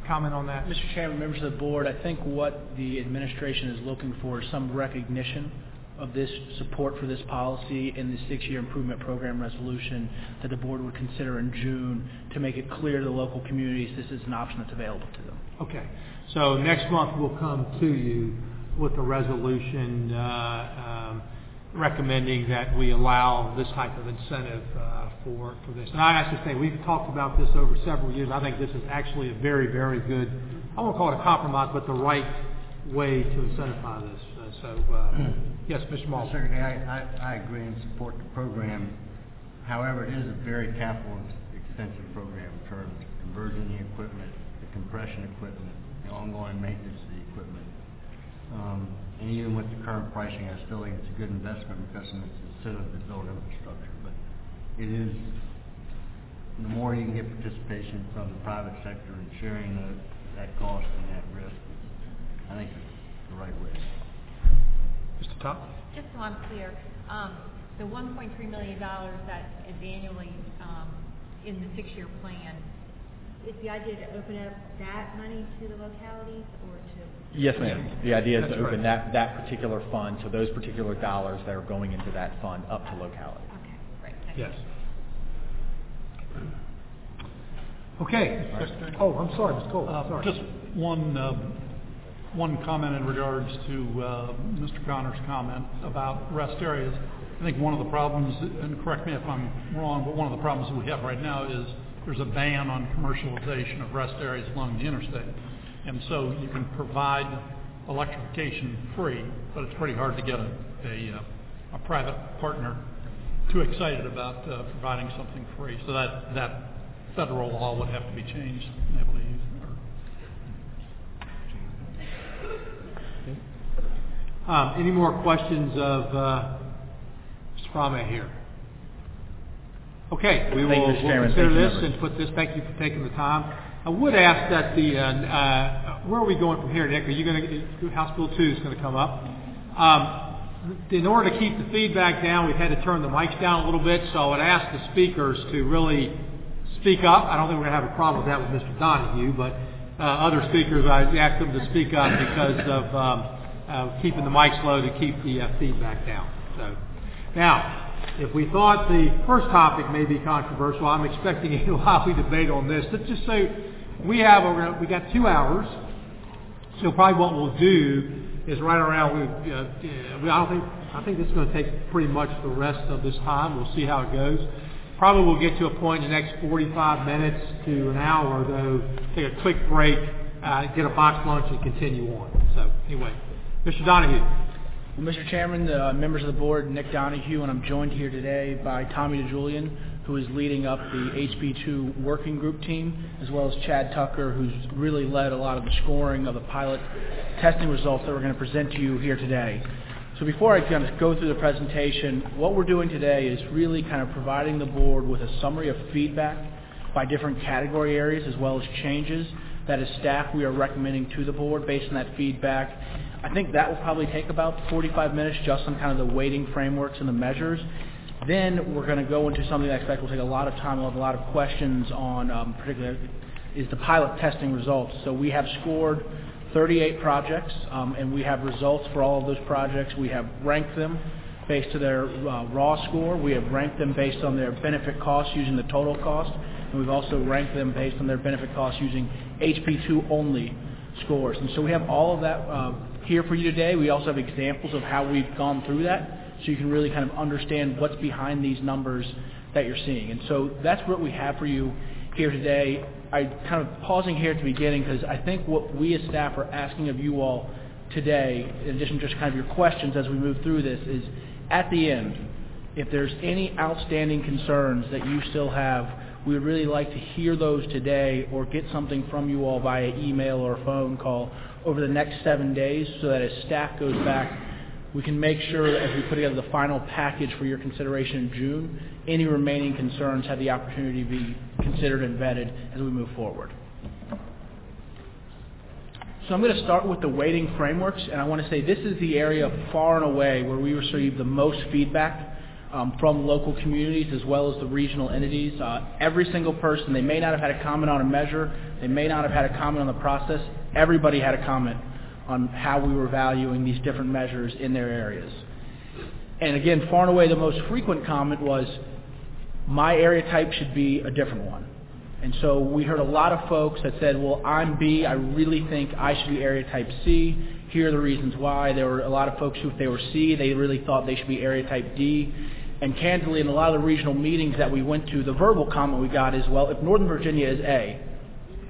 comment on that? Mr. Chairman, members of the board, I think what the administration is looking for is some recognition of this support for this policy in the six-year improvement program resolution that the board would consider in June to make it clear to the local communities this is an option that's available to them. Okay, so next month we'll come to you with a resolution uh, um, recommending that we allow this type of incentive uh, for, for this. And I have to say, we've talked about this over several years. I think this is actually a very, very good, I won't call it a compromise, but the right way to incentivize this. Uh, So, uh, yes, Mr. Muller. Mr. Secretary, I, I, agree and support the program. However, it is a very capital extensive program in terms of converting the equipment, the compression equipment, the ongoing maintenance of the equipment. Um, and even with the current pricing, I still think it's a good investment because it's incentive to build infrastructure. But it is, the more you can get participation from the private sector and sharing that cost and that risk, I think it's the right way. Mr. Top? Just so I'm clear, um, the one point three million dollars that is annually, um, in the six-year plan, is the idea to open up that money to the localities or to? Yes, ma'am. The idea is to open that, that particular fund, so those particular dollars that are going into that fund up to localities. Okay, great, thank you. Yes. Okay. Oh, I'm sorry, Mr. Cole, Uh, sorry. Just one, um, one comment in regards to uh, Mr. Connor's comment about rest areas. I think one of the problems, and correct me if I'm wrong, but one of the problems we have right now is there's a ban on commercialization of rest areas along the interstate. And so you can provide electrification free, but it's pretty hard to get a, a, uh, a private partner too excited about uh, providing something free. So that, that federal law would have to be changed, able to use it. or- Um, Any more questions of uh, Mr. Here? Okay, we Thank will we'll Chairman. consider Thank this and put this, thank you for taking the time. I would ask that the, uh, uh, where are we going from here, Nick? Are you going to, House Bill 2 is going to come up. Um, In order to keep the feedback down, we've had to turn the mics down a little bit, so I would ask the speakers to really speak up. I don't think we're going to have a problem with that with Mr. Donohue, but uh, other speakers, I ask them to speak up because of um, uh, keeping the mics low to keep the uh, feedback down. So, now, if we thought the first topic may be controversial, I'm expecting a lively debate on this. Let's just say we have over, we got two hours, so probably what we'll do is right around. We, uh, I don't think I think this is going to take pretty much the rest of this time. We'll see how it goes. Probably we'll get to a point in the next 45 minutes to an hour, though. Take a quick break, uh, get a box lunch, and continue on. So anyway, Mr. Donohue. Well, Mr. Chairman, uh, members of the board, Nick Donohue, and I'm joined here today by Tommy DeJulian, who is leading up the HB2 working group team, as well as Chad Tucker, who's really led a lot of the scoring of the pilot testing results that we're going to present to you here today. So before I kind of go through the presentation, what we're doing today is really kind of providing the board with a summary of feedback by different category areas as well as changes that as staff we are recommending to the board based on that feedback. I think that will probably take about 45 minutes just on kind of the weighting frameworks and the measures. Then we're going to go into something I expect will take a lot of time. We'll have a lot of questions on um, particularly is the pilot testing results. So we have scored 38 projects, um, and we have results for all of those projects. We have ranked them based to their uh, raw score. We have ranked them based on their benefit cost using the total cost, and we've also ranked them based on their benefit cost using HB2 only scores. And so we have all of that uh, here for you today. We also have examples of how we've gone through that. so you can really kind of understand what's behind these numbers that you're seeing. And so that's what we have for you here today. I kind of pausing here at the beginning because I think what we as staff are asking of you all today, in addition to just kind of your questions as we move through this, is at the end, if there's any outstanding concerns that you still have, we would really like to hear those today or get something from you all via email or phone call over the next seven days so that as staff goes back, we can make sure that as we put together the final package for your consideration in June, any remaining concerns have the opportunity to be considered and vetted as we move forward. So I'm going to start with the weighting frameworks, and I want to say this is the area far and away where we receive the most feedback um, from local communities as well as the regional entities. Uh, every single person, they may not have had a comment on a measure, they may not have had a comment on the process, everybody had a comment on how we were valuing these different measures in their areas. And again, far and away the most frequent comment was, my area type should be a different one. And so we heard a lot of folks that said, well, I'm B, I really think I should be area type C. Here are the reasons why. There were a lot of folks who, if they were C, they really thought they should be area type D. And candidly, in a lot of the regional meetings that we went to, the verbal comment we got is, well, if Northern Virginia is A,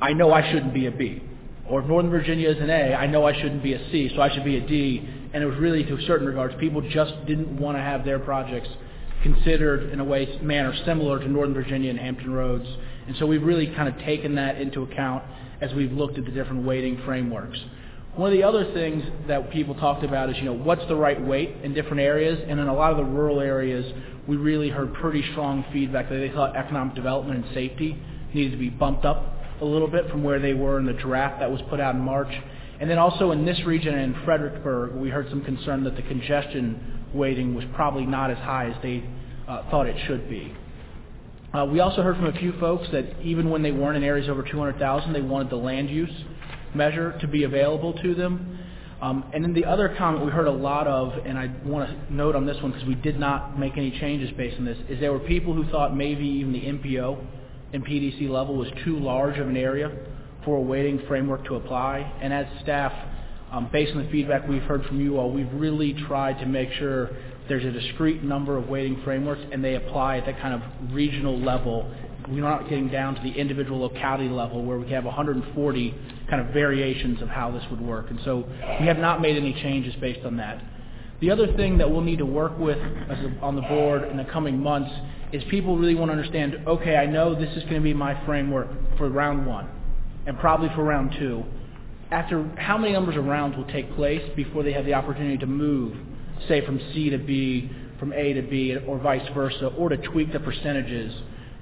I know I shouldn't be a B. Or if Northern Virginia is an A, I know I shouldn't be a C, so I should be a D. And it was really, to certain regards, people just didn't want to have their projects considered in a way, manner similar to Northern Virginia and Hampton Roads. And so we've really kind of taken that into account as we've looked at the different weighting frameworks. One of the other things that people talked about is, you know, what's the right weight in different areas? And in a lot of the rural areas, we really heard pretty strong feedback that they thought economic development and safety needed to be bumped up a little bit from where they were in the draft that was put out in March. And then also in this region in Fredericksburg, we heard some concern that the congestion weighting was probably not as high as they uh, thought it should be. Uh, we also heard from a few folks that even when they weren't in areas over 200,000, they wanted the land use measure to be available to them. Um, and then the other comment we heard a lot of, and I want to note on this one because we did not make any changes based on this, is there were people who thought maybe even the MPO and PDC level was too large of an area for a weighting framework to apply. And as staff, um, based on the feedback we've heard from you all, we've really tried to make sure there's a discrete number of weighting frameworks and they apply at that kind of regional level. We're not getting down to the individual locality level where we have 140 kind of variations of how this would work. And so we have not made any changes based on that. The other thing that we'll need to work with a, on the board in the coming months is people really want to understand, okay, I know this is going to be my framework for round one and probably for round two. After how many numbers of rounds will take place before they have the opportunity to move, say from C to B, from A to B, or vice versa, or to tweak the percentages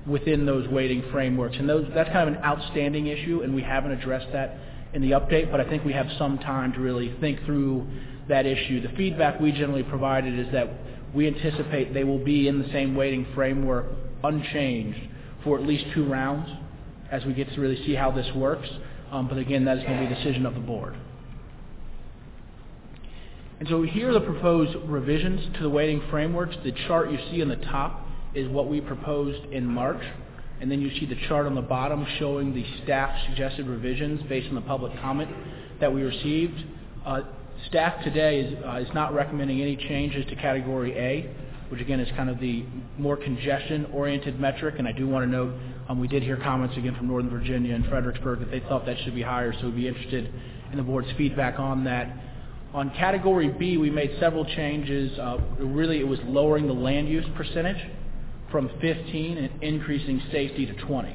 within those weighting frameworks. And those, that's kind of an outstanding issue, and we haven't addressed that in the update, but I think we have some time to really think through that issue. The feedback we generally provided is that we anticipate they will be in the same weighting framework unchanged for at least two rounds as we get to really see how this works. Um, but again, that is going to be a decision of the board. And so here are the proposed revisions to the weighting frameworks. The chart you see on the top is what we proposed in March. And then you see the chart on the bottom showing the staff suggested revisions based on the public comment that we received. Uh, staff today is, uh, is not recommending any changes to category A, which again is kind of the more congestion-oriented metric. And I do want to note um, we did hear comments again from Northern Virginia and Fredericksburg that they thought that should be higher, so we'd be interested in the board's feedback on that. On category B, we made several changes. Uh, really, it was lowering the land use percentage from 15 and increasing safety to 20.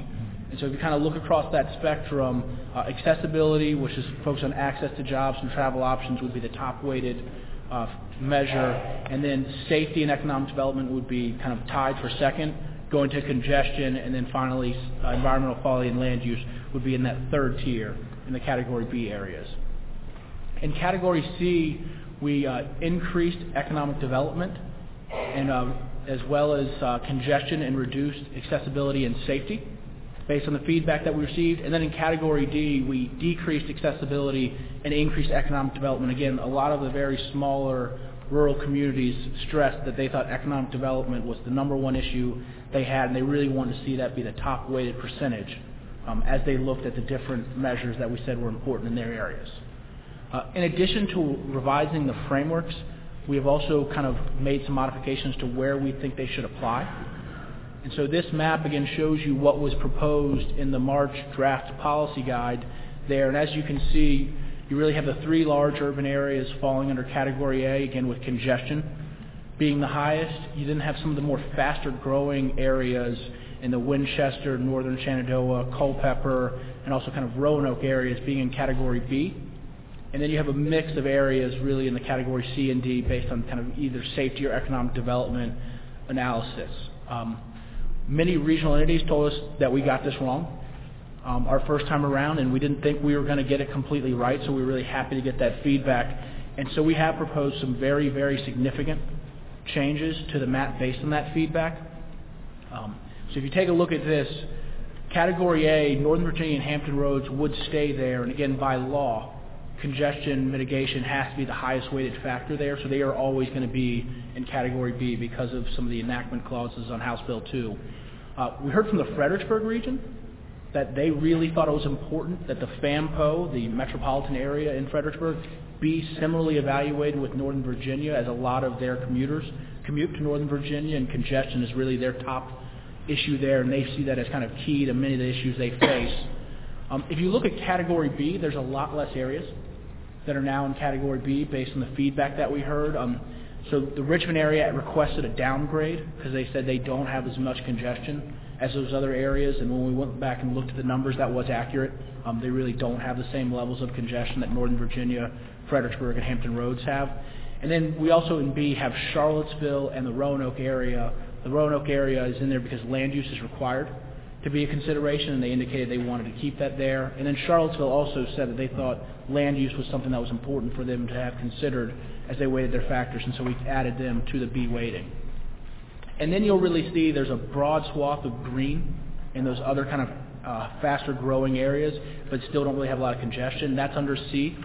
And so if you kind of look across that spectrum, uh, accessibility, which is focused on access to jobs and travel options, would be the top weighted uh, measure. And then safety and economic development would be kind of tied for second, going to congestion, and then finally uh, environmental quality and land use would be in that third tier in the category B areas. In category C, we uh, increased economic development and uh, as well as uh, congestion and reduced accessibility and safety based on the feedback that we received. And then in category D, we decreased accessibility and increased economic development. Again, a lot of the very smaller rural communities stressed that they thought economic development was the number one issue they had, and they really wanted to see that be the top weighted percentage um, as they looked at the different measures that we said were important in their areas. Uh, in addition to revising the frameworks, We have also kind of made some modifications to where we think they should apply. And so this map again shows you what was proposed in the March draft policy guide there. And as you can see, you really have the three large urban areas falling under Category A, again with congestion being the highest. You then have some of the more faster growing areas in the Winchester, Northern Shenandoah, Culpeper, and also kind of Roanoke areas being in Category B. And then you have a mix of areas really in the Category C and D based on kind of either safety or economic development analysis. Um, many regional entities told us that we got this wrong um, our first time around, and we didn't think we were going to get it completely right, so we were really happy to get that feedback. And so we have proposed some very, very significant changes to the map based on that feedback. Um, so if you take a look at this, Category A, Northern Virginia and Hampton Roads would stay there, and again, by law, congestion mitigation has to be the highest weighted factor there, so they are always going to be in Category B because of some of the enactment clauses on House Bill 2. Uh, we heard from the Fredericksburg region that they really thought it was important that the FAMPO, the metropolitan area in Fredericksburg, be similarly evaluated with Northern Virginia as a lot of their commuters commute to Northern Virginia and congestion is really their top issue there and they see that as kind of key to many of the issues they face. Um, if you look at Category B, there's a lot less areas that are now in Category B based on the feedback that we heard. Um, so the Richmond area requested a downgrade because they said they don't have as much congestion as those other areas. And when we went back and looked at the numbers, that was accurate. Um, they really don't have the same levels of congestion that Northern Virginia, Fredericksburg, and Hampton Roads have. And then we also in B have Charlottesville and the Roanoke area. The Roanoke area is in there because land use is required to be a consideration, and they indicated they wanted to keep that there. And then Charlottesville also said that they thought land use was something that was important for them to have considered as they weighted their factors, and so we added them to the B weighting. And then you'll really see there's a broad swath of green in those other kind of uh, faster growing areas, but still don't really have a lot of congestion. That's under C,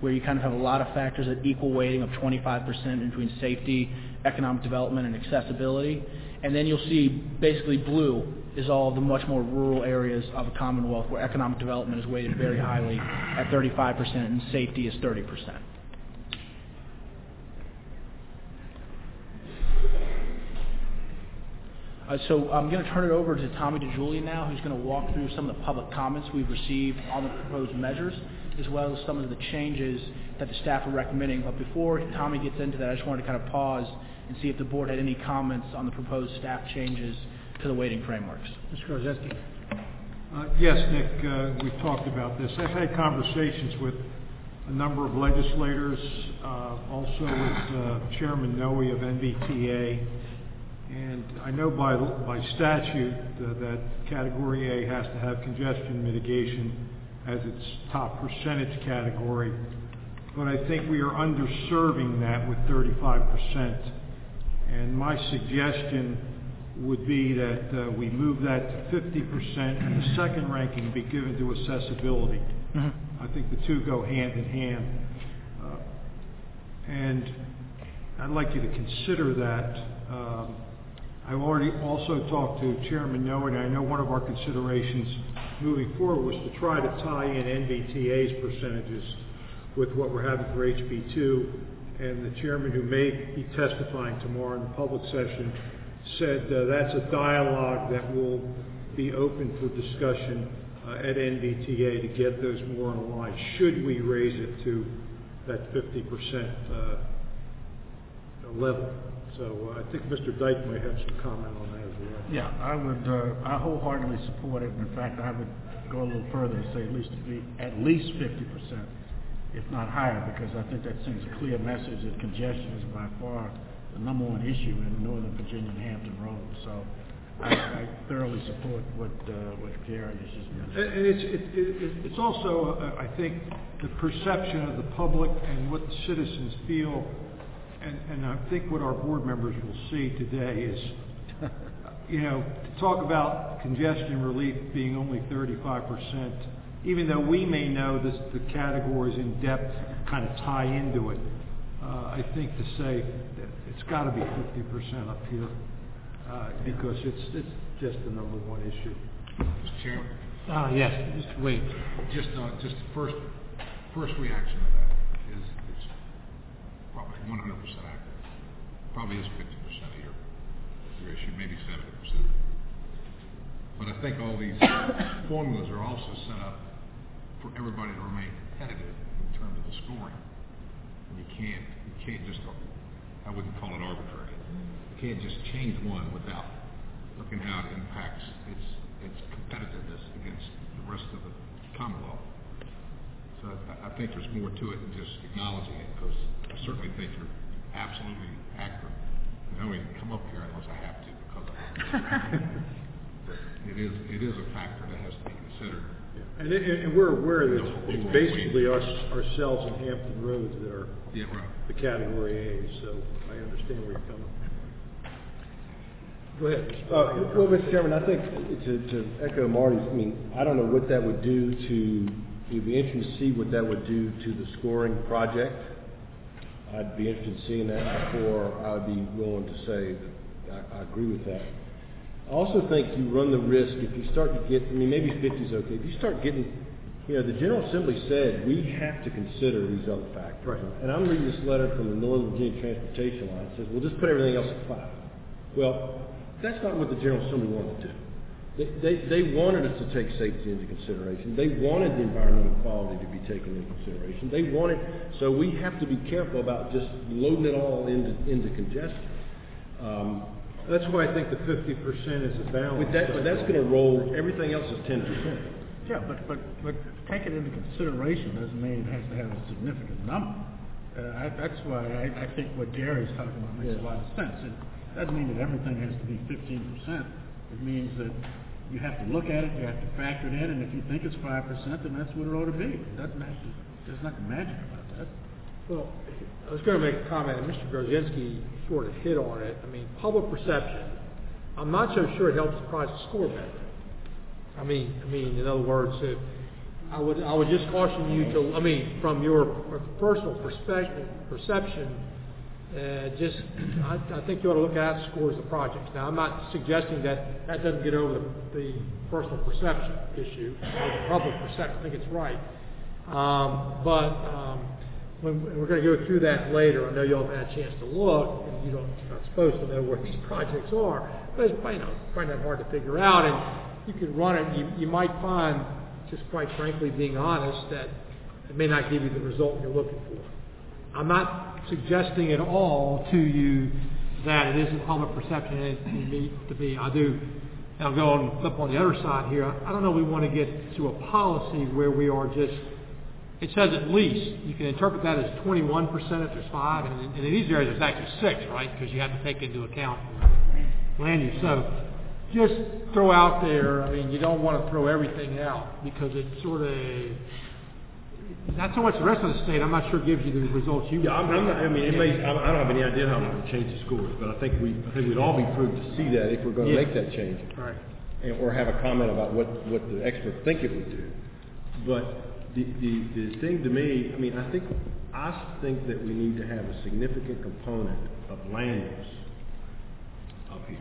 where you kind of have a lot of factors at equal weighting of 25% between safety, economic development, and accessibility. And then you'll see basically blue is all the much more rural areas of a commonwealth where economic development is weighted very highly at 35% and safety is 30%. Uh, so I'm going to turn it over to Tommy DeJulia now, who's going to walk through some of the public comments we've received on the proposed measures, as well as some of the changes that the staff are recommending. But before Tommy gets into that, I just wanted to kind of pause and see if the board had any comments on the proposed staff changes to the weighting frameworks. Mr. Garczynski. Uh, yes, Nick, uh, we've talked about this. I've had conversations with a number of legislators, uh, also with Chairman Nohe of NVTA, and I know by, by statute that Category A has to have congestion mitigation as its top percentage category, but I think we are underserving that with 35%. And my suggestion would be that uh, we move that to 50% and the second ranking be given to accessibility. Mm-hmm. I think the two go hand in hand. Uh, and I'd like you to consider that. Um, I've already also talked to Chairman Nohe, and I know one of our considerations moving forward was to try to tie in NVTA's percentages with what we're having for HB2. And the chairman who may be testifying tomorrow in the public session said uh, that's a dialogue that will be open for discussion uh, at NVTA to get those more in line. Should we raise it to that 50% uh, level? So I think Mr. Dyke might have some comment on that as well. Yeah, I would, I wholeheartedly support it. In fact, I would go a little further and say at least be at least 50%, if not higher, because I think that sends a clear message that congestion is by far the number one issue in Northern Virginia and Hampton Roads. So I, I thoroughly support what uh, what Gary has just mentioned. And it's, it, it, it's also, uh, I think, the perception of the public and what the citizens feel and, and I think what our board members will see today is, you know, to talk about congestion relief being only 35%, even though we may know this, the categories in depth kind of tie into it, I think to say that it's got to be 50% up here uh, because it's, it's just the number one issue. Mr. Chairman? Uh, yes, just wait. Just, uh, just the first, first reaction to that is it's, probably one hundred percent accurate. Probably is fifty percent of your, your issue, maybe seventy percent. But I think all these formulas are also set up for everybody to remain competitive in terms of the scoring. You can't, you can't just, I wouldn't call it arbitrary. You can't just change one without looking how it impacts its, its competitiveness against the rest of the Commonwealth. So I, I think there's more to it than just acknowledging it, because I certainly think you're absolutely accurate. I don't even come up here unless I have to, because I But it is, it is a factor that has to be considered. And, and we're aware that it's basically us, ourselves and Hampton Roads that are Yeah, right. the category A, so I understand where you're coming from. Go ahead. Uh, Well, Mr. Chairman, I think to, to echo Marty's, I mean, I don't know what that would do to, it'd be interesting to see what that would do to the scoring project. I'd be interested in seeing that before I would be willing to say that I, I agree with that. I also think you run the risk if you start to get, I mean, maybe 50 is okay. If you start getting, you know, the General Assembly said we have to consider these other factors. Right. And I'm reading this letter from the Northern Virginia Transportation Alliance. It says, well, just put everything else at five. Well, that's not what the General Assembly wanted to do. They, they, they wanted us to take safety into consideration. They wanted the environmental quality to be taken into consideration. They wanted, so we have to be careful about just loading it all into, into congestion. Um, That's why I think the fifty percent is a balance. but that, but that's gonna roll, everything else is ten percent. Yeah, but, but, but take it into consideration doesn't mean it has to have a significant number. Uh, I, that's why I, I think what Gary's talking about makes a lot of sense. It doesn't mean that everything has to be fifteen percent. It means that you have to look at it, you have to factor it in, and if you think it's five percent, then that's what it ought to be. It doesn't have to, there's nothing magic about that. Well, I was going to make a comment, and Mr. Garczynski sort of hit on it. I mean, public perception, I'm not so sure it helps the project score better. I mean, I mean, in other words, I would, I would just caution you to, I mean, from your personal perspective, perception, uh, just, I, think you ought to look at scores of projects. Now, I'm not suggesting that that doesn't get over the, personal perception issue, or the public perception, I think it's right. Um, but, we're gonna go through that later, I know you all have had a chance to look, and you don't, you're not supposed to know where these projects are, but it's, you know, probably not hard to figure out, and you can run it, you, you might find, just quite frankly, being honest, that it may not give you the result you're looking for. I'm not suggesting at all to you that it isn't public perception it needs to be. I do, I'll go and flip on the other side here. I don't know we want to get to a policy where we are just, it says at least, you can interpret that as 21% if there's five, and in, and in these areas it's actually six, right? Because you have to take into account land use. So just throw out there, I mean, you don't want to throw everything out because it sort of, not so much the rest of the state, I'm not sure gives you the results you Yeah, I'm, I'm not, I mean, it may, I don't have any idea how I'm gonna change the scores, but I think we, I think we'd all be proved to see that if we're gonna Yeah. make that change. Right. And, or have a comment about what, what the experts think it would do. But the, the, thing to me, I mean, I think, I think that we need to have a significant component of land use up here.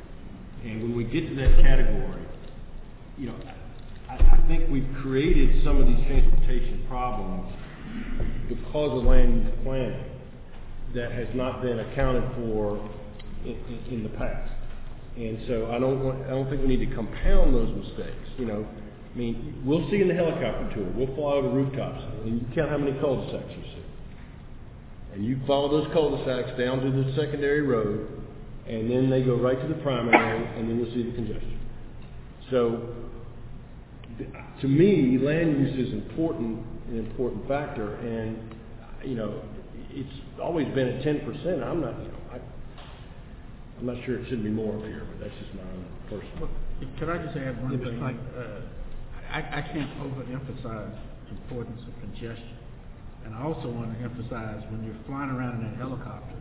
And when we get to that category, you know, I, think we've created some of these transportation problems because of land use planning that has not been accounted for in, the past. And so I don't I don't think we need to compound those mistakes, you know. I mean, we'll see in the helicopter tour, we'll fly over rooftops, and you count how many cul-de-sacs you see. And you follow those cul-de-sacs down to the secondary road, and then they go right to the primary, and then you'll see the congestion. So, to me, land use is important, an important factor, and, you know, it's always been at ten percent, I'm not, you know, I, I'm not sure it should be more up here, but that's just my own personal. Could I just add one thing? Pike. Uh, I, I can't overemphasize the importance of congestion. And I also want to emphasize when you're flying around in that helicopter,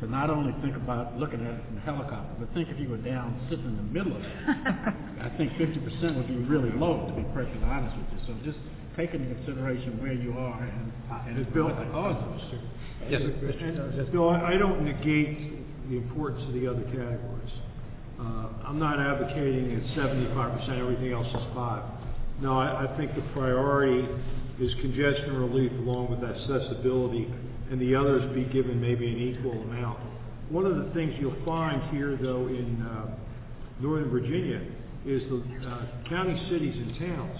to not only think about looking at it from the helicopter, but think if you were down sitting in the middle of it. I think fifty percent would be really low, to be perfectly honest with you. So just take into consideration where you are and, and Ms. Bill? what the causes. Yes, Mr. Bill, I I don't negate the importance of the other categories. Uh, I'm not advocating at seventy-five percent, everything else is five. No, I, think the priority is congestion relief along with accessibility and the others be given maybe an equal amount. One of the things you'll find here, though, in uh, Northern Virginia is the uh, county cities and towns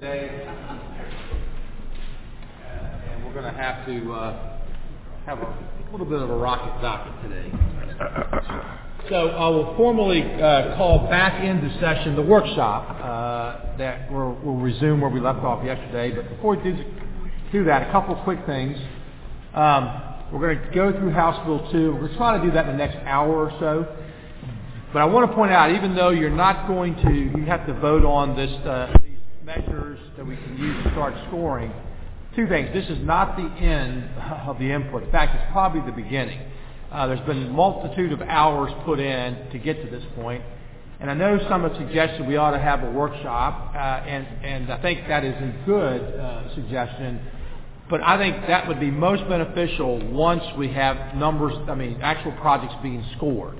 today, and we're going to have to uh, have a little bit of a rocket docket today. So I will formally uh, call back into session the workshop uh, that we'll, we'll resume where we left off yesterday. But before we do, do that, a couple of quick things. Um, we're going to go through House Bill 2. We're going to try to do that in the next hour or so. But I want to point out, even though you're not going to, you have to vote on this, uh, these measures that we can use to start scoring. Two things. This is not the end of the input. In fact, it's probably the beginning. Uh, there's been a multitude of hours put in to get to this point. And I know some have suggested we ought to have a workshop, uh, and, and I think that is a good uh, suggestion. But I think that would be most beneficial once we have numbers, I mean, actual projects being scored.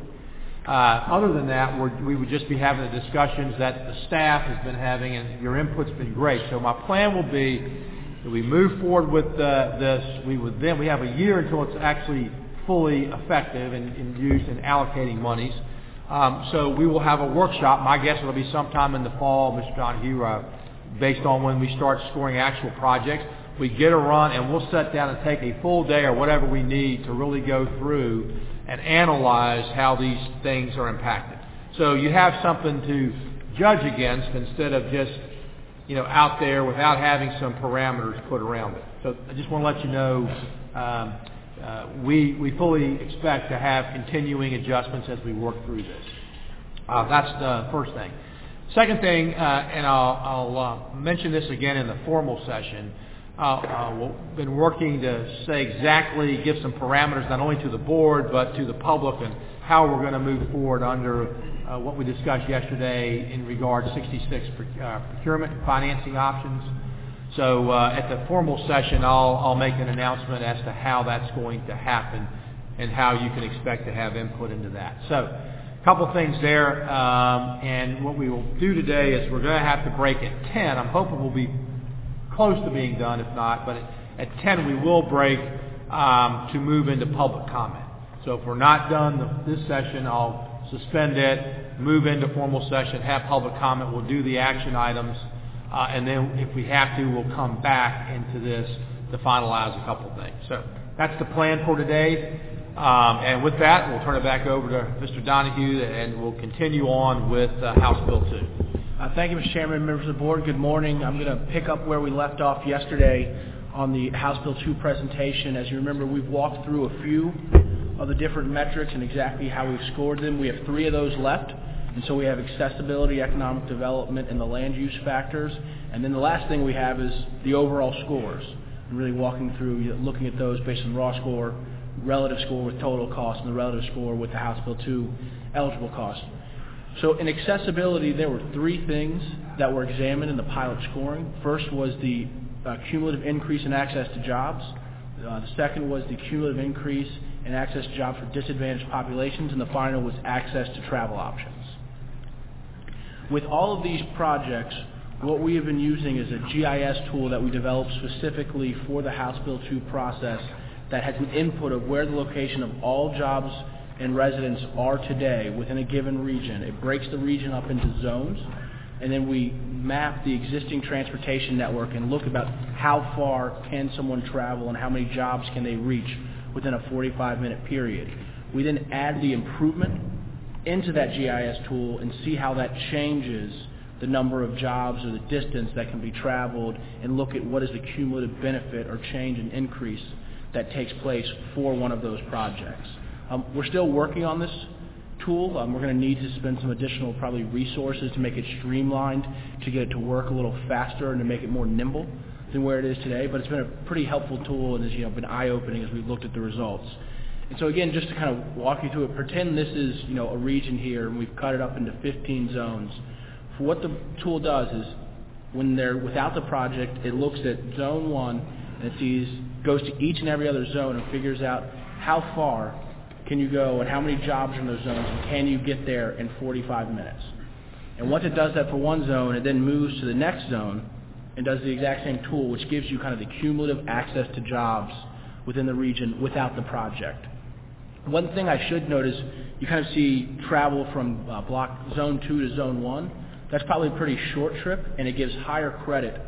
Uh, other than that, we would just be having the discussions that the staff has been having, and your input's been great. So my plan will be that we move forward with uh, this. We would then we have a year until it's actually fully effective and, used in allocating monies. Um, so we will have a workshop. My guess it'll be sometime in the fall, Mr. Donohue, uh, based on when we start scoring actual projects. We get a run, and we'll sit down and take a full day or whatever we need to really go through and analyze how these things are impacted. So you have something to judge against instead of just, you know, out there without having some parameters put around it. So I just want to let you know um, uh, we, we fully expect to have continuing adjustments as we work through this. Uh, that's the first thing. Second thing, uh, and I'll, I'll mention this again in the formal session, we've been working to say exactly, give some parameters not only to the board but to the public and how we're going to move forward under what we discussed yesterday in regard to 66 uh, procurement and financing options. So uh, at the formal session, I'll, make an announcement as to how that's going to happen and how you can expect to have input into that. So a couple things there. Um, and what we will do today is we're going to have to break at 10. I'm hoping we'll be close to being done, if not. But at 10, we will break um, to move into public comment. So if we're not done this session, I'll suspend it, move into formal session, have public comment. We'll do the action items. Uh, and then if we have to, we'll come back into this to finalize a couple things. So that's the plan for today. Um, and with that, we'll turn it back over to Mr. Donohue, and we'll continue on with uh, House Bill 2. Uh, thank you, Mr. Chairman, members of the board. Good morning. I'm going to pick up where we left off yesterday on the House Bill 2 presentation. As you remember, we've walked through a few of the different metrics and exactly how we've scored them. We have three of those left. And so we have accessibility, economic development, and the land use factors. And then the last thing we have is the overall scores. And really walking through, looking at those based on raw score, relative score with total cost, and the relative score with the House Bill 2 eligible cost. So in accessibility, there were three things that were examined in the pilot scoring. First was the cumulative increase in access to jobs. Uh, the second was the cumulative increase in access to jobs for disadvantaged populations. And the final was access to travel options. With all of these projects, what we have been using is a GIS tool that we developed specifically for the House Bill 2 process that has an input of where the location of all jobs and residents are today within a given region. It breaks the region up into zones, and then we map the existing transportation network and look about how far can someone travel and how many jobs can they reach within a 45-minute period. We then add the improvement into that GIS tool and see how that changes the number of jobs or the distance that can be traveled and look at what is the cumulative benefit or change and increase that takes place for one of those projects. Um, we're still working on this tool. Um, we're going to need to spend some additional probably resources to make it streamlined, to get it to work a little faster and to make it more nimble than where it is today. But it's been a pretty helpful tool and has you know, been eye-opening as we've looked at the results. And so again, just to kind of walk you through it, pretend this is you know a region here, and we've cut it up into 15 zones. For what the tool does is, when they're without the project, it looks at zone one and it sees goes to each and every other zone and figures out how far can you go and how many jobs are in those zones and can you get there in 45 minutes. And once it does that for one zone, it then moves to the next zone and does the exact same tool, which gives you kind of the cumulative access to jobs within the region without the project. One thing I should note is you kind of see travel from uh, block zone two to zone one. That's probably a pretty short trip, and it gives higher credit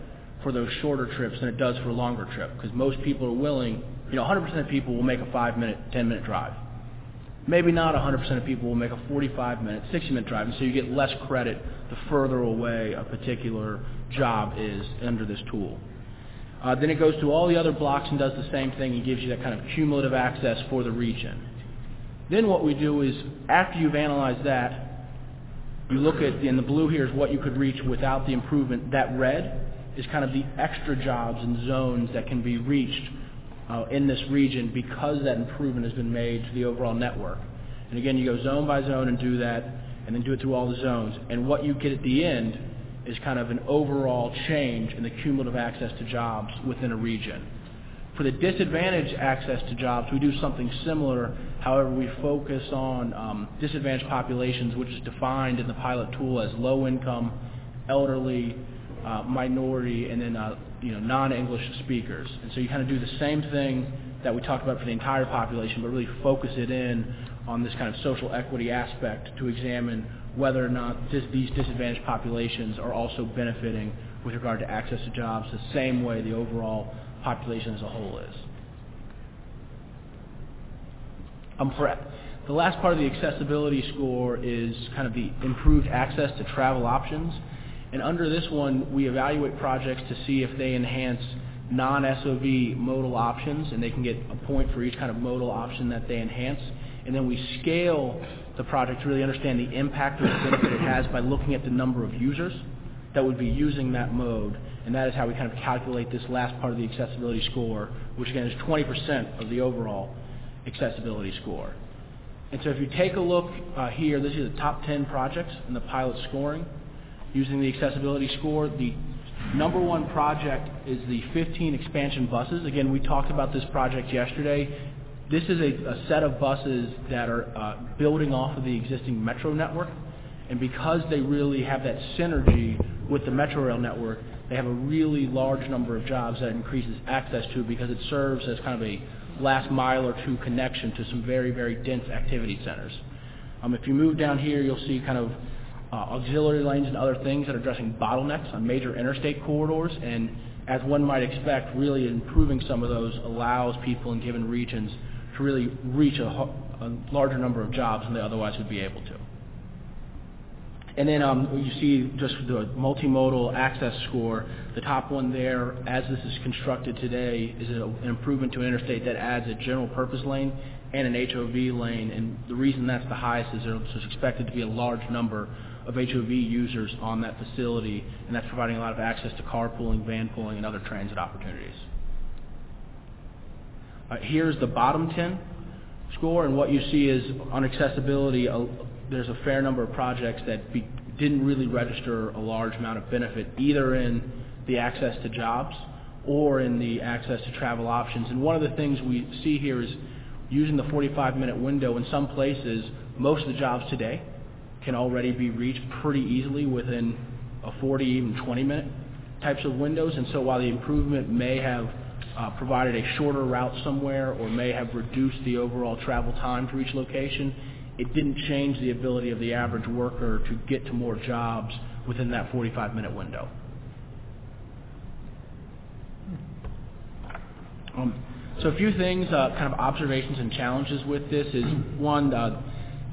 for those shorter trips than it does for a longer trip, because most people are willing, you know, 100% of people will make a five-minute, 10-minute drive. Maybe not 100% of people will make a 45-minute, 60-minute drive, and so you get less credit the further away a particular job is under this tool. Uh, then it goes to all the other blocks and does the same thing and gives you that kind of cumulative access for the region. Then what we do is, after you've analyzed that, you look at, in the blue here is what you could reach without the improvement. That red is kind of the extra jobs and zones that can be reached uh, in this region because that improvement has been made to the overall network. And again, you go zone by zone and do that, and then do it through all the zones. And what you get at the end is kind of an overall change in the cumulative access to jobs within a region. For the disadvantaged access to jobs, we do something similar. However, we focus on um, disadvantaged populations, which is defined in the pilot tool as low income, elderly, uh, minority, and then uh, you know non-English speakers. And so you kind of do the same thing that we talked about for the entire population, but really focus it in on this kind of social equity aspect to examine whether or not this, these disadvantaged populations are also benefiting with regard to access to jobs the same way the overall population as a whole is. Um, for, the last part of the accessibility score is kind of the improved access to travel options. And under this one, we evaluate projects to see if they enhance non-SOV modal options, and they can get a point for each kind of modal option that they enhance. And then we scale the project to really understand the impact or the benefit it has by looking at the number of users that would be using that mode. And that is how we kind of calculate this last part of the accessibility score, which again is 20% of the overall accessibility score. And so if you take a look uh, here, this is the top 10 projects in the pilot scoring using the accessibility score. The number one project is the 15 expansion buses. Again, we talked about this project yesterday. This is a, a set of buses that are uh, building off of the existing metro network. And because they really have that synergy with the metro rail network, they have a really large number of jobs that increases access to because it serves as kind of a last mile or two connection to some very, very dense activity centers. Um, if you move down here, you'll see kind of uh, auxiliary lanes and other things that are addressing bottlenecks on major interstate corridors. And as one might expect, really improving some of those allows people in given regions to really reach a, a larger number of jobs than they otherwise would be able to. And then um, you see just the multimodal access score, the top one there, as this is constructed today, is an improvement to an interstate that adds a general purpose lane and an HOV lane. And the reason that's the highest is there's expected to be a large number of HOV users on that facility, and that's providing a lot of access to carpooling, van pooling, and other transit opportunities. Uh, here's the bottom 10 score, and what you see is on accessibility, uh, there's a fair number of projects that be, didn't really register a large amount of benefit, either in the access to jobs or in the access to travel options. And one of the things we see here is using the 45-minute window. In some places, most of the jobs today can already be reached pretty easily within a 40, even 20-minute types of windows. And so while the improvement may have uh, provided a shorter route somewhere or may have reduced the overall travel time to each location, it didn't change the ability of the average worker to get to more jobs within that 45-minute window. Um, so a few things, uh, kind of observations and challenges with this is one, uh,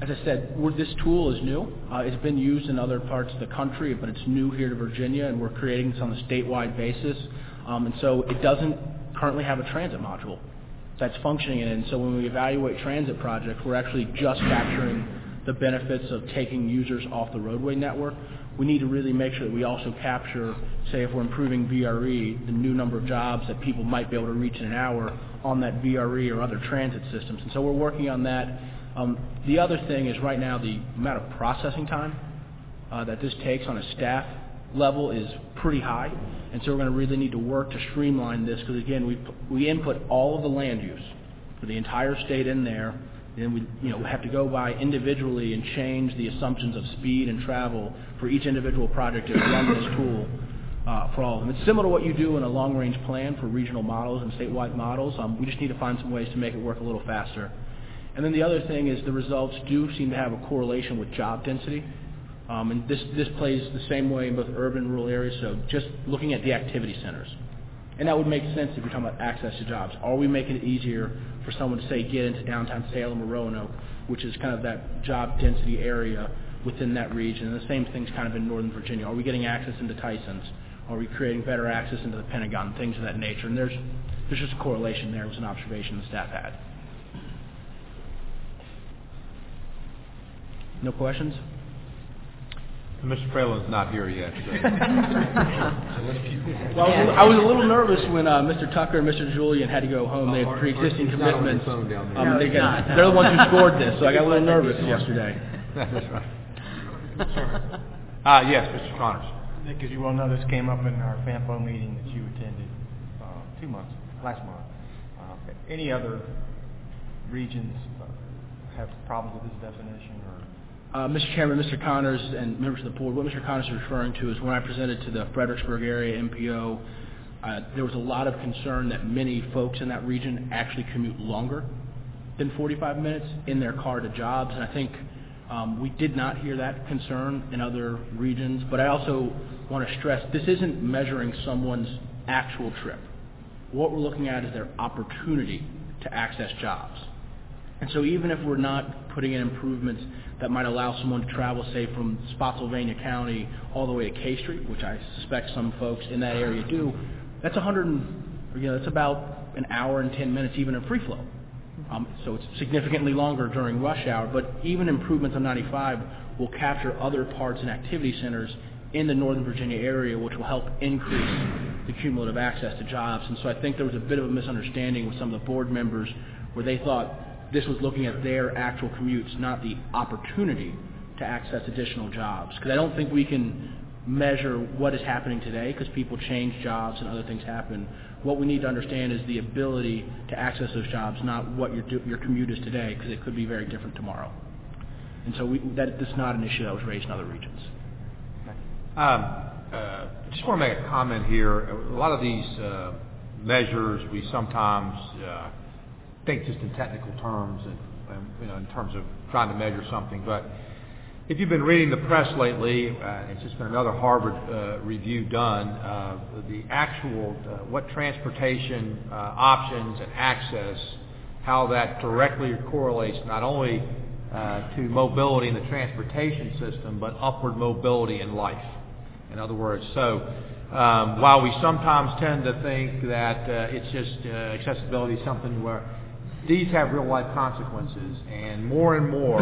as I said, this tool is new. Uh, it's been used in other parts of the country, but it's new here to Virginia, and we're creating this on a statewide basis. Um, and so it doesn't currently have a transit module that's functioning in it. And so when we evaluate transit projects, we're actually just capturing the benefits of taking users off the roadway network. We need to really make sure that we also capture, say, if we're improving VRE, the new number of jobs that people might be able to reach in an hour on that VRE or other transit systems. And so we're working on that. Um, the other thing is right now the amount of processing time uh, that this takes on a staff level is pretty high. And so we're going to really need to work to streamline this because, again, we, we input all of the land use for the entire state in there. then we, you know, have to go by individually and change the assumptions of speed and travel for each individual project to run this tool uh, for all of them. It's similar to what you do in a long-range plan for regional models and statewide models. Um, we just need to find some ways to make it work a little faster. And then the other thing is the results do seem to have a correlation with job density. Um, and this, this plays the same way in both urban and rural areas, so just looking at the activity centers. And that would make sense if you're talking about access to jobs. Are we making it easier for someone to, say, get into downtown Salem or Roanoke, which is kind of that job density area within that region? And the same thing's kind of in Northern Virginia. Are we getting access into Tyson's? Are we creating better access into the Pentagon? Things of that nature. And there's, there's just a correlation there. It was an observation the staff had. No questions? Mr. Fralin's not here yet. So. well, I was, I was a little nervous when uh, Mr. Tucker and Mr. Julian had to go home. They had pre-existing He's not on his commitments. phone down there. Um, No, they got, they're the ones who scored this, so I got a little nervous yesterday. That's right. Uh, yes, Mr. Connors. Nick, as you well know, this came up in our FAMPO meeting that you attended uh, two months, last month. Uh, Any other regions uh, have problems with this definition, or? Mr. Chairman, Mr. Connors, and members of the board, what Mr. Connors is referring to is when I presented to the Fredericksburg area MPO, uh, there was a lot of concern that many folks in that region actually commute longer than 45 minutes in their car to jobs, and I think um, we did not hear that concern in other regions. But I also want to stress this isn't measuring someone's actual trip. What we're looking at is their opportunity to access jobs. And so even if we're not putting in improvements that might allow someone to travel, say, from Spotsylvania County all the way to K Street, which I suspect some folks in that area do, that's 100, you know, that's about an hour and 10 minutes even in free flow. Um, so it's significantly longer during rush hour, but even improvements on 95 will capture other parts and activity centers in the Northern Virginia area, which will help increase the cumulative access to jobs. And so I think there was a bit of a misunderstanding with some of the board members where they thought this was looking at their actual commutes, not the opportunity to access additional jobs. Because I don't think we can measure what is happening today because people change jobs and other things happen. What we need to understand is the ability to access those jobs, not what your, your commute is today because it could be very different tomorrow. And so we, that, that's not an issue that was raised in other regions. Um, uh, just want to make a comment here. A lot of these uh, measures, we sometimes uh, think just in technical terms and, and, you know, in terms of trying to measure something. But if you've been reading the press lately, uh, it's just been another Harvard uh, review done. Uh, the actual, uh, what transportation uh, options and access, how that directly correlates not only uh, to mobility in the transportation system, but upward mobility in life. In other words, so um, while we sometimes tend to think that it's just accessibility is something where these have real life consequences, and more and more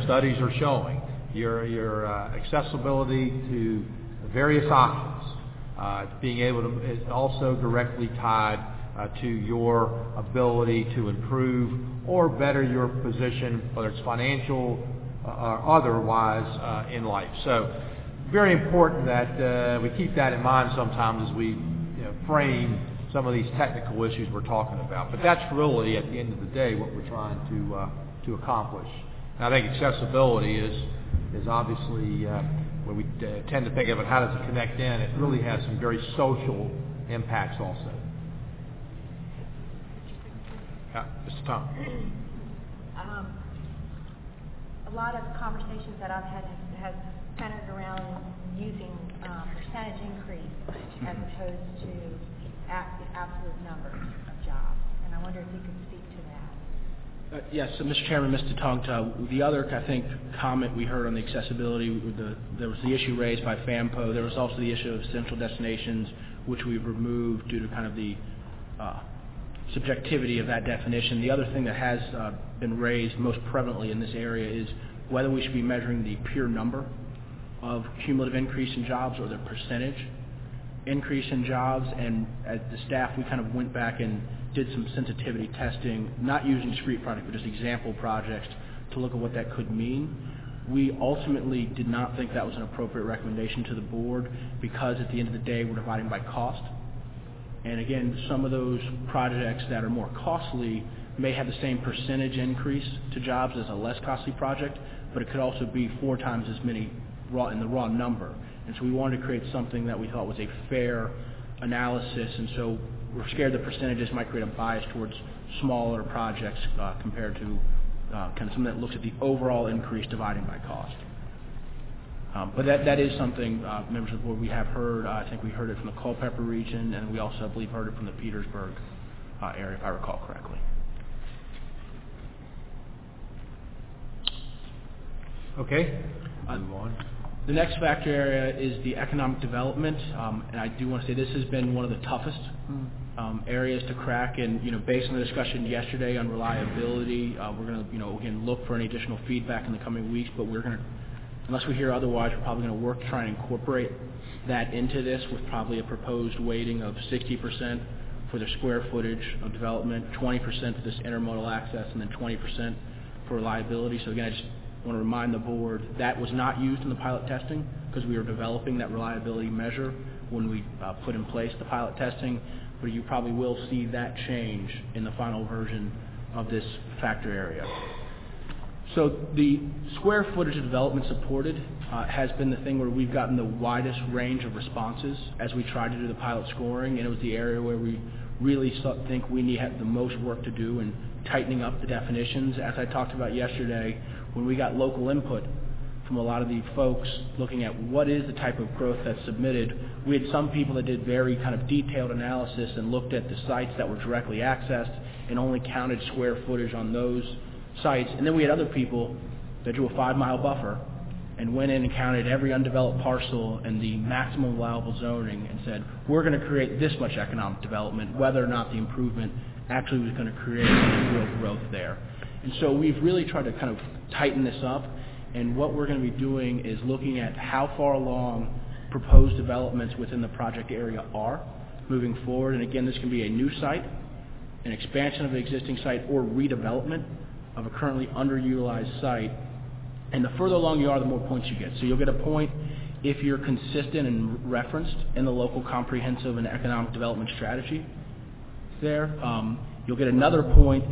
studies are showing your your uh, accessibility to various options, uh, being able to is also directly tied uh, to your ability to improve or better your position, whether it's financial uh, or otherwise, uh, in life. So very important that uh, we keep that in mind sometimes as we you know, frame some of these technical issues we're talking about. But that's really, at the end of the day, what we're trying to uh, to accomplish. And I think accessibility is is obviously uh, when we uh, tend to think of it, how does it connect in? It really has some very social impacts also. Yeah, Mr. Tom. Um, a lot of conversations that I've had has, has centered around using um, percentage increase as opposed to a- the absolute numbers of jobs. And I wonder if you could speak to that. Uh, Yes, so Mr. Chairman, Mr. Tongta, the other, I think, comment we heard on the accessibility, the- there was the issue raised by FAMPO. There was also the issue of central destinations, which we've removed due to kind of the uh, subjectivity of that definition. The other thing that has uh, been raised most prevalently in this area is whether we should be measuring the pure number of cumulative increase in jobs or the percentage increase in jobs. And as the staff, we kind of went back and did some sensitivity testing, not using discrete projects, but just example projects to look at what that could mean. We ultimately did not think that was an appropriate recommendation to the board because at the end of the day, we're dividing by cost. And again, some of those projects that are more costly, may have the same percentage increase to jobs as a less costly project, but it could also be four times as many raw, in the raw number. And so we wanted to create something that we thought was a fair analysis, and so we're scared the percentages might create a bias towards smaller projects uh, compared to uh, kind of something that looks at the overall increase dividing by cost. Um, but that, that is something, uh, members of the board, we have heard. Uh, I think we heard it from the Culpeper region, and we also, I believe, heard it from the Petersburg uh, area, if I recall correctly. Okay, Uh, move on. The next factor area is the economic development, um, and I do want to say this has been one of the toughest um, areas to crack. And you know, based on the discussion yesterday on reliability, uh, we're going to, you know, again look for any additional feedback in the coming weeks. But we're going to, unless we hear otherwise, we're probably going to work to try and incorporate that into this with probably a proposed weighting of 60% for the square footage of development, 20% for this intermodal access, and then 20% for reliability. So again, I just want to remind the board that was not used in the pilot testing because we were developing that reliability measure when we uh, put in place the pilot testing, but you probably will see that change in the final version of this factor area. So the square footage of development supported uh, has been the thing where we've gotten the widest range of responses as we tried to do the pilot scoring, and it was the area where we really think we need have the most work to do in tightening up the definitions. As I talked about yesterday, when we got local input from a lot of the folks looking at what is the type of growth that's submitted, we had some people that did very kind of detailed analysis and looked at the sites that were directly accessed and only counted square footage on those sites. And then we had other people that drew a five-mile buffer and went in and counted every undeveloped parcel and the maximum allowable zoning and said, we're going to create this much economic development, whether or not the improvement actually was going to create real growth there. And so we've really tried to kind of tighten this up, and what we're going to be doing is looking at how far along proposed developments within the project area are moving forward. And again, this can be a new site, an expansion of an existing site, or redevelopment of a currently underutilized site. And the further along you are, the more points you get. So you'll get a point if you're consistent and referenced in the local comprehensive and economic development strategy there. Um, you'll get another point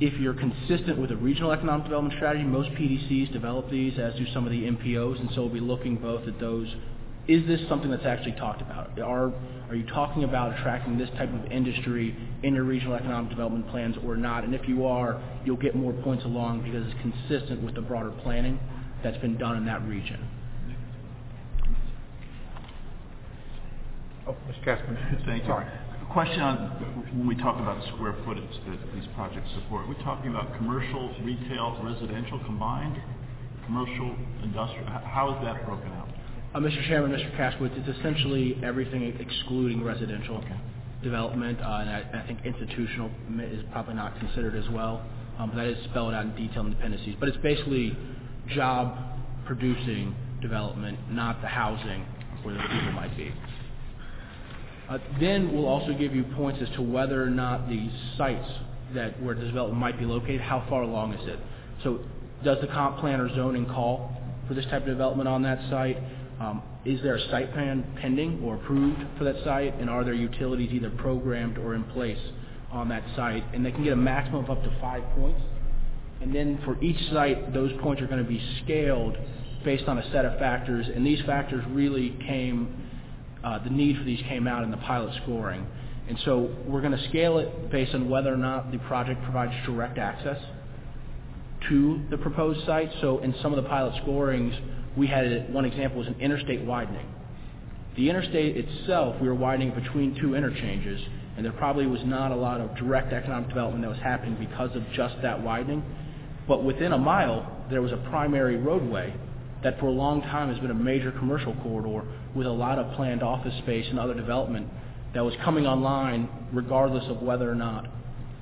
if you're consistent with a regional economic development strategy. Most PDCs develop these, as do some of the MPOs, and so we'll be looking both at those. Is this something that's actually talked about? Are, are you talking about attracting this type of industry in your regional economic development plans or not? And if you are, you'll get more points along because it's consistent with the broader planning that's been done in that region. Oh, Mr. Casper. Thank you. Sorry. Question on, when we talk about square footage that these projects support, we're talking about commercial, retail, residential combined, commercial, industrial, how is that broken out? Uh, Mr. Chairman, Mr. Cashwood, it's essentially everything excluding residential development, uh, and I, think institutional is probably not considered as well. Um, that is spelled out in detail in the appendices, but it's basically job producing development, not the housing where the people might be. Uh, Then we'll also give you points as to whether or not the sites that where the development might be located, how far along is it? So does the comp plan or zoning call for this type of development on that site? Um, Is there a site plan pending or approved for that site? And are there utilities either programmed or in place on that site? And they can get a maximum of up to five points. And then for each site, those points are going to be scaled based on a set of factors. And these factors really came uh, the need for these came out in the pilot scoring. And so we're going to scale it based on whether or not the project provides direct access to the proposed site. So in some of the pilot scorings, we had one example was an interstate widening. The interstate itself, we were widening between two interchanges, and there probably was not a lot of direct economic development that was happening because of just that widening. But within a mile, there was a primary roadway that for a long time has been a major commercial corridor with a lot of planned office space and other development that was coming online regardless of whether or not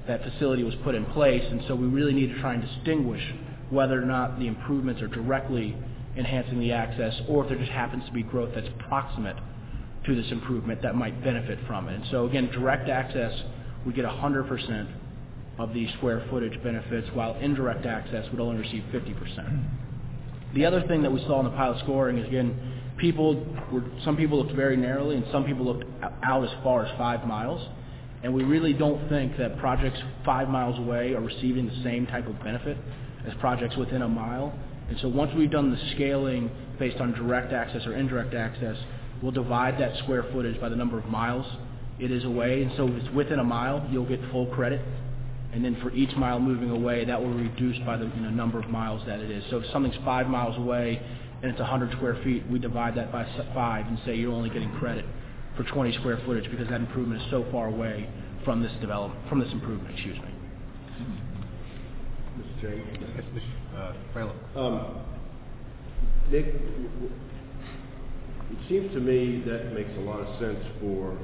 that facility was put in place. And so we really need to try and distinguish whether or not the improvements are directly enhancing the access or if there just happens to be growth that's proximate to this improvement that might benefit from it. And so again, direct access, we get 100% of the square footage benefits, while indirect access would only receive 50%. The other thing that we saw in the pilot scoring is, again, people were, some people looked very narrowly and some people looked out as far as five miles. And we really don't think that projects five miles away are receiving the same type of benefit as projects within a mile. And so once we've done the scaling based on direct access or indirect access, we'll divide that square footage by the number of miles it is away. And so if it's within a mile, you'll get full credit. And then for each mile moving away, that will reduce by the you know, number of miles that it is. So if something's five miles away and it's 100 square feet, we divide that by five and say you're only getting credit for 20 square footage because that improvement is so far away from this development, from this improvement, excuse me. Mr. Chairman? Uh, Fralin. Um, Nick, w- w- it seems to me that makes a lot of sense for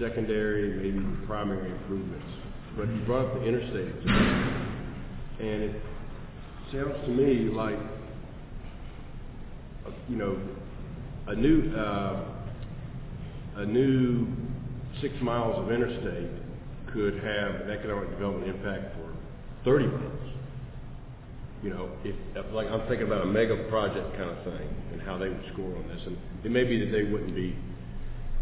secondary, maybe primary improvements. But you brought up the interstate, and it sounds to me like, you know, a new, uh, a new six miles of interstate could have an economic development impact for thirty miles you know, if, if, like, I'm thinking about a mega project kind of thing and how they would score on this. And it may be that they wouldn't be,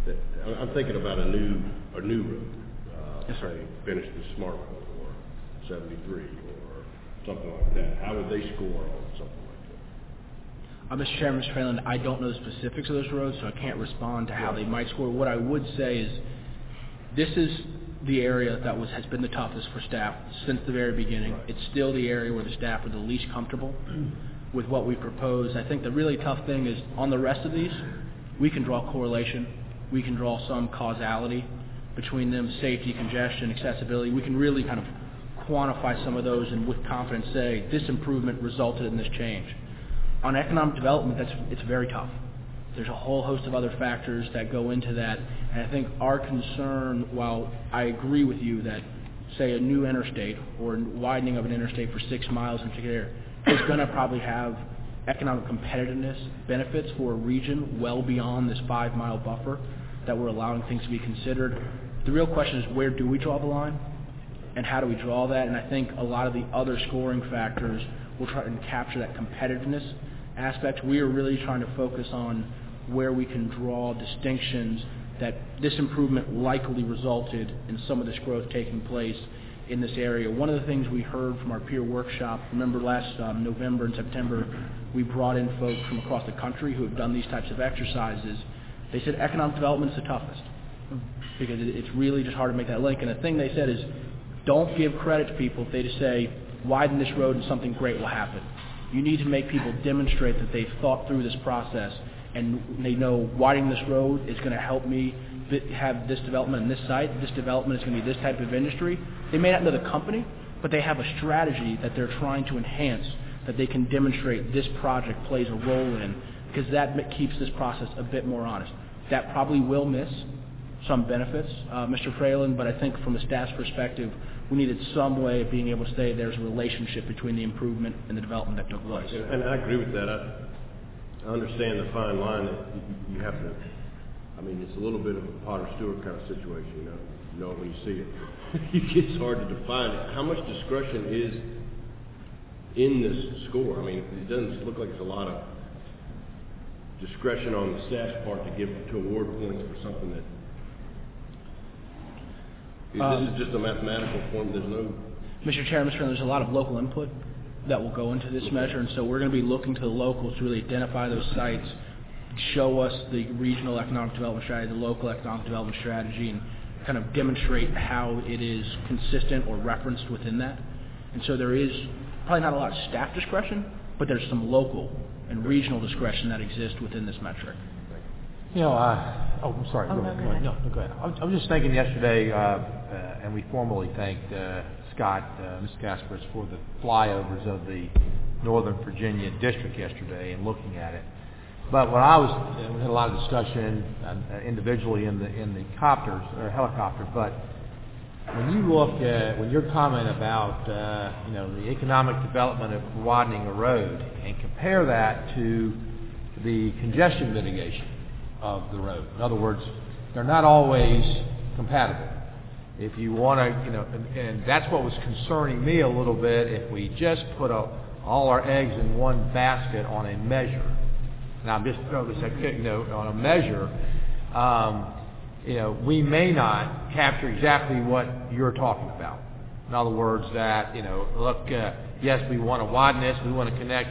that, I'm, thinking about a new, a new road. Say, finish the Smart or seventy-three or something like that. How would they score on something like that? Uh, Mr. Chairman, Mr. Fralin, I don't know the specifics of those roads, so I can't respond to how they might score. What I would say is, this is the area that was, has been the toughest for staff since the very beginning. It's still the area where the staff are the least comfortable with what we propose. I think the really tough thing is, on the rest of these, we can draw correlation, we can draw some causality between them, safety, congestion, accessibility. We can really kind of quantify some of those and with confidence say, this improvement resulted in this change. On economic development, that's, it's very tough. There's a whole host of other factors that go into that. And I think our concern, while I agree with you that, say, a new interstate or widening of an interstate for six miles in particular is going to probably have economic competitiveness benefits for a region well beyond this five-mile buffer that we're allowing things to be considered. The real question is where do we draw the line? and how do we draw that? And I think a lot of the other scoring factors will try and capture that competitiveness aspect. We are really trying to focus on where we can draw distinctions that this improvement likely resulted in some of this growth taking place in this area. One of the things we heard from our peer workshop, remember last um, November and September, we brought in folks from across the country who have done these types of exercises. They said economic development is the toughest because it's really just hard to make that link. And the thing they said is, don't give credit to people if they just say, widen this road and something great will happen. You need to make people demonstrate that they've thought through this process and they know widening this road is going to help me have this development on this site. This development is going to be this type of industry. They may not know the company, but they have a strategy that they're trying to enhance that they can demonstrate this project plays a role in because that keeps this process a bit more honest. That probably will miss some benefits, uh, Mr. Fralin, but I think from the staff's perspective, we needed some way of being able to say there's a relationship between the improvement and the development that took place. And I agree with that. I, I understand the fine line that you, have to, I mean, it's a little bit of a Potter Stewart kind of situation, you know, you know, when you see it. it gets hard to define it. How much discretion is in this score? I mean, it doesn't look like it's a lot of discretion on the staff's part to give, to award points for something that, Uh, this is just a mathematical form, there's no, Mr. Chairman, Mr. Chairman, there's a lot of local input that will go into this measure, and so we're going to be looking to the locals to really identify those sites, show us the regional economic development strategy, the local economic development strategy, and kind of demonstrate how it is consistent or referenced within that. And so there is probably not a lot of staff discretion, but there's some local and regional discretion that exists within this metric. You know, uh, oh, I'm sorry. Oh, go no, ahead. go ahead. No, no, go ahead. I was, I was just thinking yesterday, uh, uh, and we formally thanked uh, Scott, uh, Ms. Gasparis, for the flyovers of the Northern Virginia district yesterday and looking at it. But when I was, uh, we had a lot of discussion uh, individually in the in the copters or helicopters, but when you look at when your comment about uh, you know the economic development of widening a road and compare that to the congestion mitigation of the road. In other words, they're not always compatible. If you want to, you know, and, and that's what was concerning me a little bit. If we just put a, all our eggs in one basket on a measure, now I'm just throwing this, you know, on a measure, um, you know, we may not capture exactly what you're talking about. In other words, that, you know, look, uh, yes, we want to widen this, we want to connect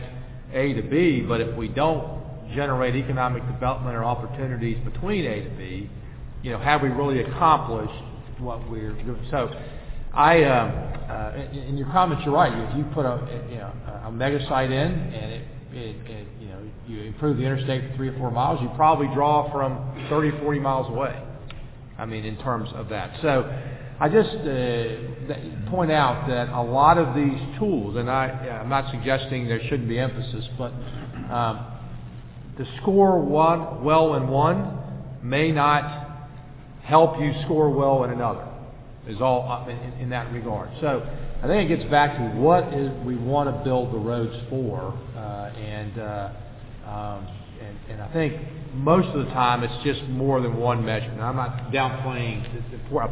A to B, but if we don't generate economic development or opportunities between A to B, you know, have we really accomplished what we're doing? So I, um, uh, in, in your comments, you're right. If you put a, you know, a mega site in and it, it, it, you know, you improve the interstate for three or four miles, you probably draw from 30, 40 miles away. I mean, in terms of that. So I just uh, point out that a lot of these tools, and I, I'm not suggesting there shouldn't be emphasis, but um, to score one well in one may not help you score well in another. Is all in, in that regard. So I think it gets back to what is we want to build the roads for, uh, and, uh, um, and and I think most of the time it's just more than one measure. I'm not downplaying.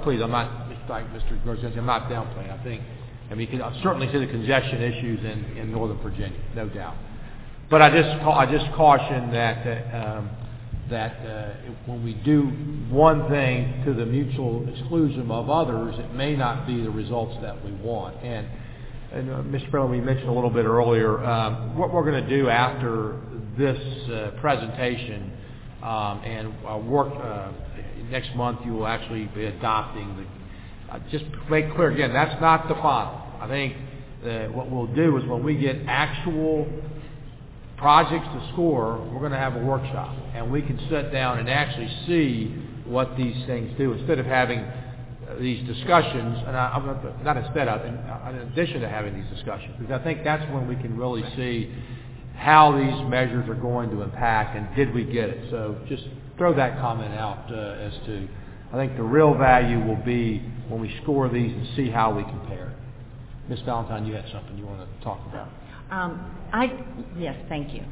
Please, I'm not like Mr. Grosjean. I'm not downplaying. I think, I mean, you can certainly see the congestion issues in, in Northern Virginia, no doubt. But I just I just caution that uh, um, that uh, when we do one thing to the mutual exclusion of others, it may not be the results that we want. And, and uh, Mr. President, we mentioned a little bit earlier um, what we're going to do after this uh, presentation um, and uh, work uh, next month. You will actually be adopting the. Uh, just make clear again, that's not the final. I think uh, what we'll do is when we get actual projects to score, we're going to have a workshop, and we can sit down and actually see what these things do instead of having uh, these discussions. And I, I'm not, not instead of, in, in addition to having these discussions, because I think that's when we can really see how these measures are going to impact and did we get it. So just throw that comment out uh, as to. I think the real value will be when we score these and see how we compare. Ms. Valentine, you had something you want to talk about. Um, I yes, thank you.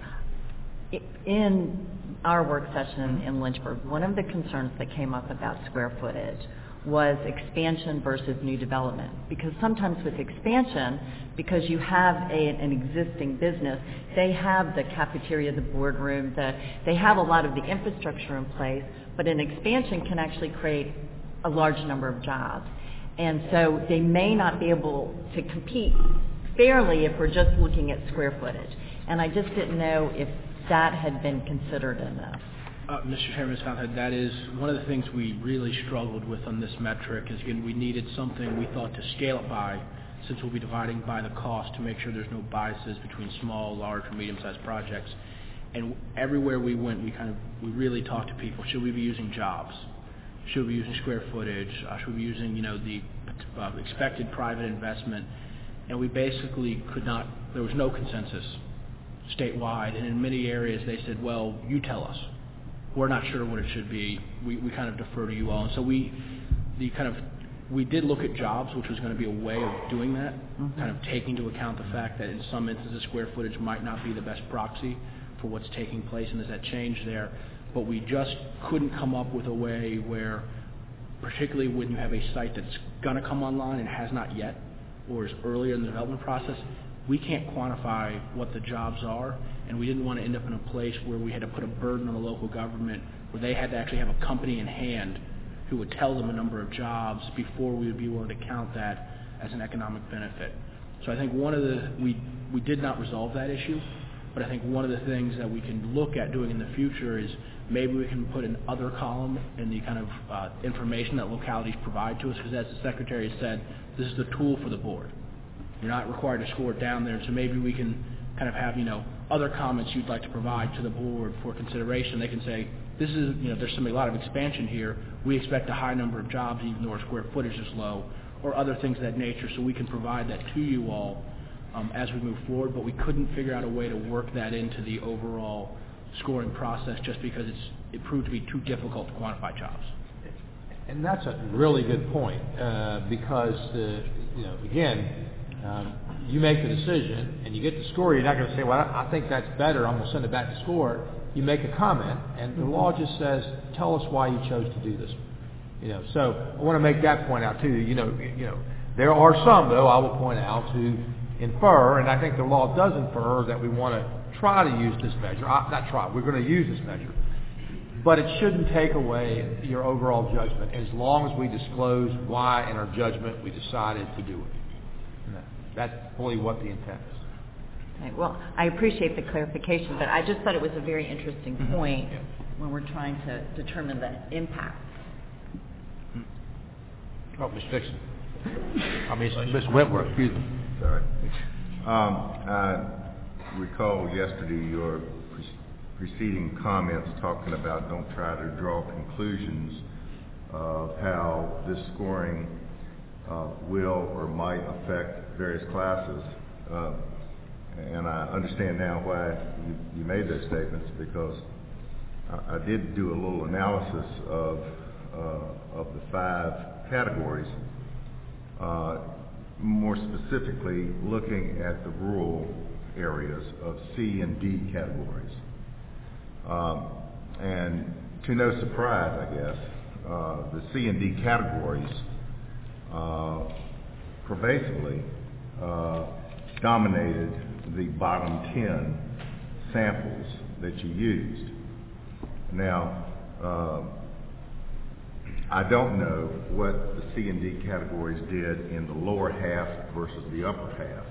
In our work session in Lynchburg, one of the concerns that came up about square footage was expansion versus new development. Because sometimes with expansion, because you have a, an existing business, they have the cafeteria, the boardroom, the, they have a lot of the infrastructure in place, but an expansion can actually create a large number of jobs. And so they may not be able to compete fairly if we're just looking at square footage. And I just didn't know if that had been considered enough. Uh, Mr. Chairman, that is one of the things we really struggled with on this metric is again we needed something we thought to scale it by since we'll be dividing by the cost to make sure there's no biases between small, large, or medium-sized projects. And everywhere we went, we kind of we really talked to people. Should we be using jobs? Should we be using square footage? Uh, should we be using you know the uh, expected private investment? and we basically could not, there was no consensus statewide, and in many areas they said, well, you tell us. We're not sure what it should be. We, we kind of defer to you all. And so we, the kind of, we did look at jobs, which was going to be a way of doing that, mm-hmm. kind of taking into account the fact that in some instances square footage might not be the best proxy for what's taking place, and there's that change there. But we just couldn't come up with a way where, particularly when you have a site that's going to come online and has not yet, or is earlier in the development process, we can't quantify what the jobs are, and we didn't want to end up in a place where we had to put a burden on the local government where they had to actually have a company in hand who would tell them a number of jobs before we would be willing to count that as an economic benefit. So I think one of the, we, we did not resolve that issue, but I think one of the things that we can look at doing in the future is maybe we can put an other column in the kind of uh, information that localities provide to us, because as the Secretary said, this is the tool for the board. You're not required to score it down there, so maybe we can kind of have, you know, other comments you'd like to provide to the board for consideration. They can say, this is, you know, there's some, a lot of expansion here. We expect a high number of jobs even though our square footage is low, or other things of that nature, so we can provide that to you all um, as we move forward, but we couldn't figure out a way to work that into the overall scoring process just because it's, it proved to be too difficult to quantify jobs. And that's a really good point uh, because, uh, you know, again, um, you make the decision and you get the score. You're not going to say, "Well, I think that's better. I'm going to send it back to score." You make a comment, and the law just says, "Tell us why you chose to do this." You know, so I want to make that point out too. You know, you know, there are some though I will point out who infer, and I think the law does infer that we want to try to use this measure. Uh, not try. We're going to use this measure but it shouldn't take away your overall judgment as long as we disclose why in our judgment we decided to do it. That's fully what the intent is. Okay, Well, I appreciate the clarification, but I just thought it was a very interesting Mm-hmm. point when we're trying to determine the impact. Oh, Ms. Dixon. I mean, Ms. Whitworth, excuse me. Sorry. Um, I recall yesterday your preceding comments talking about don't try to draw conclusions of how this scoring uh, will or might affect various classes. Uh, and I understand now why you, made those statements because I, did do a little analysis of uh, of the five categories uh, more specifically looking at the rural areas of C and D categories. Um, and to no surprise, I guess, uh, the C and D categories pervasively dominated the bottom 10 samples that you used. Now, uh, I don't know what the C and D categories did in the lower half versus the upper half.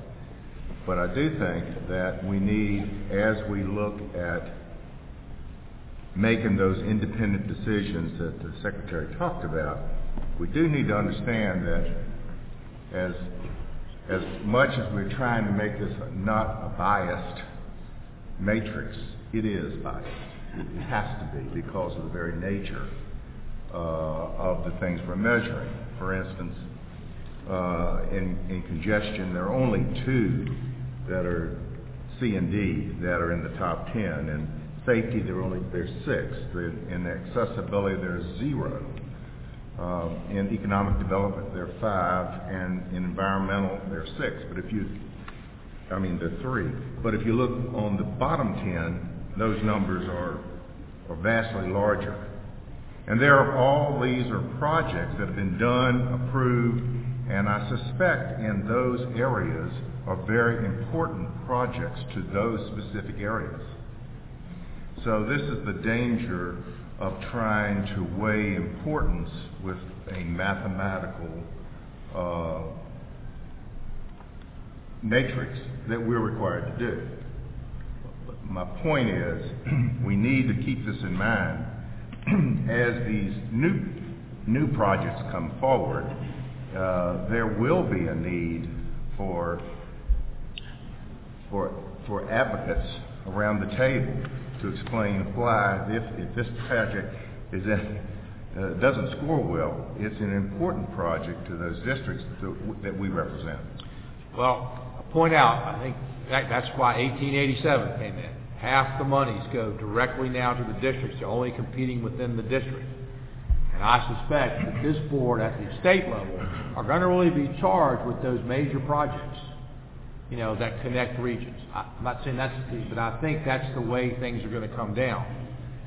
But I do think that we need, as we look at making those independent decisions that the Secretary talked about, we do need to understand that as, as much as we're trying to make this not a biased matrix, it is biased. It has to be because of the very nature uh, of the things we're measuring. For instance, uh, in, in congestion, there are only two that are C and D that are in the top 10. And safety, there are only there's six. In, in accessibility, there's zero. Um, in economic development, there are five, and in environmental, there are six. But if you, I mean, there are three. But if you look on the bottom 10, those numbers are, are vastly larger. And there are all these are projects that have been done, approved, and I suspect in those areas are very important projects to those specific areas. So this is the danger of trying to weigh importance with a mathematical uh, matrix that we're required to do. My point is, we need to keep this in mind as these new new projects come forward. Uh, there will be a need for for for advocates around the table to explain why, if, this project uh, doesn't score well, it's an important project to those districts that, we represent. Well, point out, I think that's why 1887 came in. Half the monies go directly now to the districts. They're only competing within the district. And I suspect that this board at the state level are going to really be charged with those major projects, you know, that connect regions. I'm not saying that's the case, but I think that's the way things are going to come down.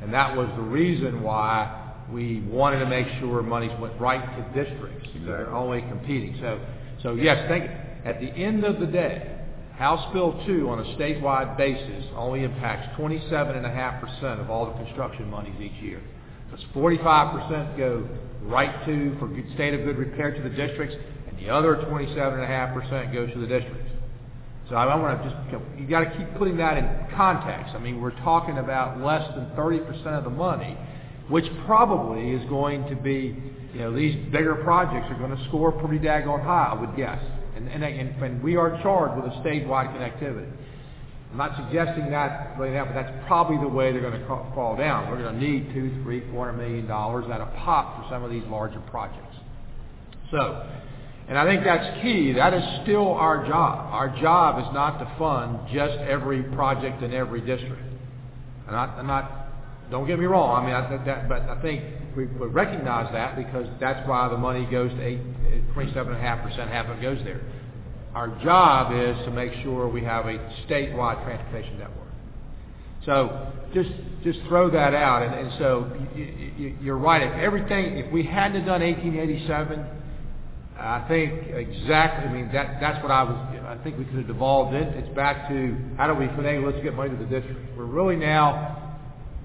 And that was the reason why we wanted to make sure monies went right to districts. They're only competing. So, so yes, think, at the end of the day, House Bill 2 on a statewide basis only impacts 27.5% of all the construction monies each year. Because 45% go right to, for state of good repair to the districts, and the other 27.5% goes to the districts. So I want to just, you, know, you got to keep putting that in context. I mean, we're talking about less than 30% of the money, which probably is going to be, you know, these bigger projects are going to score pretty daggone high, I would guess. And, and, and, and we are charged with a statewide connectivity. I'm not suggesting that right now, but that's probably the way they're going to ca- fall down. We're going to need two, three, four hundred million dollars at a pop for some of these larger projects. So, and I think that's key. That is still our job. Our job is not to fund just every project in every district. And I, I'm not, don't get me wrong. I mean, I, that, but I think we, we recognize that because that's why the money goes to 27.5 percent. half of it goes there. Our job is to make sure we have a statewide transportation network. So just just throw that out, and, and so you, you, you're right. If everything, if we hadn't done 1887, I think exactly. I mean that that's what I was. I think we could have devolved it. It's back to how do we finagle? Let's get money to the district. We're really now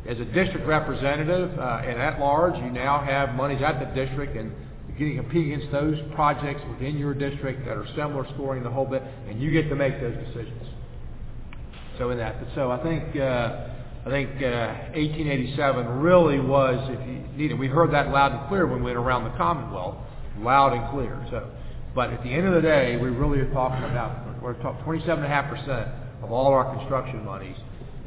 as a district representative uh, and at large, you now have monies at the district and you can compete against those projects within your district that are similar scoring the whole bit, and you get to make those decisions. So in that, so I think uh, I think uh, 1887 really was, if you need it, we heard that loud and clear when we went around the Commonwealth, loud and clear. So, but at the end of the day, we really are talking about we're talking 27.5 percent of all our construction monies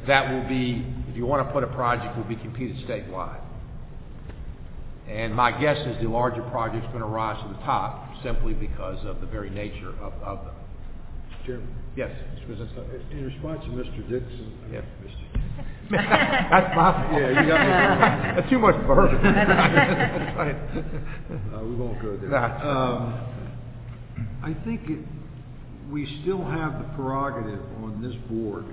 that will be, if you want to put a project, will be competed statewide. And my guess is the larger project's going to rise to the top simply because of the very nature of, of them. Chairman? Yes. In response to Mr. Dixon, uh, Yes. Mr. That's my. Yeah, you got me. That's too much bourbon. That's right. Uh, we won't go there. Um, I think it, we still have the prerogative on this board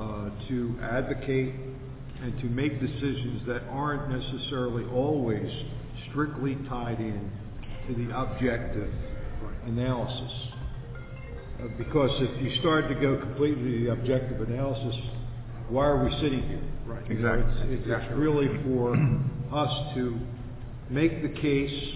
uh, to advocate and to make decisions that aren't necessarily always strictly tied in to the objective analysis. Uh, Because if you start to go completely to the objective analysis, why are we sitting here? Right. Exactly. It's, it's really for us to make the case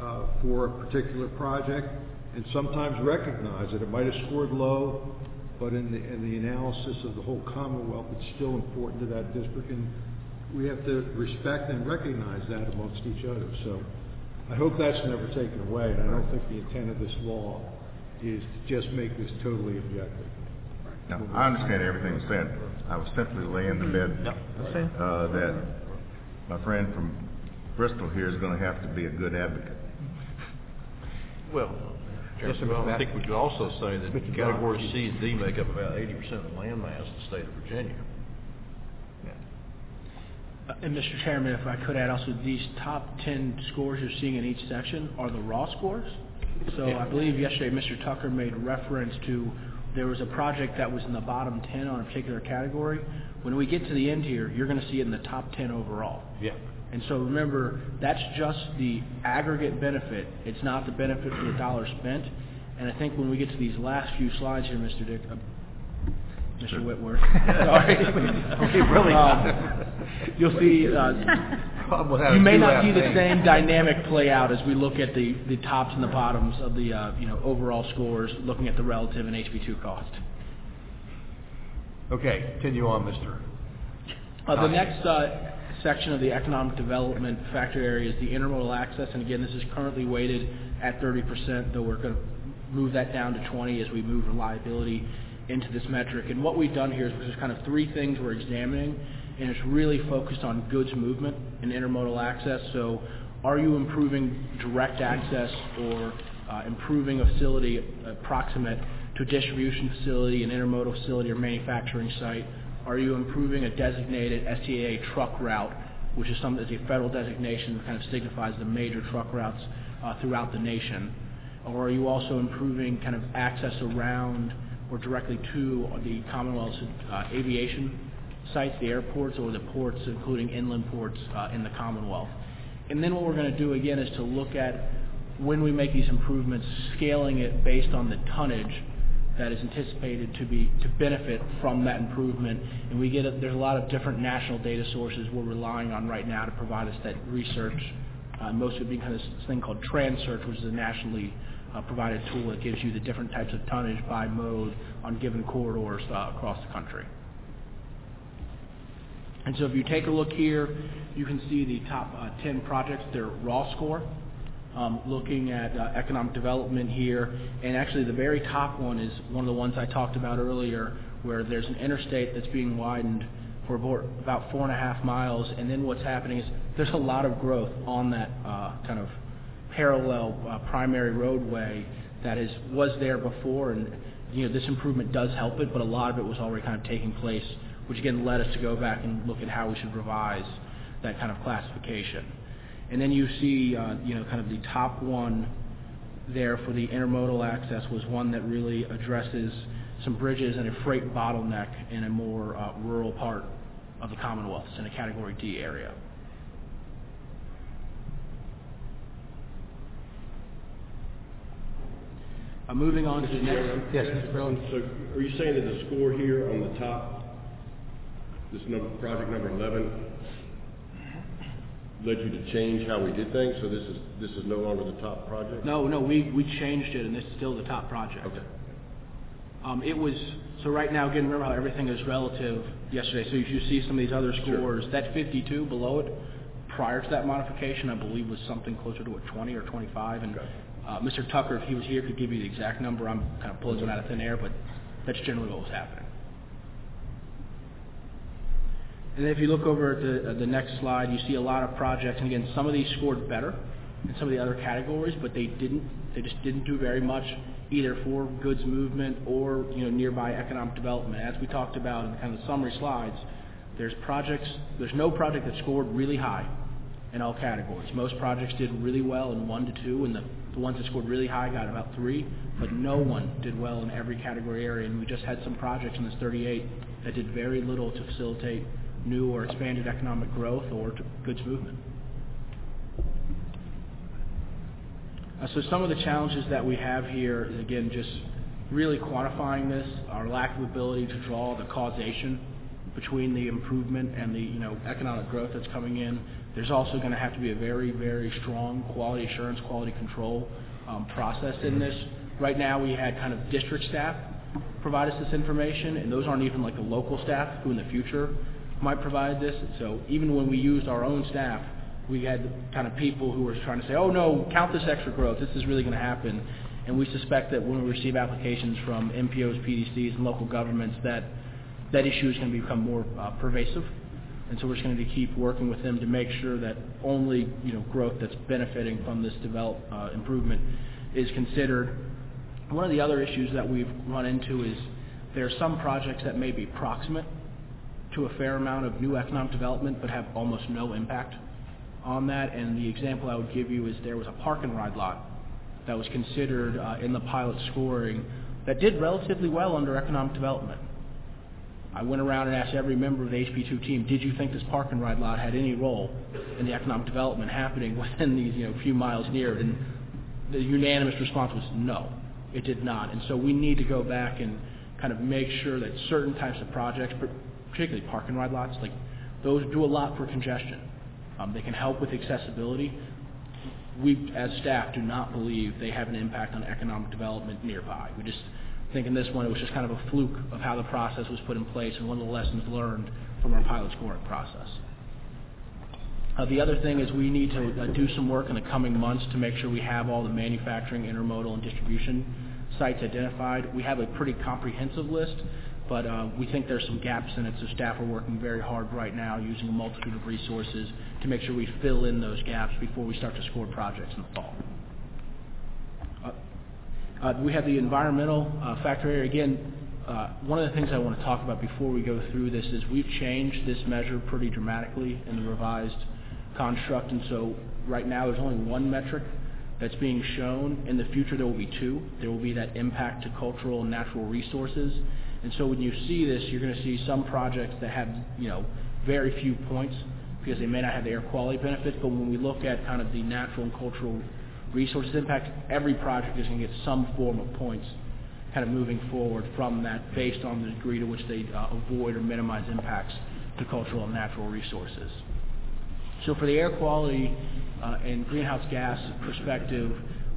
uh, for a particular project and sometimes recognize that it might have scored low, but in the, in the analysis of the whole Commonwealth, it's still important to that district, and we have to respect and recognize that amongst each other. So I hope that's never taken away, and I don't think the intent of this law is to just make this totally objective. Now, I understand everything you said. I was simply laying the bed, uh, that my friend from Bristol here is gonna have to be a good advocate. Well, Yes, sir, well, I think we could also say that Mr. categories John. C and D make up about eighty percent of the land mass of the state of Virginia. Uh, And Mr. Chairman, if I could add also, these top 10 scores you're seeing in each section are the raw scores. So I believe yesterday Mr. Tucker made reference to, there was a project that was in the bottom 10 on a particular category. When we get to the end here, you're going to see it in the top 10 overall. Yeah. And so remember, that's just the aggregate benefit. It's not the benefit for the dollar spent. And I think when we get to these last few slides here, Mr. Dick, uh, Mr. Whitworth, sorry. Okay, really? Um, You'll see, uh, Problem with having you may two not last see the names. same dynamic play out as we look at the, the tops and the bottoms of the, uh, you know, overall scores, looking at the relative and HB2 cost. Okay, continue on, Mr. Uh, the Nice. next uh, section of the economic development factor area is the intermodal access, and again, this is currently weighted at 30%, though we're going to move that down to 20 as we move reliability into this metric. And what we've done here is there's kind of three things we're examining, and it's really focused on goods movement and intermodal access. So are you improving direct access or uh, improving a facility proximate to a distribution facility, an intermodal facility, or manufacturing site? Are you improving a designated STAA truck route, which is something that's a federal designation that kind of signifies the major truck routes uh, throughout the nation? Or are you also improving kind of access around or directly to the Commonwealth's uh, aviation sites, the airports, or the ports, including inland ports uh, in the Commonwealth? And then what we're going to do again is to look at when we make these improvements, scaling it based on the tonnage that is anticipated to be to benefit from that improvement. And we get a, there's a lot of different national data sources we're relying on right now to provide us that research. Uh, most of it being kind of this thing called TransSearch, which is a nationally uh, provided tool that gives you the different types of tonnage by mode on given corridors uh, across the country. And so if you take a look here, you can see the top uh, 10 projects, their raw score. Um, looking at uh, economic development here, and actually the very top one is one of the ones I talked about earlier, where there's an interstate that's being widened for about four and a half miles, and then what's happening is there's a lot of growth on that uh, kind of parallel uh, primary roadway that is was there before, and you know this improvement does help it, but a lot of it was already kind of taking place, which again led us to go back and look at how we should revise that kind of classification. And then you see, uh, you know, kind of the top one there for the intermodal access was one that really addresses some bridges and a freight bottleneck in a more uh, rural part of the Commonwealth. It's in a Category D area. Uh, moving on to the next. Yes, Mr. Brown. So are you saying that the score here on the top this number, project number eleven, led you to change how we did things, so this is, this is no longer the top project? No, no, we, we changed it, and this is still the top project. Okay. Um, it was, so right now, again, remember how everything is relative yesterday, so if you see some of these other scores, that fifty-two below it, prior to that modification, I believe was something closer to a twenty or twenty-five, and, uh, Mr. Tucker, if he was here, could give you the exact number, I'm kind of pulling it out of thin air, but that's generally what was happening. And if you look over at the, the next slide, you see a lot of projects, and again, some of these scored better in some of the other categories, but they didn't, they just didn't do very much either for goods movement or, you know, nearby economic development. As we talked about in the kind of the summary slides, there's projects, there's no project that scored really high in all categories. Most projects did really well in one to two, and the, the ones that scored really high got about three, but no one did well in every category area, and we just had some projects in this 38 that did very little to facilitate new or expanded economic growth or goods movement. Uh, so some of the challenges that we have here is again just really quantifying this, our lack of ability to draw the causation between the improvement and the you know economic growth that's coming in. There's also going to have to be a very very strong quality assurance, quality control um, process in this. Right now we had kind of district staff provide us this information, and those aren't even like the local staff who in the future might provide this. So even when we used our own staff, we had kind of people who were trying to say, oh no, count this extra growth, this is really going to happen. And we suspect that when we receive applications from MPOs, PDCs, and local governments, that that issue is going to become more uh, pervasive. And so we're just going to keep working with them to make sure that only you know growth that's benefiting from this develop uh, improvement is considered. One of the other issues that we've run into is there are some projects that may be proximate to a fair amount of new economic development but have almost no impact on that. And the example I would give you is there was a park and ride lot that was considered uh, in the pilot scoring that did relatively well under economic development. I went around and asked every member of the HB2 team, did you think this park and ride lot had any role in the economic development happening within these you know, few miles near it? And the unanimous response was no, it did not. And so we need to go back and kind of make sure that certain types of projects, particularly park and ride lots, like those do a lot for congestion. Um, they can help with accessibility. We, as staff, do not believe they have an impact on economic development nearby. We just think in this one it was just kind of a fluke of how the process was put in place and one of the lessons learned from our pilot scoring process. Uh, the other thing is we need to uh, do some work in the coming months to make sure we have all the manufacturing, intermodal, and distribution sites identified. We have a pretty comprehensive list, but uh, we think there's some gaps in it, so staff are working very hard right now using a multitude of resources to make sure we fill in those gaps before we start to score projects in the fall. Uh, uh, we have the environmental factor area. Again, one of the things I want to talk about before we go through this is we've changed this measure pretty dramatically in the revised construct, and so right now there's only one metric that's being shown. In the future, there will be two. There will be that impact to cultural and natural resources. And so when you see this, you're going to see some projects that have, you know, very few points because they may not have the air quality benefits. But when we look at kind of the natural and cultural resources impact, every project is going to get some form of points kind of moving forward from that based on the degree to which they uh, avoid or minimize impacts to cultural and natural resources. So for the air quality uh, and greenhouse gas perspective,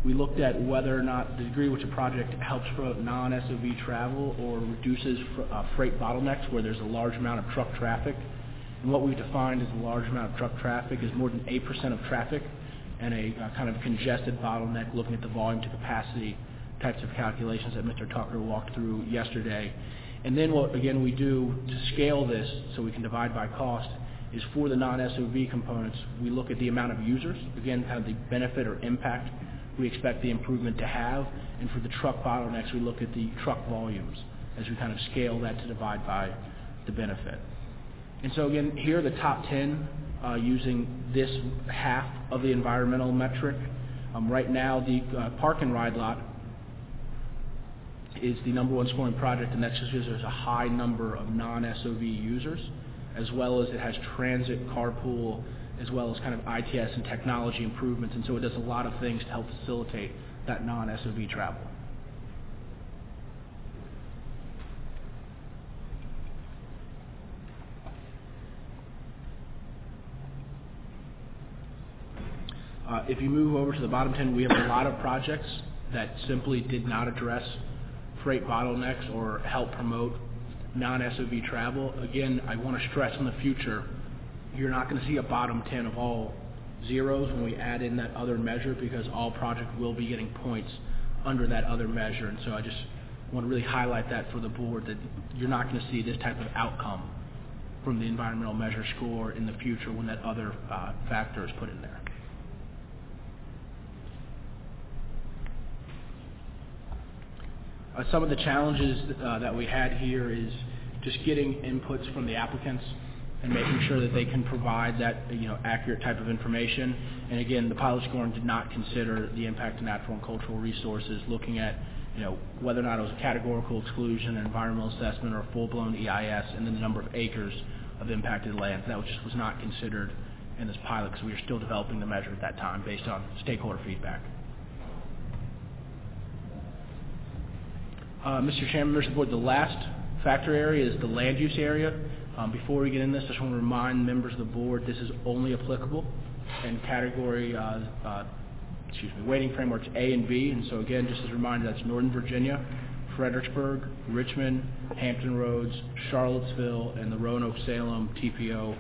we looked at whether or not the degree which a project helps promote non-SOV travel or reduces fr- uh, freight bottlenecks where there's a large amount of truck traffic. And what we've defined as a large amount of truck traffic is more than 8% of traffic and a uh, kind of congested bottleneck looking at the volume to capacity types of calculations that Mr. Tucker walked through yesterday. And then what, again, we do to scale this so we can divide by cost is for the non-SOV components, we look at the amount of users, again, kind of the benefit or impact we expect the improvement to have. And for the truck bottlenecks, we look at the truck volumes as we kind of scale that to divide by the benefit. And so again, here are the top 10 uh, using this half of the environmental metric. Um, right now, the uh, park and ride lot is the number one scoring project, and that's just because there's a high number of non-SOV users, as well as it has transit, carpool, as well as kind of ITS and technology improvements. and so It does a lot of things to help facilitate that non-SOV travel. Uh, if you move over to the bottom 10, we have a lot of projects that simply did not address freight bottlenecks or help promote non-SOV travel. Again, I want to stress in the future, you're not going to see a bottom 10 of all zeros when we add in that other measure because all project will be getting points under that other measure. And so I just want to really highlight that for the board, that you're not going to see this type of outcome from the environmental measure score in the future when that other uh, factor is put in there. Uh, Some of the challenges uh, that we had here is just getting inputs from the applicants and making sure that they can provide that, you know, accurate type of information. And again, the pilot scoring did not consider the impact to natural and cultural resources, looking at, you know, whether or not it was a categorical exclusion, an environmental assessment, or a full-blown EIS, and then the number of acres of impacted land. That was just was not considered in this pilot because we were still developing the measure at that time based on stakeholder feedback. Uh, Mr. Chairman, members of the board, the last factor area is the land use area. Um, Before we get in this, I just want to remind members of the board, this is only applicable in category, uh, uh, excuse me, weighting frameworks A and B. And so again, just as a reminder, that's Northern Virginia, Fredericksburg, Richmond, Hampton Roads, Charlottesville, and the Roanoke-Salem TPO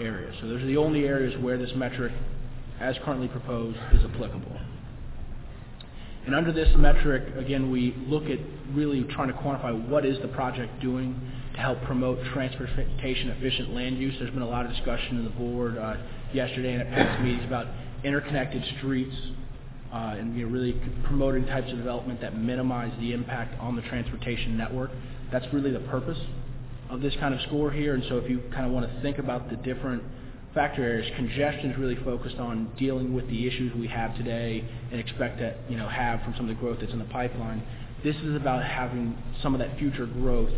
area. So those are the only areas where this metric, as currently proposed, is applicable. And under this metric, again, we look at really trying to quantify what is the project doing help promote transportation efficient land use. There's been a lot of discussion in the board uh, yesterday and at past meetings about interconnected streets uh, and you know, really promoting types of development that minimize the impact on the transportation network. That's really the purpose of this kind of score here. And so if you kind of want to think about the different factor areas, congestion is really focused on dealing with the issues we have today and expect to you know have from some of the growth that's in the pipeline. This is about having some of that future growth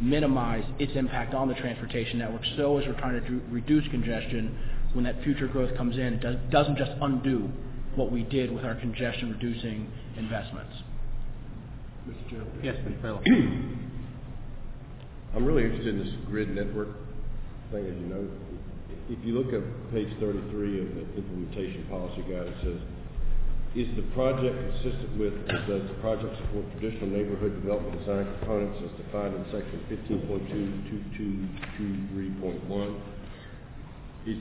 minimize its impact on the transportation network. So as we're trying to do, reduce congestion, when that future growth comes in, it does, doesn't just undo what we did with our congestion reducing investments. Mr. Chairman? Yes, Mr. Phillips. I'm really interested in this grid network thing, as you know. If you look at page 33 of the implementation policy guide, it says, is the project consistent with, does the project support traditional neighborhood development design components as defined in section 15.22223.1? Is,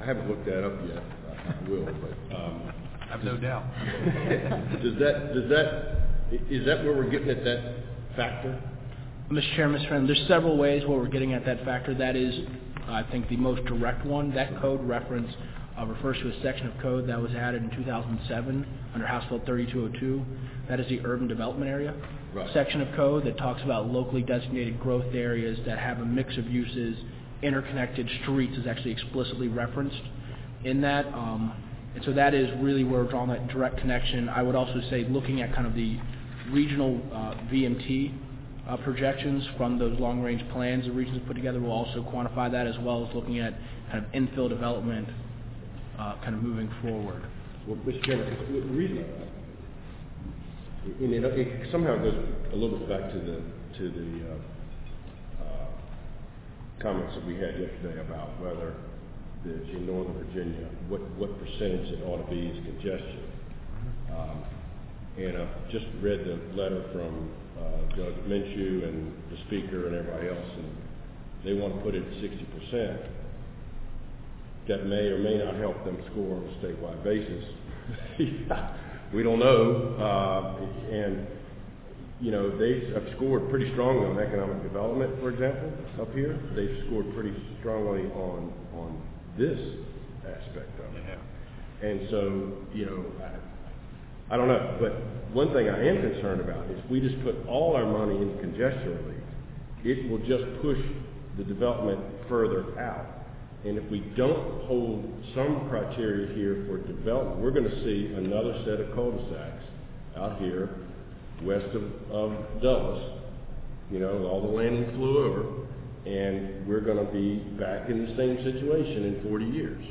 I haven't looked that up yet, I I will, but, um... I have no doubt. Does that, does that, is that where we're getting at that factor? Mr. Chairman, Mr. Friend, there's several ways where we're getting at that factor. That is, I think, the most direct one. That code reference uh, refers to a section of code that was added in 2007 under House Bill 3202. That is the urban development area Right. section of code that talks about locally designated growth areas that have a mix of uses. Interconnected streets is actually explicitly referenced in that. Um, and so that is really where we're drawing that direct connection. I would also say looking at kind of the regional uh, VMT uh, projections from those long-range plans the regions put together will also quantify that as well as looking at kind of infill development kind of moving forward. Well, Mr. Chairman, the reason, it, it somehow goes a little bit back to the, to the, uh, uh, comments that we had yesterday about whether the, in Northern Virginia, what, what percentage it ought to be is congestion. Um, and I've just read the letter from, uh, Doug Minshew and the speaker and everybody else, and they want to put it at sixty percent. That may or may not help them score on a statewide basis. We don't know, uh, and, you know, they have scored pretty strongly on economic development, for example, up here. They've scored pretty strongly on, on this aspect of it. And so, you know, I, I don't know, but one thing I am concerned about is if we just put all our money into congestion relief, it will just push the development further out. And if we don't hold some criteria here for development, we're gonna see another set of cul-de-sacs out here west of, of Dulles. You know, all the land we flew over, and we're gonna be back in the same situation in forty years.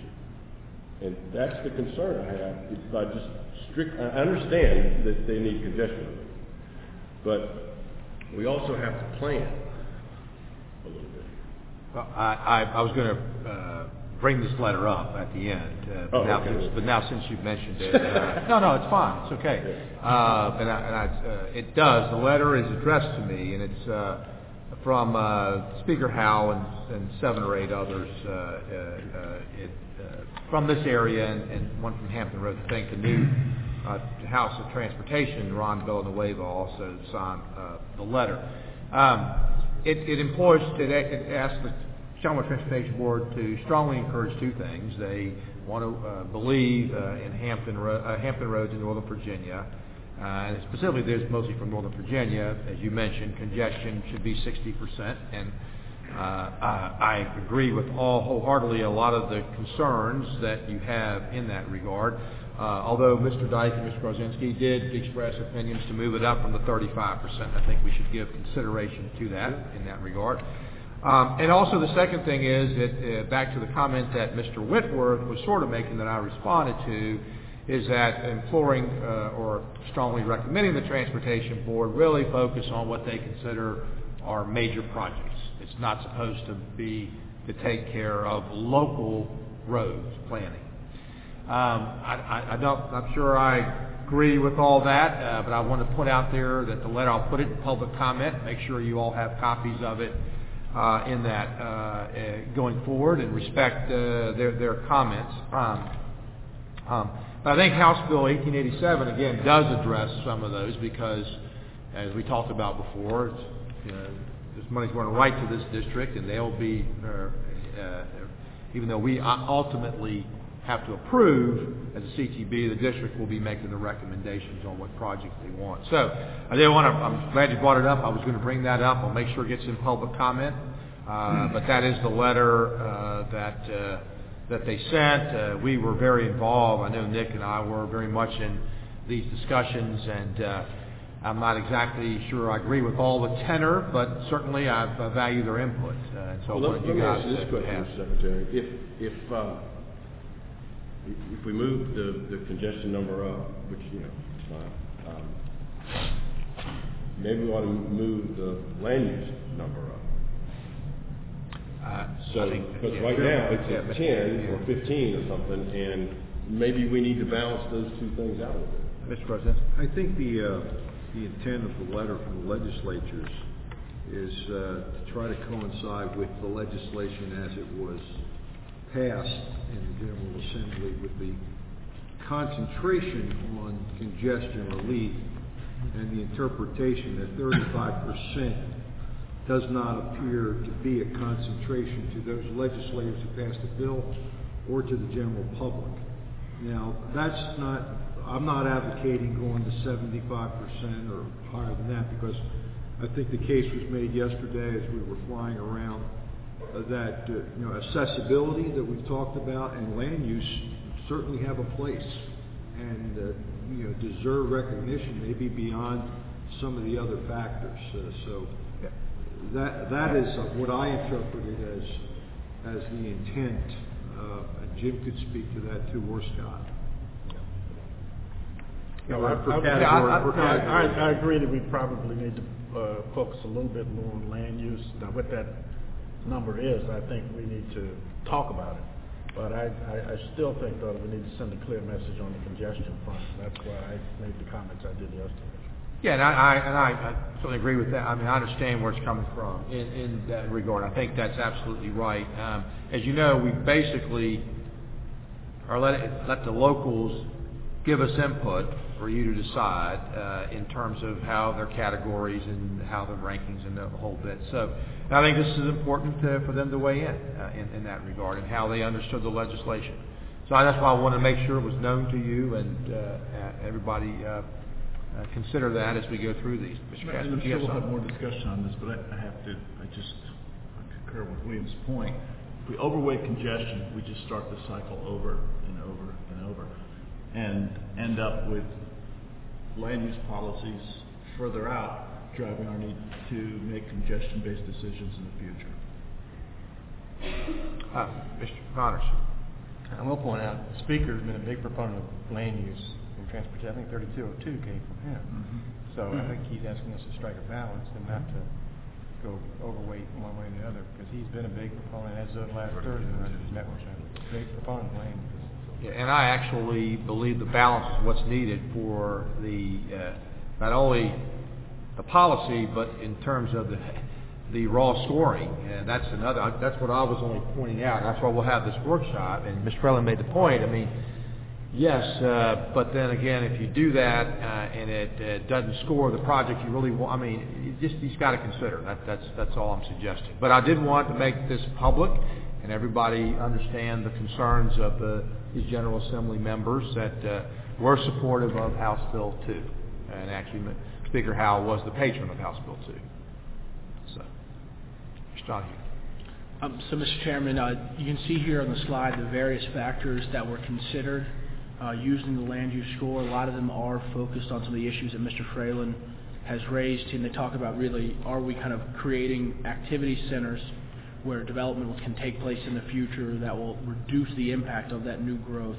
And that's the concern I have, if I just strict, I understand that they need congestion. But we also have to plan a little bit. Well, I, I, I was gonna, uh, bring this letter up at the end. uh, but Oh, now okay. since- But now since you've mentioned it, uh, no, no, it's fine, it's okay. Uh, And I, and I, uh, it does, the letter is addressed to me, and it's uh, from uh, Speaker Howell and and seven or eight others uh, uh, uh, it, uh, from this area, and one from Hampton Roads. I think the new uh, House of Transportation, Ron Villanueva, also signed uh, the letter. It employs, it asks the Shelmer Transportation Board to strongly encourage two things. They want to uh, believe uh, in uh, Hampton Roads in Northern Virginia, and specifically this mostly from Northern Virginia. As you mentioned, congestion should be 60%, and uh, I agree with all wholeheartedly a lot of the concerns that you have in that regard. Uh, Although Mr. Dyke and Mr. Garczynski did express opinions to move it up from the 35%, I think we should give consideration to that in that regard. Um, And also the second thing is that, uh, back to the comment that Mr. Whitworth was sort of making that I responded to, is that imploring uh, or strongly recommending the Transportation Board really focus on what they consider are major projects. It's not supposed to be to take care of local roads planning. Um, I, don't, I'm sure I agree with all that, uh, but I want to put out there that the letter, I'll put it in public comment, make sure you all have copies of it, uh, in that, uh, uh, going forward and respect, uh, their, their comments. Um, um, but I think House Bill 1887, again, does address some of those because, as we talked about before, you know, this money's going right to this district and they'll be, uh, even though we ultimately have to approve as a CTB, the district will be making the recommendations on what projects they want. So I did want to, I'm glad you brought it up. I was going to bring that up. I'll make sure it gets in public comment. Uh, but that is the letter, uh, that, uh, that they sent. Uh, we were very involved. I know Nick and I were very much in these discussions and, uh, I'm not exactly sure I agree with all the tenor, but certainly I I value their input. Uh, and so I Well, wanted let you guys ask you this to have. Secretary. If, if, uh, if if we move the, the congestion number up, which, you know, is fine, um, maybe we ought to move the land use number up. Uh, So, because yeah, right sure. now, it's Yeah, at but- ten or fifteen or something, and maybe we need to balance those two things out a little bit. Mr. President? I think the, uh, the intent of the letter from the legislatures is uh, to try to coincide with the legislation as it was passed in the General Assembly with the concentration on congestion relief and the interpretation that thirty-five percent does not appear to be a concentration to those legislators who passed the bill or to the general public. Now, that's not, I'm not advocating going to seventy-five percent or higher than that, because I think the case was made yesterday as we were flying around, that, uh, you know, accessibility that we've talked about and land use certainly have a place and, uh, you know, deserve recognition, maybe beyond some of the other factors. Uh, So that, that is what I interpreted as, as the intent. Uh, and Jim could speak to that too, or Scott. No, I, I, I- I- I- I agree that we probably need to, uh, focus a little bit more on land use. Now, what that number is, I think we need to talk about it. But I, I, I still think though that we need to send a clear message on the congestion front. That's why I made the comments I did yesterday. Yeah, and I, I, and I I certainly agree with that. I mean, I understand where it's coming from in, in that regard. I think that's absolutely right. Um, as you know, we basically are let, let the locals give us input for you to decide, uh, in terms of how their categories and how the rankings and the whole bit. So, I think this is important uh, for them to weigh in, uh, in, in that regard and how they understood the legislation. So that's why I wanted to make sure it was known to you and, everybody, uh, uh, consider that as we go through these. Mr. I'm sure we'll have more discussion on this, but I, I have to, I just I concur with William's point. If we overweight congestion, we just start the cycle over and over and over, and end up with land use policies further out, driving our need to make congestion-based decisions in the future. Uh, Mr. Connors. I will point out, the speaker's been a big proponent of land use in transportation. I think thirty-two oh two came from him. So I think he's asking us to strike a balance and not to go overweight one way or the other, because he's been a big proponent, as of last Thursday, when I just met with him, big proponent of lane use. And I actually believe the balance is what's needed for the, uh, not only the policy, but in terms of the, the raw scoring. And that's another, that's what I was only pointing out. That's why we'll have this workshop. And Mr. Fralin made the point, I mean, yes, uh, but then again, if you do that, uh, and it, uh doesn't score the project you really want, I mean, you just, you've got to consider. That, that's, that's all I'm suggesting. But I did want to make this public and everybody understand the concerns of the, these General Assembly members that, uh, were supportive of House Bill 2. And actually, Speaker Howell was the patron of House Bill 2. So, Mr. Donohue. Um, so, Mr. Chairman, uh, you can see here on the slide the various factors that were considered uh, using the land use score. A lot of them are focused on some of the issues that Mr. Fralin has raised, and they talk about really are we kind of creating activity centers where development can take place in the future that will reduce the impact of that new growth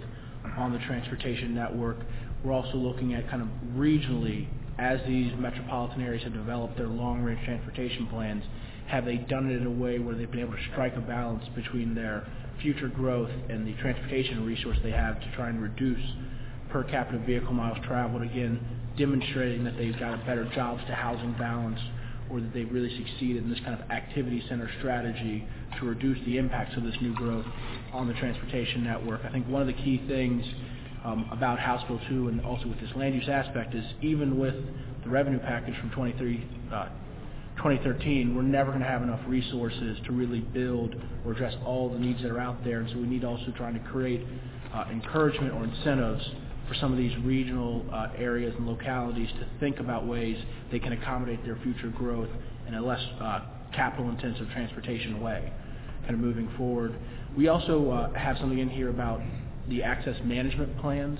on the transportation network. We're also looking at kind of regionally, as these metropolitan areas have developed their long-range transportation plans, have they done it in a way where they've been able to strike a balance between their future growth and the transportation resource they have to try and reduce per capita vehicle miles traveled, again, demonstrating that they've got a better jobs to housing balance or that they've really succeeded in this kind of activity center strategy to reduce the impacts of this new growth on the transportation network. I think one of the key things um, about House Bill 2 and also with this land use aspect is even with the revenue package from 23, uh, 2013, we're never going to have enough resources to really build or address all the needs that are out there. And so we need also trying to create uh, encouragement or incentives for some of these regional uh, areas and localities to think about ways they can accommodate their future growth in a less uh, capital-intensive transportation way, kind of moving forward. We also uh, have something in here about the access management plans,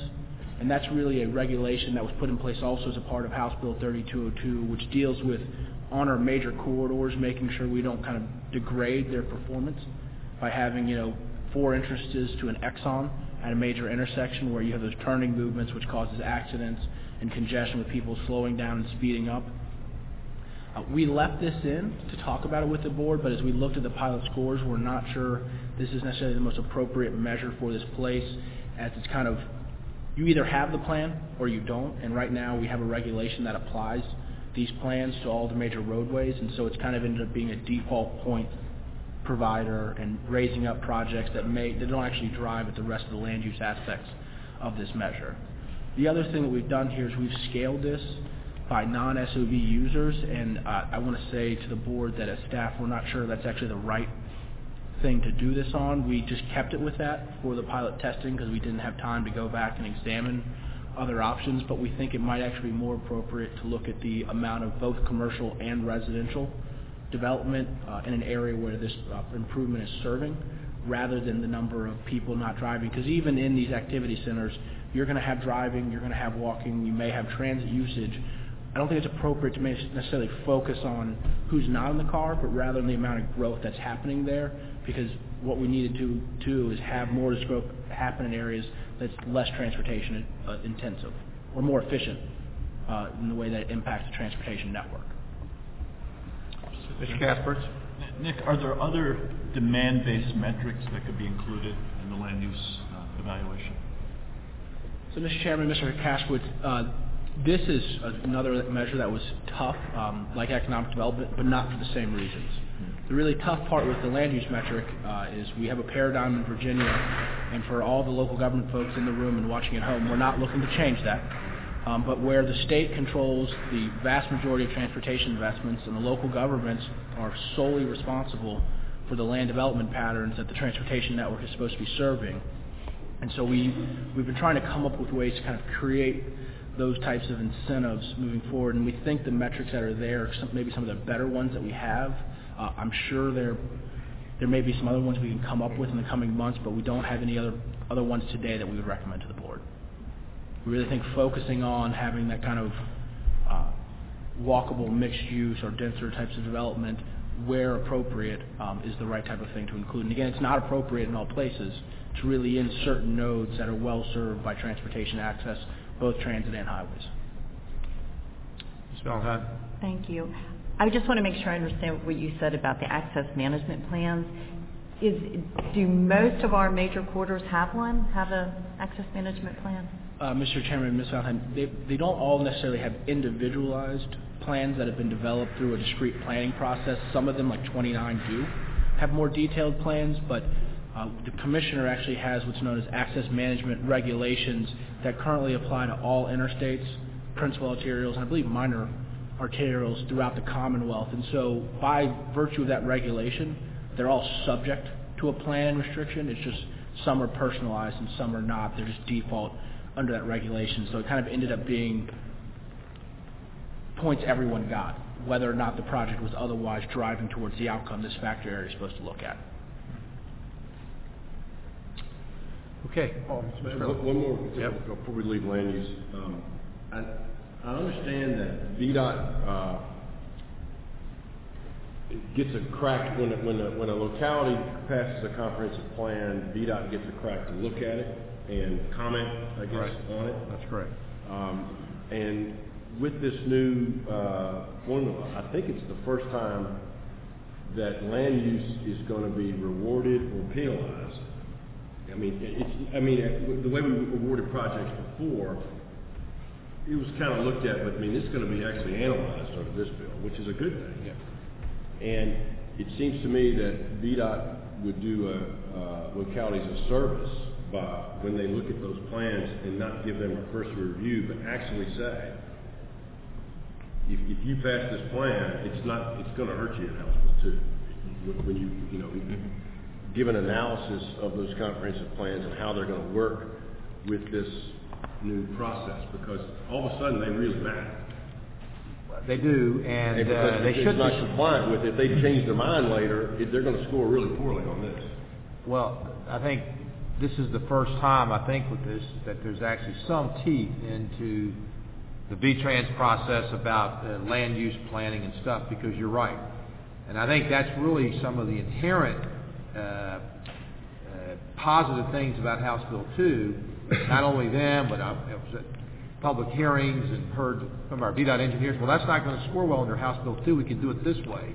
and that's really a regulation that was put in place also as a part of House Bill 3202, which deals with on our major corridors, making sure we don't kind of degrade their performance by having, you know, four entrances to an Exxon at a major intersection where you have those turning movements which causes accidents and congestion with people slowing down and speeding up. Uh, we left this in to talk about it with the board, but as we looked at the pilot scores, we're not sure this is necessarily the most appropriate measure for this place, as it's kind of you either have the plan or you don't, and right now we have a regulation that applies these plans to all the major roadways, and so it's kind of ended up being a default point provider and raising up projects that may that don't actually drive at the rest of the land use aspects of this measure. The other thing that we've done here is we've scaled this by non-SOV users, and uh, I want to say to the board that as staff, we're not sure that's actually the right thing to do this on. We just kept it with that for the pilot testing because we didn't have time to go back and examine other options, but we think it might actually be more appropriate to look at the amount of both commercial and residential development uh, in an area where this uh, improvement is serving rather than the number of people not driving. Because even in these activity centers, you're going to have driving, you're going to have walking, you may have transit usage. I don't think it's appropriate to necessarily focus on who's not in the car, but rather on the amount of growth that's happening there. Because what we need to do is have more growth happen in areas that's less transportation uh, intensive or more efficient in the way that it impacts the transportation network. Mr. Kasprowicz? Nick, are there other demand-based metrics that could be included in the land use uh, evaluation? So, Mr. Chairman, Mr. Kasprowicz, uh, this is another measure that was tough, um, like economic development, but not for the same reasons. The really tough part with the land use metric uh, is we have a paradigm in Virginia, and for all the local government folks in the room and watching at home, we're not looking to change that. Um, but where the state controls the vast majority of transportation investments and the local governments are solely responsible for the land development patterns that the transportation network is supposed to be serving. And so we, we've been trying to come up with ways to kind of create those types of incentives moving forward. And we think the metrics that are there are some, maybe some of the better ones that we have. Uh, I'm sure there, there may be some other ones we can come up with in the coming months, but we don't have any other, other ones today that we would recommend to the board. We really think focusing on having that kind of uh, walkable mixed use or denser types of development where appropriate um, is the right type of thing to include. And again, it's not appropriate in all places. It's really in certain nodes that are well served by transportation access, both transit and highways. Ms. Valentine? Thank you. I just want to make sure I understand what you said about the access management plans. Is, do most of our major quarters have one, have an access management plan? Uh, Mr. Chairman, Ms. Allen, they, they don't all necessarily have individualized plans that have been developed through a discrete planning process. Some of them, like 29, do have more detailed plans, but uh, the commissioner actually has what's known as access management regulations that currently apply to all interstates, principal arterials, and I believe minor arterials throughout the Commonwealth. And so by virtue of that regulation, they're all subject to a plan restriction. It's just some are personalized and some are not. They're just default under that regulation. So it kind of ended up being points everyone got, whether or not the project was otherwise driving towards the outcome this factor area is supposed to look at. Okay. One one more, before we leave land use. Um, I, I understand that VDOT, uh, gets a crack, when, a- when, a- when a locality passes a comprehensive plan, VDOT gets a crack to look at it and comment, I guess, on it. That's correct. Um, and with this new, uh, formula, I think it's the first time that land use is gonna be rewarded or penalized. I mean, it's, I mean, the way we awarded projects before, it was kind of looked at, but I mean, it's gonna be actually analyzed under this bill, which is a good thing. And it seems to me that VDOT would do, uh, uh, localities a service when they look at those plans and not give them a cursory review, but actually say, if, if you pass this plan, it's not, it's gonna hurt you in House Bill two. When- you, you know, give an analysis of those comprehensive plans and how they're gonna work with this new process, because all of a sudden, they really matter. They do, and And uh, they should it's not be. compliant with it, if they change their mind later, they're gonna score really poorly on this. Well, I think this is the first time, I think with this, that there's actually some teeth into the V-Trans process about uh, land use planning and stuff, because you're right. And I think that's really some of the inherent uh, uh, positive things about House Bill 2, not only them, but I I was at public hearings and heard from our VDOT engineers, well, that's not going to score well under House Bill 2, we can do it this way.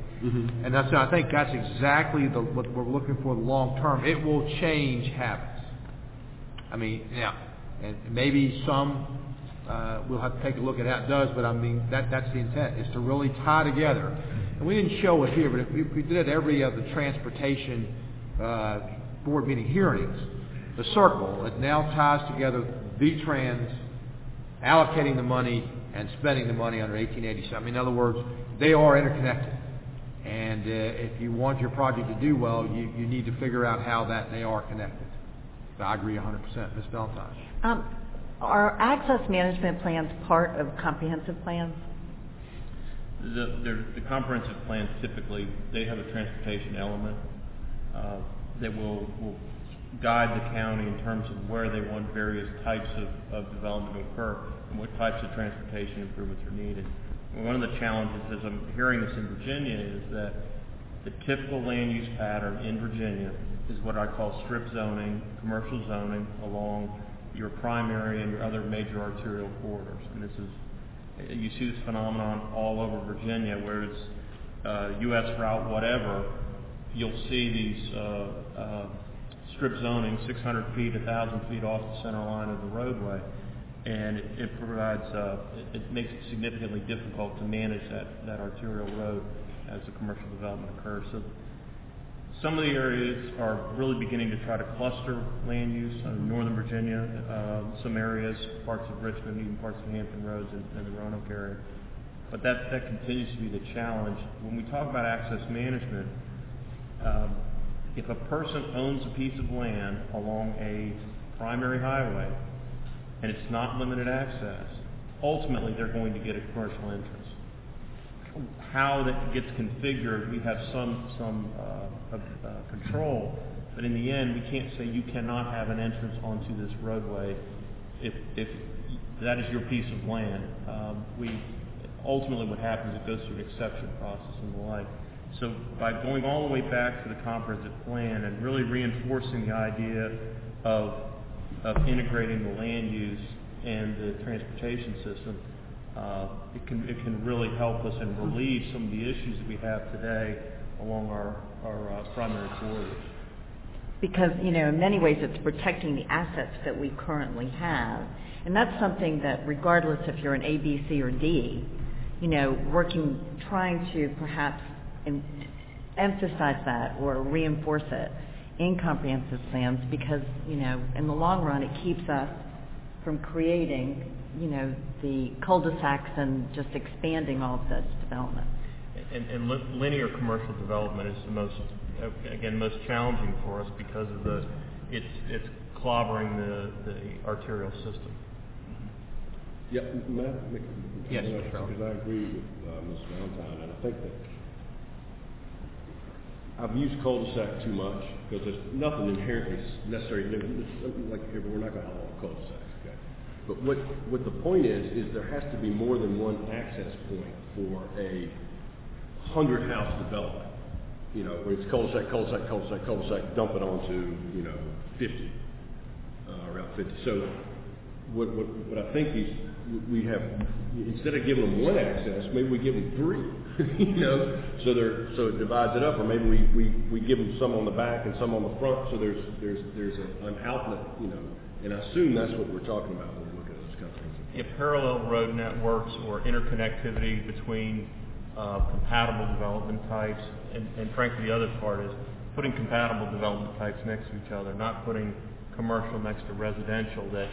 And that's, I think that's exactly the, what we're looking for long term. It will change habits. I mean, yeah, and maybe some, uh, we'll have to take a look at how it does, but I mean, that, that's the intent, is to really tie together. And we didn't show it here, but if we, we did it every of the transportation, uh, board meeting hearings, the circle, it now ties together V-Trans, allocating the money and spending the money under 1887. In other words, they are interconnected. And uh, if you want your project to do well, you, you need to figure out how that they are connected. So I agree 100%. Ms. Valentine? Um, are access management plans part of comprehensive plans? The, the, the comprehensive plans typically, they have a transportation element, uh, that will, will guide the county in terms of where they want various types of, of development to occur and what types of transportation improvements are needed. One of the challenges, as I'm hearing this in Virginia, is that the typical land use pattern in Virginia is what I call strip zoning, commercial zoning along your primary and your other major arterial corridors. And this is, you see this phenomenon all over Virginia where it's uh, US route whatever, you'll see these uh, uh, strip zoning 600 feet, 1,000 feet off the center line of the roadway. And it, provides, uh, it, makes it significantly difficult to manage that, that arterial road as the commercial development occurs. So some of the areas are really beginning to try to cluster land use northern Virginia, uh, some areas, parts of Richmond, even parts of Hampton Roads and, and the Roanoke area. But that, that continues to be the challenge. When we talk about access management, um, if a person owns a piece of land along a primary highway and it's not limited access, ultimately they're going to get a commercial entrance. How that gets configured, we have some some uh, uh, control, but in the end, we can't say you cannot have an entrance onto this roadway if if that is your piece of land. Um, we ultimately what happens it goes through an exception process and the like. So by going all the way back to the comprehensive plan and really reinforcing the idea of of integrating the land use and the transportation system, it can, it can really help us and relieve some of the issues that we have today along our, our uh, primary corridors. because, you know, in many ways it's protecting the assets that we currently have. And that's something that regardless if you're an A, B, C, or D, you know, working, trying to perhaps em- emphasize that or reinforce it in comprehensive plans because, you know, in the long run it keeps us from creating, you know, the cul-de-sacs and just expanding all of this development. And, and li- linear commercial development is the most, uh, again, most challenging for us because of the, it's, it's clobbering the, the arterial system. Yeah, may I make Yes, comment? Mr. Feller. Because I agree with uh, Ms. Valentine, and I think that I've used cul-de-sac too much because there's nothing inherently necessary. Like, here, we're not going to outlaw cul-de-sacs, okay? But what, the point is, is there has to be more than one access point for a hundred house development. You know, where it's cul-de-sac, cul-de-sac, cul-de-sac, cul-de-sac, dump it onto, you know, fifty, uh, around fifty. So what, I think is, we have, instead of giving them one access, maybe we give them three, you know? So it divides it up, or maybe we, give them some on the back and some on the front, so there's an outlet, you know? And I assume that's what we're talking about when we look at those companies. Yeah, parallel road networks or interconnectivity between uh, compatible development types, and, and frankly, the other part is putting compatible development types next to each other, not putting commercial next to residential that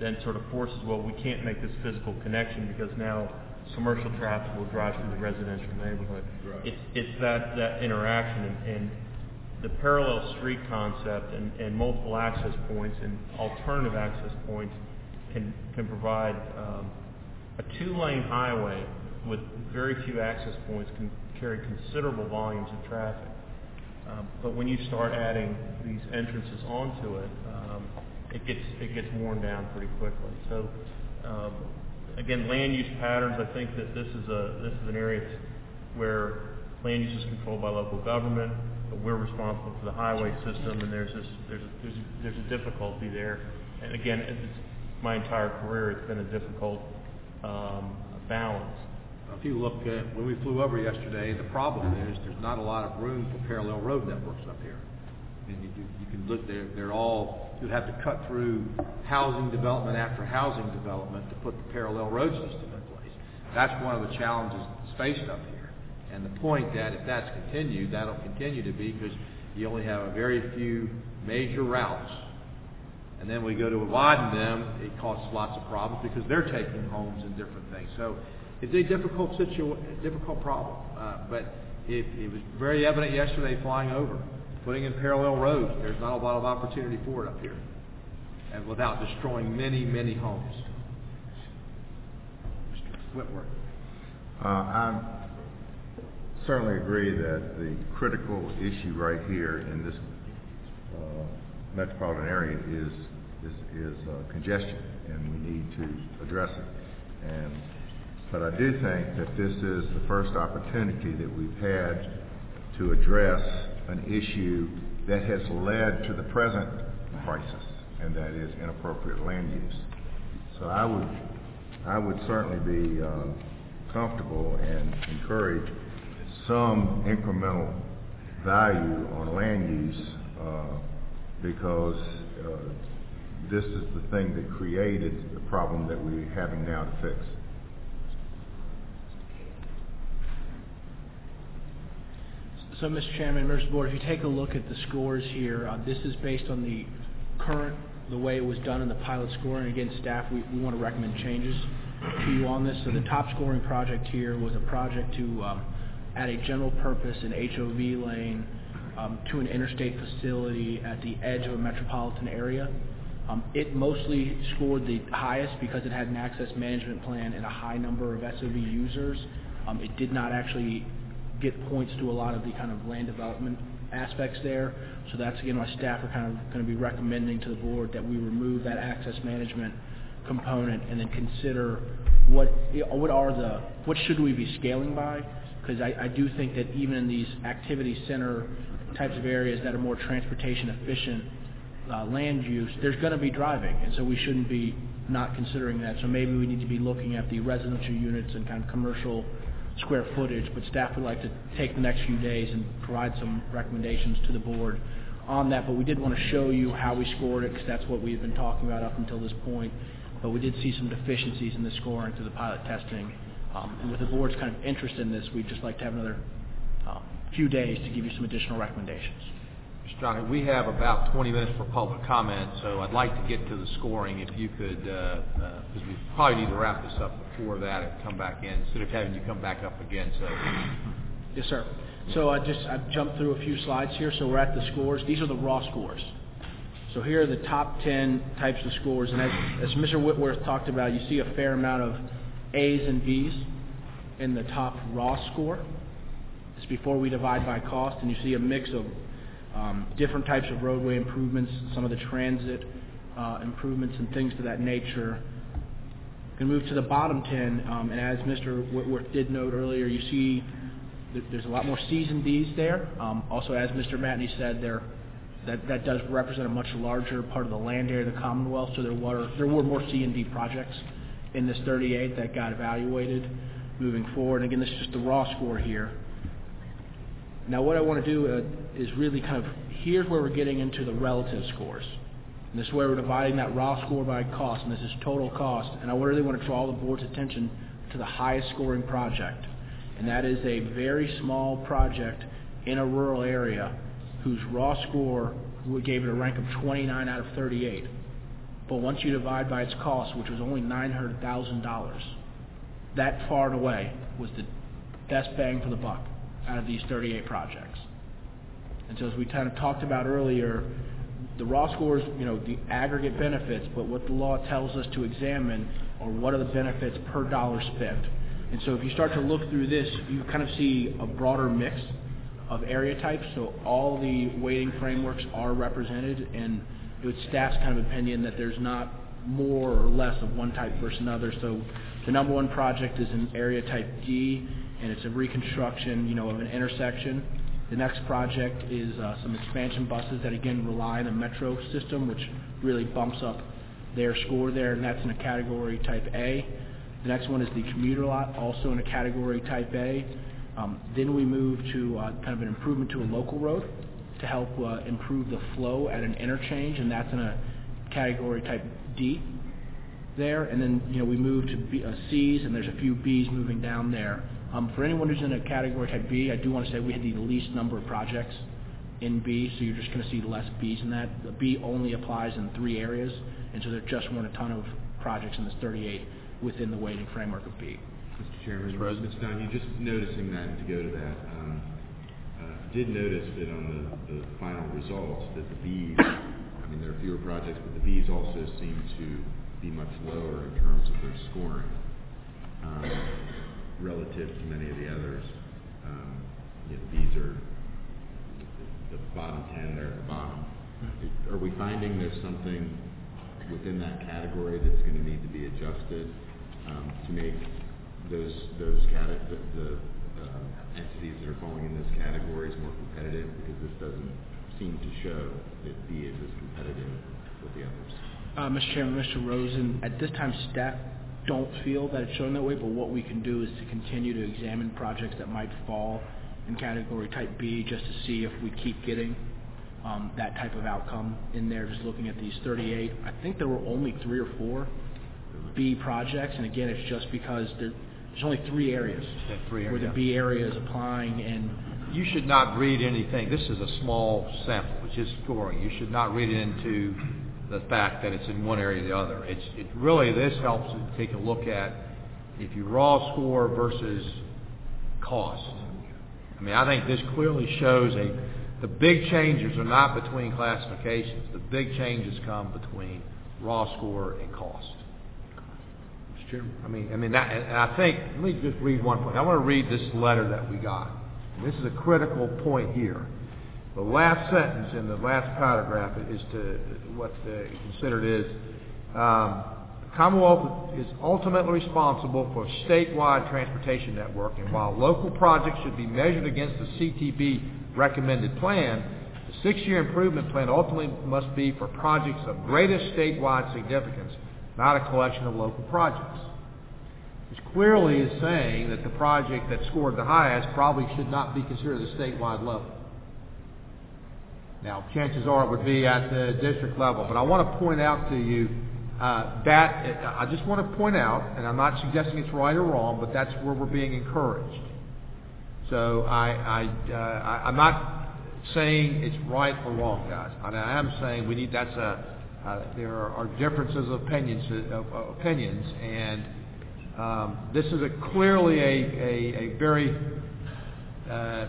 then sort of forces, well, we can't make this physical connection because now commercial traffic will drive through the residential neighborhood. Right. It's, it's that, that interaction and, and the parallel street concept and, and multiple access points and alternative access points can, can provide um, a two-lane highway with very few access points can carry considerable volumes of traffic. Um, but when you start adding these entrances onto it, um, it gets it gets worn down pretty quickly. So um, again, land use patterns. I think that this is a this is an area where land use is controlled by local government, but we're responsible for the highway system, and there's this there's a, there's a, there's a difficulty there. And again, my entire career, it's been a difficult um, balance. If you look at, when we flew over yesterday, the problem is there's not a lot of room for parallel road networks up here. And you, you- can look, they're, they're all, you'd have to cut through housing development after housing development to put the parallel road system in place. That's one of the challenges faced up here. And the point that if that's continued, that'll continue to be because you only have a very few major routes. And then we go to widen them, it causes lots of problems because they're taking homes and different things. So it's a difficult difficult problem. Uh, but it, it was very evident yesterday flying over, putting in parallel roads. There's not a lot of opportunity for it up here, and without destroying many, many homes. Mr. Whitworth. Uh, I certainly agree that the critical issue right here in this uh, metropolitan area is, is, is uh, congestion, and we need to address it. And, but I do think that this is the first opportunity that we've had to address an issue that has led to the present crisis, and that is inappropriate land use. So I would, I would certainly be uh, comfortable and encourage some incremental value on land use uh, because uh, this is the thing that created the problem that we're having now to fix. So, Mr. Chairman, members of the board, if you take a look at the scores here, uh, this is based on the current, the way it was done in the pilot scoring. Again, staff, we, we want to recommend changes to you on this. So the top scoring project here was a project to um, add a general purpose and HOV lane um, to an interstate facility at the edge of a metropolitan area. Um, it mostly scored the highest because it had an access management plan and a high number of SOV users. Um, it did not actually get points to a lot of the kind of land development aspects there. So that's again why staff are kind of going to be recommending to the board that we remove that access management component and then consider what what are the what should we be scaling by? Because I, I do think that even in these activity center types of areas that are more transportation efficient uh, land use, there's going to be driving, and so we shouldn't be not considering that. So maybe we need to be looking at the residential units and kind of commercial square footage, but staff would like to take the next few days and provide some recommendations to the board on that. But we did want to show you how we scored it, because that's what we've been talking about up until this point. But we did see some deficiencies in the scoring through the pilot testing. Um, And with the board's kind of interest in this, we'd just like to have another uh, few days to give you some additional recommendations. Mr. Johnny, we have about 20 minutes for public comment, so I'd like to get to the scoring if you could, uh, uh, because we probably need to wrap this up before that and come back in, instead of having you come back up again, so. Yes, sir. So I just, I've jumped through a few slides here, so we're at the scores. These are the raw scores. So here are the top 10 types of scores, and as, as Mr. Whitworth talked about, you see a fair amount of A's and B's in the top raw score. It's before we divide by cost, and you see a mix of um, different types of roadway improvements, some of the transit uh, improvements and things to that nature. Going to move to the bottom 10, um, and as Mr. Whitworth did note earlier, you see that there's a lot more and D's there. Um, Also, as Mr. Matney said, there, that that does represent a much larger part of the land area of the Commonwealth, so there were there were more C and D projects in this 38 that got evaluated moving forward. And Again, this is just the raw score here. Now, what I want to do uh, is really kind of, here's where we're getting into the relative scores. And this is where we're dividing that raw score by cost, and this is total cost. And I really want to draw the board's attention to the highest scoring project. And that is a very small project in a rural area whose raw score gave it a rank of 29 out of 38. But once you divide by its cost, which was only $900,000, that far and away was the best bang for the buck out of these 38 projects. And so as we kind of talked about earlier, the raw scores, you know, the aggregate benefits, but what the law tells us to examine are what are the benefits per dollar spent. And so if you start to look through this, you kind of see a broader mix of area types. So all the weighting frameworks are represented, and it was staff's kind of opinion that there's not more or less of one type versus another. So the number one project is in area type D, and it's a reconstruction, you know, of an intersection. The next project is uh, some expansion buses that again rely on the metro system, which really bumps up their score there, and that's in a category type A. The next one is the commuter lot, also in a category type A. Um, then we move to uh, kind of an improvement to a local road to help uh, improve the flow at an interchange, and that's in a category type D there. And then you know we move to B, uh, C's, and there's a few B's moving down there. Um, for anyone who's in a category type B, I do want to say we had the least number of projects in B, so you're just going to see less B's in that. The B only applies in three areas, and so there just weren't a ton of projects in this 38 within the weighting framework of B. Mr. Chairman, Mr. Ms. Dunn, just noticing that, to go to that, um, uh, did notice that on the, the final results, that the Bs, I mean, there are fewer projects, but the Bs also seem to be much lower in terms of their scoring, um, relative to many of the others. Um, you know, Bs are the bottom ten there at the bottom. Are we finding there's something within that category that's gonna need to be adjusted, um, to make those, those cate- the, the, uh, entities that are falling in those categories more competitive? Because this doesn't seem to show that B is as competitive with the others. Uh, Mr. Chairman, Mr. Rosen, at this time, staff don't feel that it's showing that way, but what we can do is to continue to examine projects that might fall in category type B, just to see if we keep getting um, that type of outcome in there, just looking at these 38. I think there were only three or four B projects, and again, it's just because there, there's only three areas three where the. B area is applying, and You should not read anything, this is a small sample, it's just scoring. You should not read it into the fact that it's in one area or the other. It's, it really, this helps to take a look at if you raw score versus cost. I mean, I think this clearly shows a, the big changes are not between classifications. The big changes come between raw score and cost. Mr. Chairman? I mean, I mean, that, and and I think, let me just read one point. I want to read this letter that we got. And this is a critical point here. The last sentence in the last paragraph is to, what considered is, um, Commonwealth is ultimately responsible for a statewide transportation network, and while local projects should be measured against the CTB recommended plan, the six-year improvement plan ultimately must be for projects of greatest statewide significance not a collection of local projects. Which clearly is saying that the project that scored the highest probably should not be considered at a statewide level. Now, chances are it would be at the district level, but I want to point out to you uh, that I just want to point out, and I'm not suggesting it's right or wrong, but that's where we're being encouraged. So I, I, uh, I I'm not saying it's right or wrong, guys. I, mean, I am saying we need. That's a. Uh, there are, are differences of opinions, uh, of opinions, and um, this is a clearly a, a, a very uh,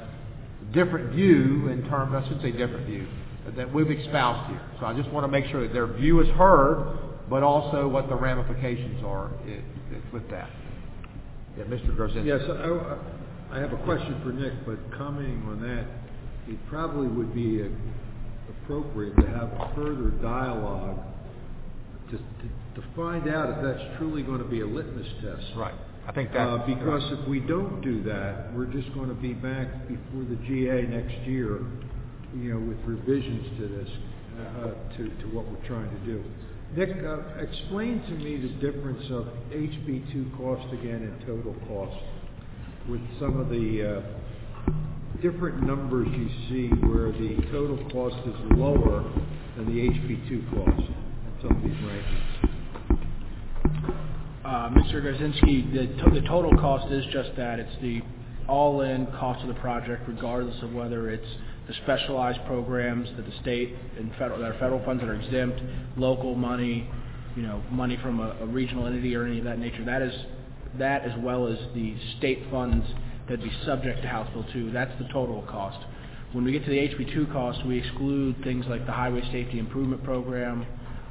different view in terms. I should say different view that we've espoused here. So I just want to make sure that their view is heard, but also what the ramifications are i i with that. Yeah, Mr. Garczynski. Yes, I, I have a question for Nick, but commenting on that, it probably would be uh, appropriate to have a further dialogue to, to, to find out if that's truly going to be a litmus test. Right. I think that uh, because if we don't do that, we're just going to be back before the GA next year, you know, with revisions to this, uh, to to what we're trying to do. Nick, uh, explain to me the difference of HB2 cost again and total cost with some of the uh, different numbers you see where the total cost is lower than the HB2 cost some of these rankings. Uh, Mr. Garczynski, the, total cost is just that. It's the all-in cost of the project, regardless of whether it's the specialized programs that the state and federal, that are federal funds that are exempt, local money, you know, money from a, regional entity or any of that nature. That is, that as well as the state funds that be subject to House Bill 2. That's the total cost. When we get to the HB2 cost, we exclude things like the Highway Safety Improvement Program,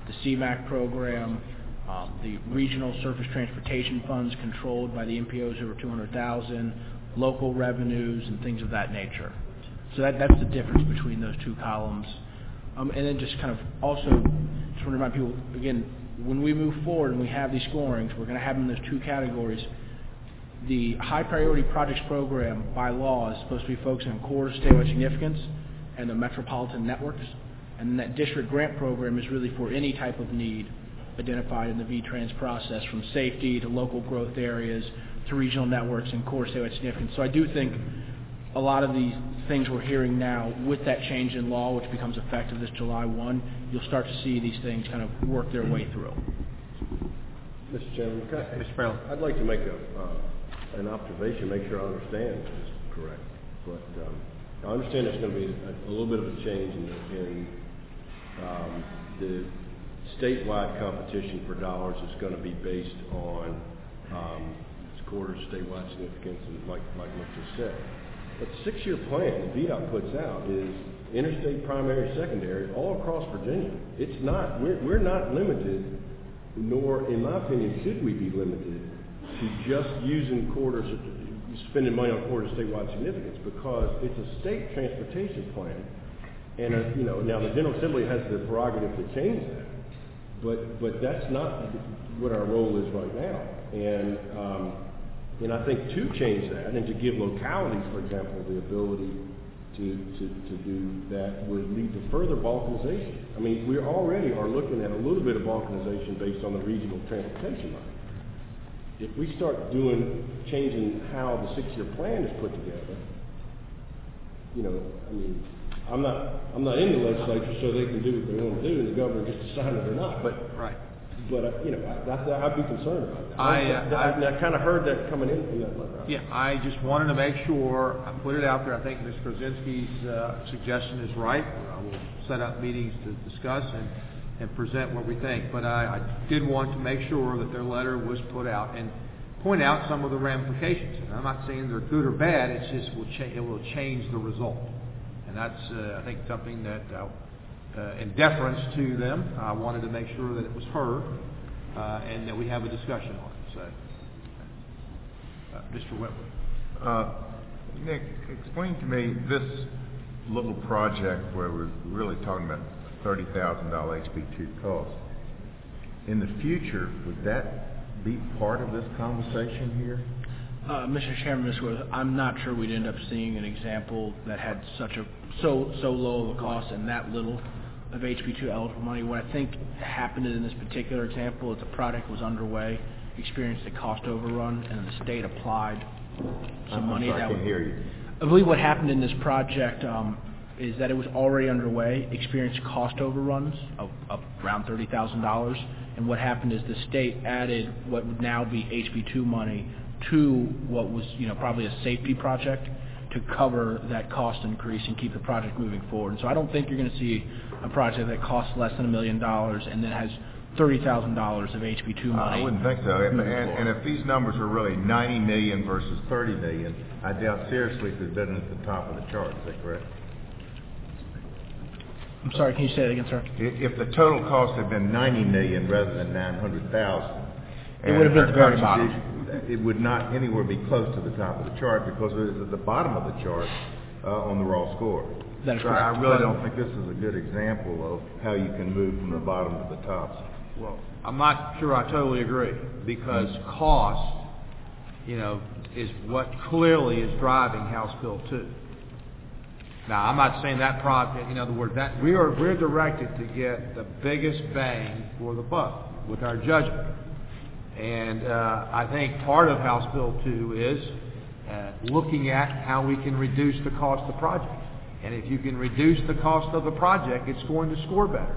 the CMAQ program, um, the regional surface transportation funds controlled by the MPOs over 200,000, local revenues, and things of that nature. So that, that's the difference between those two columns. Um, and then just kind of also, just want to remind people, again, when we move forward and we have these scorings, we're going to have them in those two categories. The high priority projects program by law is supposed to be focusing on core statewide significance and the metropolitan networks. And that district grant program is really for any type of need identified in the VTrans process, from safety to local growth areas to regional networks and core statewide significance. So I do think a lot of these things we're hearing now with that change in law, which becomes effective this July 1, you'll start to see these things kind of work their way through. Mr. Chairman, I- Mr. Brown. I'd like to make a, uh, an observation, make sure I understand this is correct. But um, I understand there's going to be a, a little bit of a change in, the- in um, the statewide competition for dollars is going to be based on um, corridors statewide significance, and like Nick just said. But the six-year plan that VDOT puts out is interstate primary, secondary, all across Virginia. It's not, we're, we're not limited, nor, in my opinion, should we be limited to just using corridors, spending money on corridors statewide significance, because it's a state transportation plan. And, uh, you know, now the General Assembly has the prerogative to change that. But, but that's not what our role is right now. And, um, and I think to change that and to give localities, for example, the ability to, to, to do that would lead to further balkanization. I mean, we already are looking at a little bit of balkanization based on the regional transportation line. If we start doing, changing how the six-year plan is put together, you know, I mean, I'm not, I'm not in the legislature, so they can do what they want to do, and the governor gets to sign it or not. But right. But uh, you know, I'd be concerned about that. I, I, kind of heard that coming in from that letter. Yeah, I just wanted to make sure I put it out there. I think Ms. Garczynski's uh, suggestion is right. We'll set up meetings to discuss and, and present what we think. But I, I did want to make sure that their letter was put out and point out some of the ramifications. And I'm not saying they're good or bad. It's just it will change the result. And that's, uh, I think, something that uh, uh, in deference to them, I wanted to make sure that it was heard uh, and that we have a discussion on it. So, uh, Mr. Whitworth. Nick, explain to me this little project where we're really talking about $30,000 HB2 cost. In the future, would that be part of this conversation here? Uh, Mr. Chairman, Mr. Whitworth, I'm not sure we'd end up seeing an example that had such a so so low of a cost and that little of HB2 eligible money. What I think happened in this particular example is the project was underway, experienced a cost overrun, and the state applied some I'm money sorry, that I can would- hear you. I believe what happened in this project um, is that it was already underway, experienced cost overruns of, of around thirty thousand dollars, and what happened is the state added what would now be HB2 money to what was, you know, probably a safety project to cover that cost increase and keep the project moving forward. And so I don't think you're going to see a project that costs less than a million dollars and then has thirty thousand dollars of HB2 money. I wouldn't think so. If these numbers are really 90 million versus 30 million, I doubt seriously if it's been at the top of the chart. Is that correct? I'm sorry, can you say that again, sir? If the total cost had been 90 million rather than 900,000. It would have been at the very bottom. Contribution- It would not anywhere be close to the top of the chart because it is at the bottom of the chart uh, on the raw score. That is So correct. I really don't think this is a good example of how you can move from the bottom to the top. Well, I'm not sure I totally agree, because cost, you know, is what clearly is driving House Bill two. Now, I'm not saying that project, in other words, that, we are, we're directed to get the biggest bang for the buck with our judgment. And, uh, I think part of House Bill two is, uh, looking at how we can reduce the cost of the project. And if you can reduce the cost of the project, it's going to score better.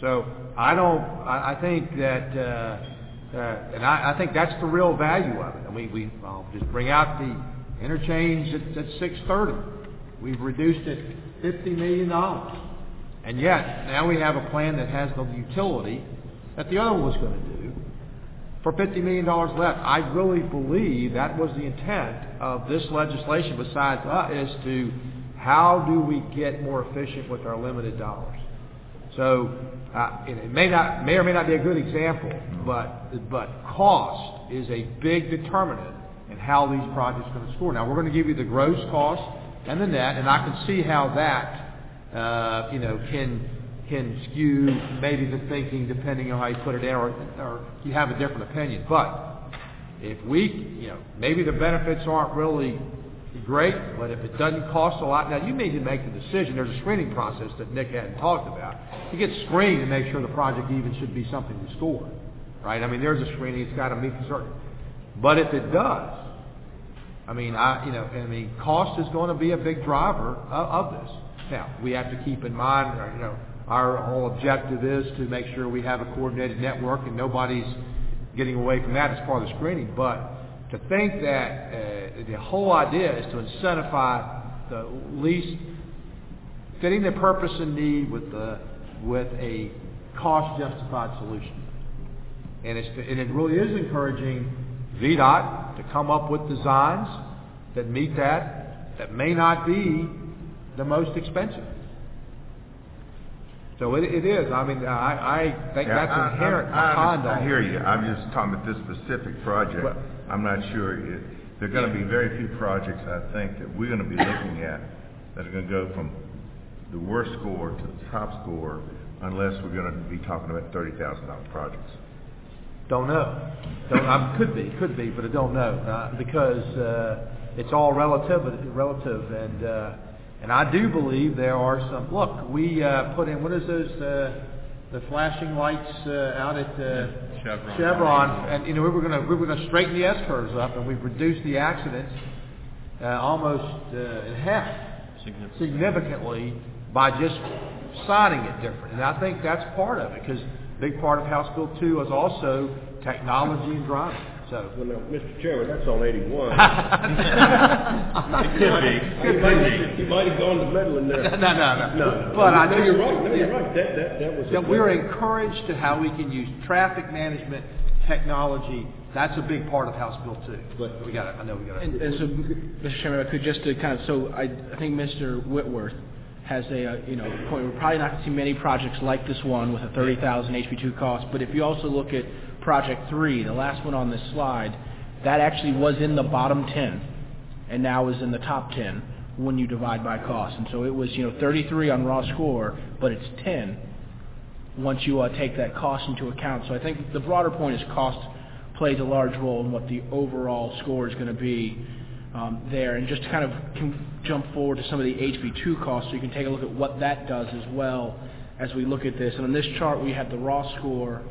So I don't, I, I think that, uh, uh, and I, I think that's the real value of it. And we, we, I'll just bring out the interchange at, at six thirty. We've reduced it fifty million dollars. And yet, now we have a plan that has the utility that the other one was gonna do for fifty million dollars left. I really believe that was the intent of this legislation besides, is to, how do we get more efficient with our limited dollars? So, uh, it may not, may or may not be a good example, but, but cost is a big determinant in how these projects are gonna score. Now, we're gonna give you the gross cost and the net, and I can see how that, uh, you know, can, can skew maybe the thinking depending on how you put it in, or, or you have a different opinion. But if we, you know, maybe the benefits aren't really great, but if it doesn't cost a lot, now you may need to make the decision. There's a screening process that Nick hadn't talked about. You get screened to make sure the project even should be something to score, right? I mean, there's a screening, it's got to meet the certain. But if it does, I mean, I, you know, I mean, cost is going to be a big driver of, of this. Now, we have to keep in mind, you know, our whole objective is to make sure we have a coordinated network and nobody's getting away from that as part of the screening. But to think that uh, the whole idea is to incentivize the least fitting the purpose and need with the with a cost justified solution. And and it really is encouraging VDOT to come up with designs that meet that that may not be the most expensive. So it, it is. I mean, I, I think Yeah, that's I- I- inherent I, behind all I hear you. I'm just talking about this specific project. Well- I'm not sure. it- There are going to be very few projects, I think, that we're going to be looking at that are going to go from the worst score to the top score unless we're going to be talking about thirty thousand dollar projects. Don't know. Don't, I, could be, could be, but I don't know, uh, because, uh, it's all relative, relative, and, uh, and I do believe there are some, look, we, uh, put in, what is those, uh, the flashing lights, uh, out at, uh, Chevron. Chevron, and, you know, we were gonna, we were gonna straighten the S-curves up, and we've reduced the accidents, uh, almost, uh, in half Significant. significantly by just signing it different. And I think that's part of it, because a big part of House Bill 2 is also technology and driving. So, Well, now, Mr. Chairman, that's on eighty-one. It could be. He might, he might have gone to meddling there. No, no, no. No, But I know just- you're right, no, you're right, that, that, that was. that we're encouraged to how we can use traffic management technology. That's a big part of House Bill 2. But we got to, I know we got to. And, and so, Mr. Chairman, I could just to kind of, so I, I think Mr. Whitworth has a, uh, you know, point, we're probably not going to see many projects like this one with a thirty thousand HB2 cost, but if you also look at Project Three, the last one on this slide, that actually was in the bottom ten, and now is in the top ten when you divide by cost. And so it was, you know, thirty-three on raw score, but it's ten once you uh, take that cost into account. So I think the broader point is cost plays a large role in what the overall score is going to be um, there. And just to kind of jump forward to some of the HB2 costs, so you can take a look at what that does as well as we look at this. And on this chart, we have the raw score,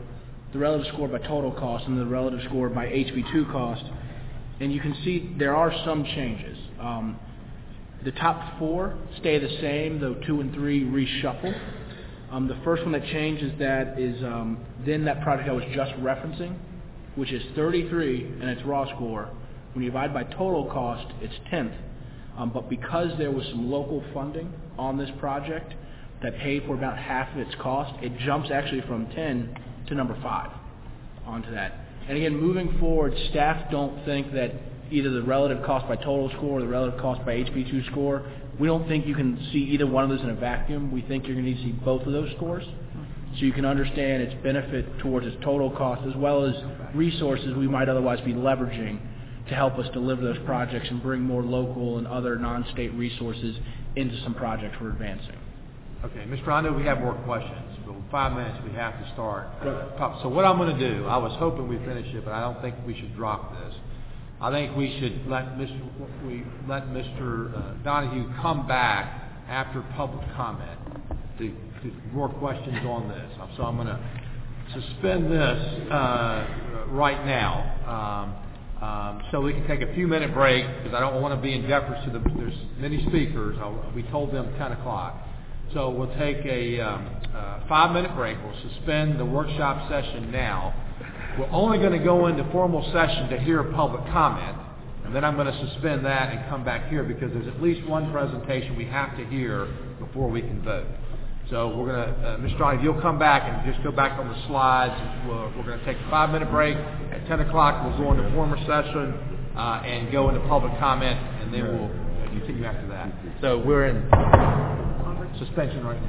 the relative score by total cost, and the relative score by HB2 cost. And you can see there are some changes. Um, the top four stay the same, though two and three reshuffle. Um, the first one that changes that is um, then that project I was just referencing, which is 33 and its raw score. When you divide by total cost, it's 10th. Um, but because there was some local funding on this project that paid for about half of its cost, it jumps actually from 10 to number 5 onto that. And again, moving forward, staff don't think that either the relative cost by total score or the relative cost by HB2 score, we don't think you can see either one of those in a vacuum. We think you're going to need to see both of those scores so you can understand its benefit towards its total cost as well as resources we might otherwise be leveraging to help us deliver those projects and bring more local and other non-state resources into some projects we're advancing. Okay, Mr. Rondo, we have more questions, five minutes we have to start. So what I'm going to do, I was hoping we'd finish it, but I don't think we should drop this. I think we should let Mr. we let Mr. uh, Donohue come back after public comment to, to more questions on this. So I'm going to suspend this uh, right now. Um, um, so we can take a few minute break because I don't want to be in deference to the. There's many speakers. I'll, we told them 10 o'clock. So we'll take a um, uh, five minute break. We'll suspend the workshop session now. We're only going to go into formal session to hear public comment, and then I'm going to suspend that and come back here because there's at least one presentation we have to hear before we can vote. So we're going to, uh, Mr. Donnie, if you'll come back and just go back on the slides. We're, we're going to take a five-minute break. At 10 o'clock, we'll go into formal session uh, and go into public comment, and then we'll continue after that. So we're in suspension right now.